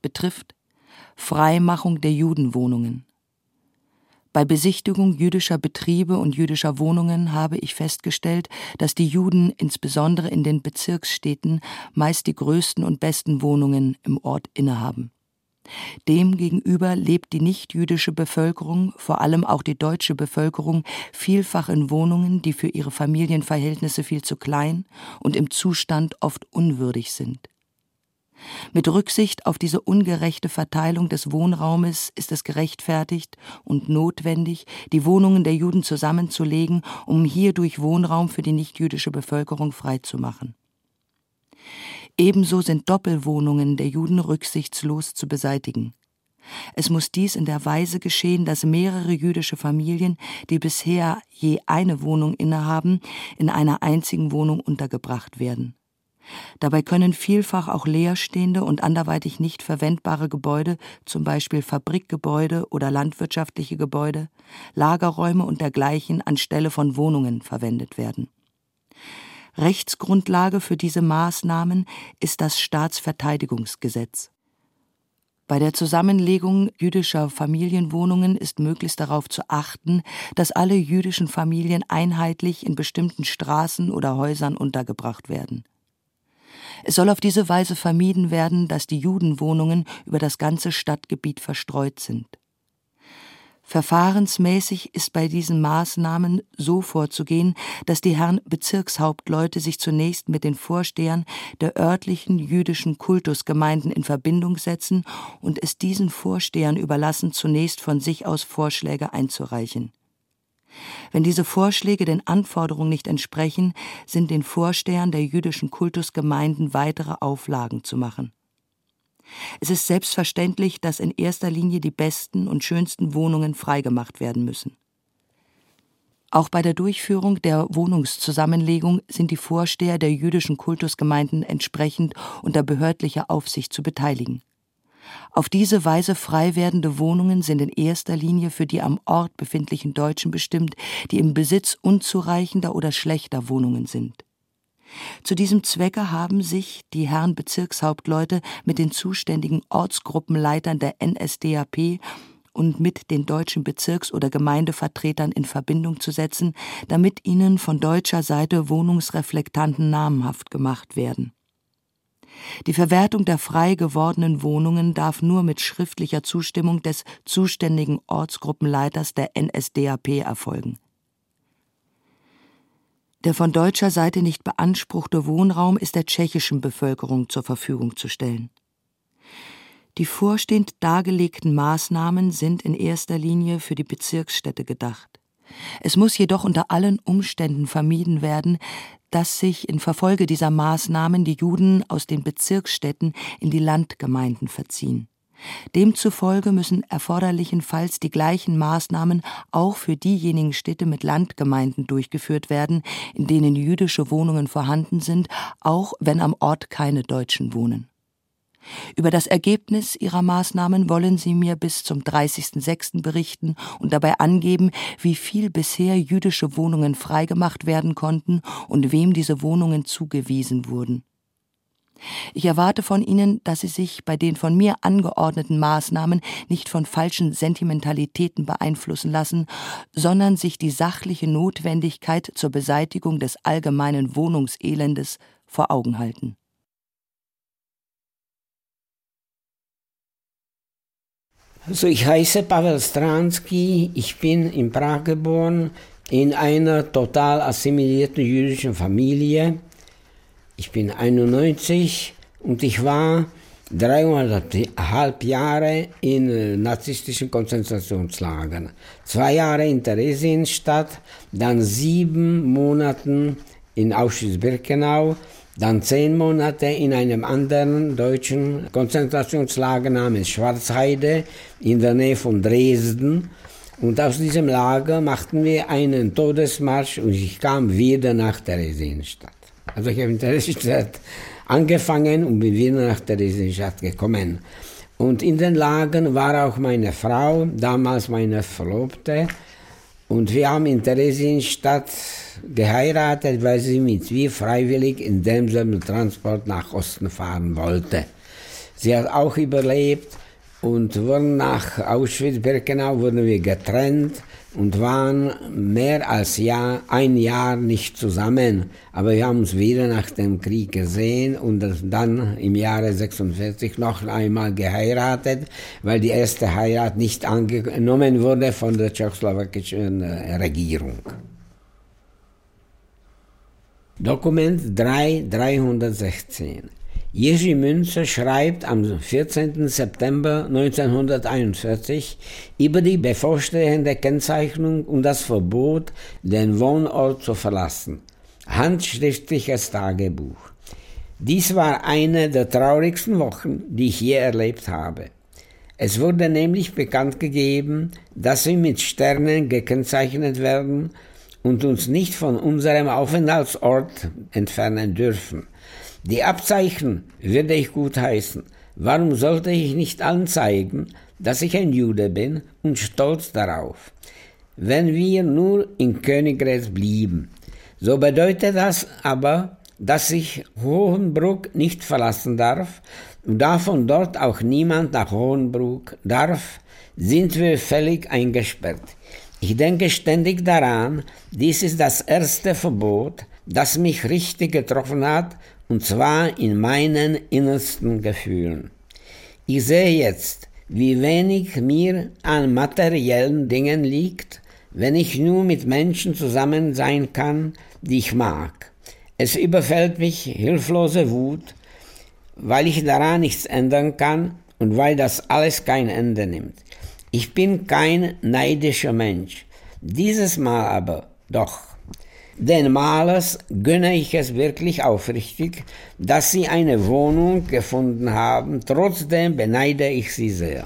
Betrifft Freimachung der Judenwohnungen. Bei Besichtigung jüdischer Betriebe und jüdischer Wohnungen habe ich festgestellt, dass die Juden insbesondere in den Bezirksstädten meist die größten und besten Wohnungen im Ort innehaben. Demgegenüber lebt die nichtjüdische Bevölkerung, vor allem auch die deutsche Bevölkerung, vielfach in Wohnungen, die für ihre Familienverhältnisse viel zu klein und im Zustand oft unwürdig sind. Mit Rücksicht auf diese ungerechte Verteilung des Wohnraumes ist es gerechtfertigt und notwendig, die Wohnungen der Juden zusammenzulegen, um hierdurch Wohnraum für die nichtjüdische Bevölkerung freizumachen. Ebenso sind Doppelwohnungen der Juden rücksichtslos zu beseitigen. Es muss dies in der Weise geschehen, dass mehrere jüdische Familien, die bisher je eine Wohnung innehaben, in einer einzigen Wohnung untergebracht werden. Dabei können vielfach auch leerstehende und anderweitig nicht verwendbare Gebäude, zum Beispiel Fabrikgebäude oder landwirtschaftliche Gebäude, Lagerräume und dergleichen anstelle von Wohnungen verwendet werden. Rechtsgrundlage für diese Maßnahmen ist das Staatsverteidigungsgesetz. Bei der Zusammenlegung jüdischer Familienwohnungen ist möglichst darauf zu achten, dass alle jüdischen Familien einheitlich in bestimmten Straßen oder Häusern untergebracht werden. Es soll auf diese Weise vermieden werden, dass die Judenwohnungen über das ganze Stadtgebiet verstreut sind. Verfahrensmäßig ist bei diesen Maßnahmen so vorzugehen, dass die Herren Bezirkshauptleute sich zunächst mit den Vorstehern der örtlichen jüdischen Kultusgemeinden in Verbindung setzen und es diesen Vorstehern überlassen, zunächst von sich aus Vorschläge einzureichen. Wenn diese Vorschläge den Anforderungen nicht entsprechen, sind den Vorstehern der jüdischen Kultusgemeinden weitere Auflagen zu machen. Es ist selbstverständlich, dass in erster Linie die besten und schönsten Wohnungen freigemacht werden müssen. Auch bei der Durchführung der Wohnungszusammenlegung sind die Vorsteher der jüdischen Kultusgemeinden entsprechend unter behördlicher Aufsicht zu beteiligen. Auf diese Weise frei werdende Wohnungen sind in erster Linie für die am Ort befindlichen Deutschen bestimmt, die im Besitz unzureichender oder schlechter Wohnungen sind. Zu diesem Zwecke haben sich die Herren Bezirkshauptleute mit den zuständigen Ortsgruppenleitern der NSDAP und mit den deutschen Bezirks- oder Gemeindevertretern in Verbindung zu setzen, damit ihnen von deutscher Seite Wohnungsreflektanten namenhaft gemacht werden. Die Verwertung der frei gewordenen Wohnungen darf nur mit schriftlicher Zustimmung des zuständigen Ortsgruppenleiters der NSDAP erfolgen. Der von deutscher Seite nicht beanspruchte Wohnraum ist der tschechischen Bevölkerung zur Verfügung zu stellen. Die vorstehend dargelegten Maßnahmen sind in erster Linie für die Bezirksstädte gedacht. Es muss jedoch unter allen Umständen vermieden werden, dass sich in Verfolge dieser Maßnahmen die Juden aus den Bezirksstädten in die Landgemeinden verziehen. Demzufolge müssen erforderlichenfalls die gleichen Maßnahmen auch für diejenigen Städte mit Landgemeinden durchgeführt werden, in denen jüdische Wohnungen vorhanden sind, auch wenn am Ort keine Deutschen wohnen. Über das Ergebnis ihrer Maßnahmen wollen sie mir bis zum 30.06. berichten und dabei angeben, wie viel bisher jüdische Wohnungen freigemacht werden konnten und wem diese Wohnungen zugewiesen wurden. Ich erwarte von Ihnen, dass Sie sich bei den von mir angeordneten Maßnahmen nicht von falschen Sentimentalitäten beeinflussen lassen, sondern sich die sachliche Notwendigkeit zur Beseitigung des allgemeinen Wohnungselendes vor Augen halten. Also ich heiße Pavel Stransky, ich bin in Prag geboren, in einer total assimilierten jüdischen Familie. Ich bin 91 und ich war dreieinhalb Jahre in äh, narzisstischen Konzentrationslagern. Zwei Jahre in Theresienstadt, dann sieben Monate in Auschwitz-Birkenau, dann zehn Monate in einem anderen deutschen Konzentrationslager namens Schwarzheide in der Nähe von Dresden. Und aus diesem Lager machten wir einen Todesmarsch und ich kam wieder nach Theresienstadt. Also ich habe in Theresienstadt angefangen und bin wieder nach Theresienstadt gekommen. Und in den Lagern war auch meine Frau, damals meine Verlobte. Und wir haben in Theresienstadt geheiratet, weil sie mit mir freiwillig in demselben Transport nach Osten fahren wollte. Sie hat auch überlebt und wurden nach Auschwitz-Birkenau wurden wir getrennt und waren mehr als Jahr, ein Jahr nicht zusammen. Aber wir haben uns wieder nach dem Krieg gesehen und dann im Jahre 46 noch einmal geheiratet, weil die erste Heirat nicht angenommen wurde von der tschechoslowakischen äh, Regierung. Dokument 3, 316. Jerzy Münzer schreibt am 14. September 1941 über die bevorstehende Kennzeichnung und das Verbot, den Wohnort zu verlassen. Handschriftliches Tagebuch. Dies war eine der traurigsten Wochen, die ich je erlebt habe. Es wurde nämlich bekannt gegeben, dass wir mit Sternen gekennzeichnet werden und uns nicht von unserem Aufenthaltsort entfernen dürfen. Die Abzeichen würde ich gut heißen. Warum sollte ich nicht anzeigen, dass ich ein Jude bin und stolz darauf? Wenn wir nur in Königgrätz blieben, so bedeutet das aber, dass ich Hohenbruck nicht verlassen darf und davon dort auch niemand nach Hohenbruck darf, sind wir völlig eingesperrt. Ich denke ständig daran, dies ist das erste Verbot, das mich richtig getroffen hat und zwar in meinen innersten Gefühlen. Ich sehe jetzt, wie wenig mir an materiellen Dingen liegt, wenn ich nur mit Menschen zusammen sein kann, die ich mag. Es überfällt mich hilflose Wut, weil ich daran nichts ändern kann und weil das alles kein Ende nimmt. Ich bin kein neidischer Mensch. Dieses Mal aber doch. Den Malers gönne ich es wirklich aufrichtig, dass sie eine Wohnung gefunden haben, trotzdem beneide ich sie sehr.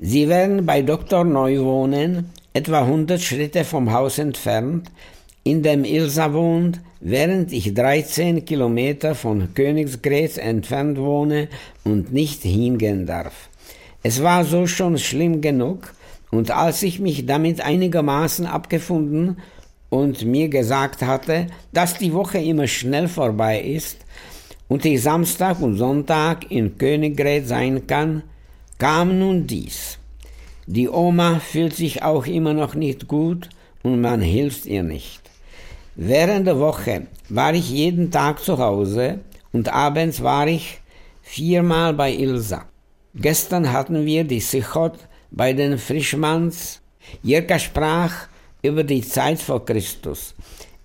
Sie werden bei Dr. Neu wohnen, etwa 100 Schritte vom Haus entfernt, in dem Ilsa wohnt, während ich 13 Kilometer von Königsgrätz entfernt wohne und nicht hingehen darf. Es war so schon schlimm genug, und als ich mich damit einigermaßen abgefunden und mir gesagt hatte, dass die Woche immer schnell vorbei ist und ich Samstag und Sonntag in Königgrätz sein kann, kam nun dies. Die Oma fühlt sich auch immer noch nicht gut und man hilft ihr nicht. Während der Woche war ich jeden Tag zu Hause und abends war ich viermal bei Ilsa. Gestern hatten wir die Sichot bei den Frischmanns. Jirka sprach über die Zeit vor Christus.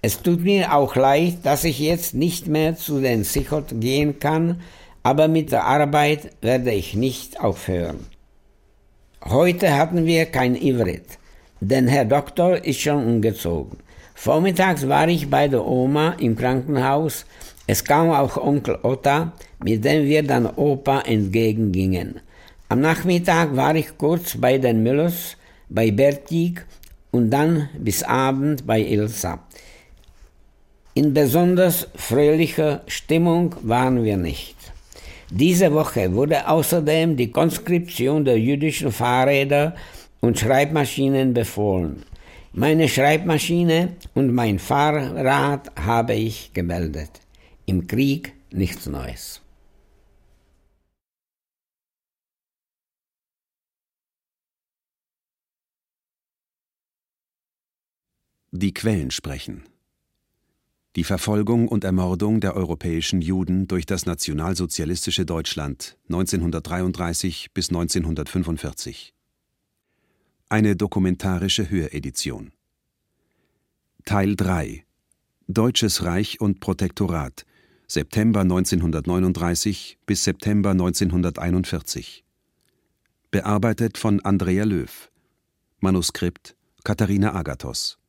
Es tut mir auch leid, dass ich jetzt nicht mehr zu den Sichot gehen kann, aber mit der Arbeit werde ich nicht aufhören. Heute hatten wir kein Ivrit, denn Herr Doktor ist schon umgezogen. Vormittags war ich bei der Oma im Krankenhaus. Es kam auch Onkel Otta, mit dem wir dann Opa entgegengingen. Am Nachmittag war ich kurz bei den Müllers, bei Bertig und dann bis Abend bei Ilsa. In besonders fröhlicher Stimmung waren wir nicht. Diese Woche wurde außerdem die Konskription der jüdischen Fahrräder und Schreibmaschinen befohlen. Meine Schreibmaschine und mein Fahrrad habe ich gemeldet. Im Krieg nichts Neues. Die Quellen sprechen. Die Verfolgung und Ermordung der europäischen Juden durch das nationalsozialistische Deutschland 1933 bis 1945. Eine dokumentarische Höredition. Teil 3 Deutsches Reich und Protektorat September 1939 bis September 1941. Bearbeitet von Andrea Löw. Manuskript Katharina Agathos.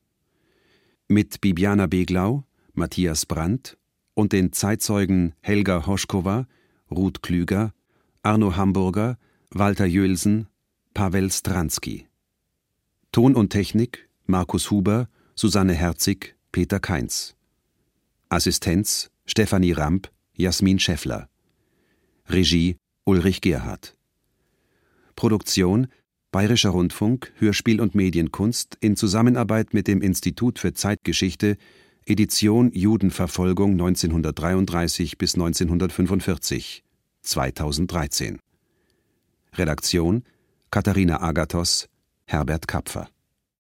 Mit Bibiana Beglau, Matthias Brandt und den Zeitzeugen Helga Hoschkova, Ruth Klüger, Arno Hamburger, Walter Jölsen, Pavel Stransky. Ton und Technik Markus Huber, Susanne Herzig, Peter Kainz. Assistenz Stefanie Ramp, Jasmin Scheffler. Regie Ulrich Gerhardt. Produktion Bayerischer Rundfunk, Hörspiel und Medienkunst in Zusammenarbeit mit dem Institut für Zeitgeschichte, Edition Judenverfolgung 1933 bis 1945, 2013. Redaktion Katharina Agathos, Herbert Kapfer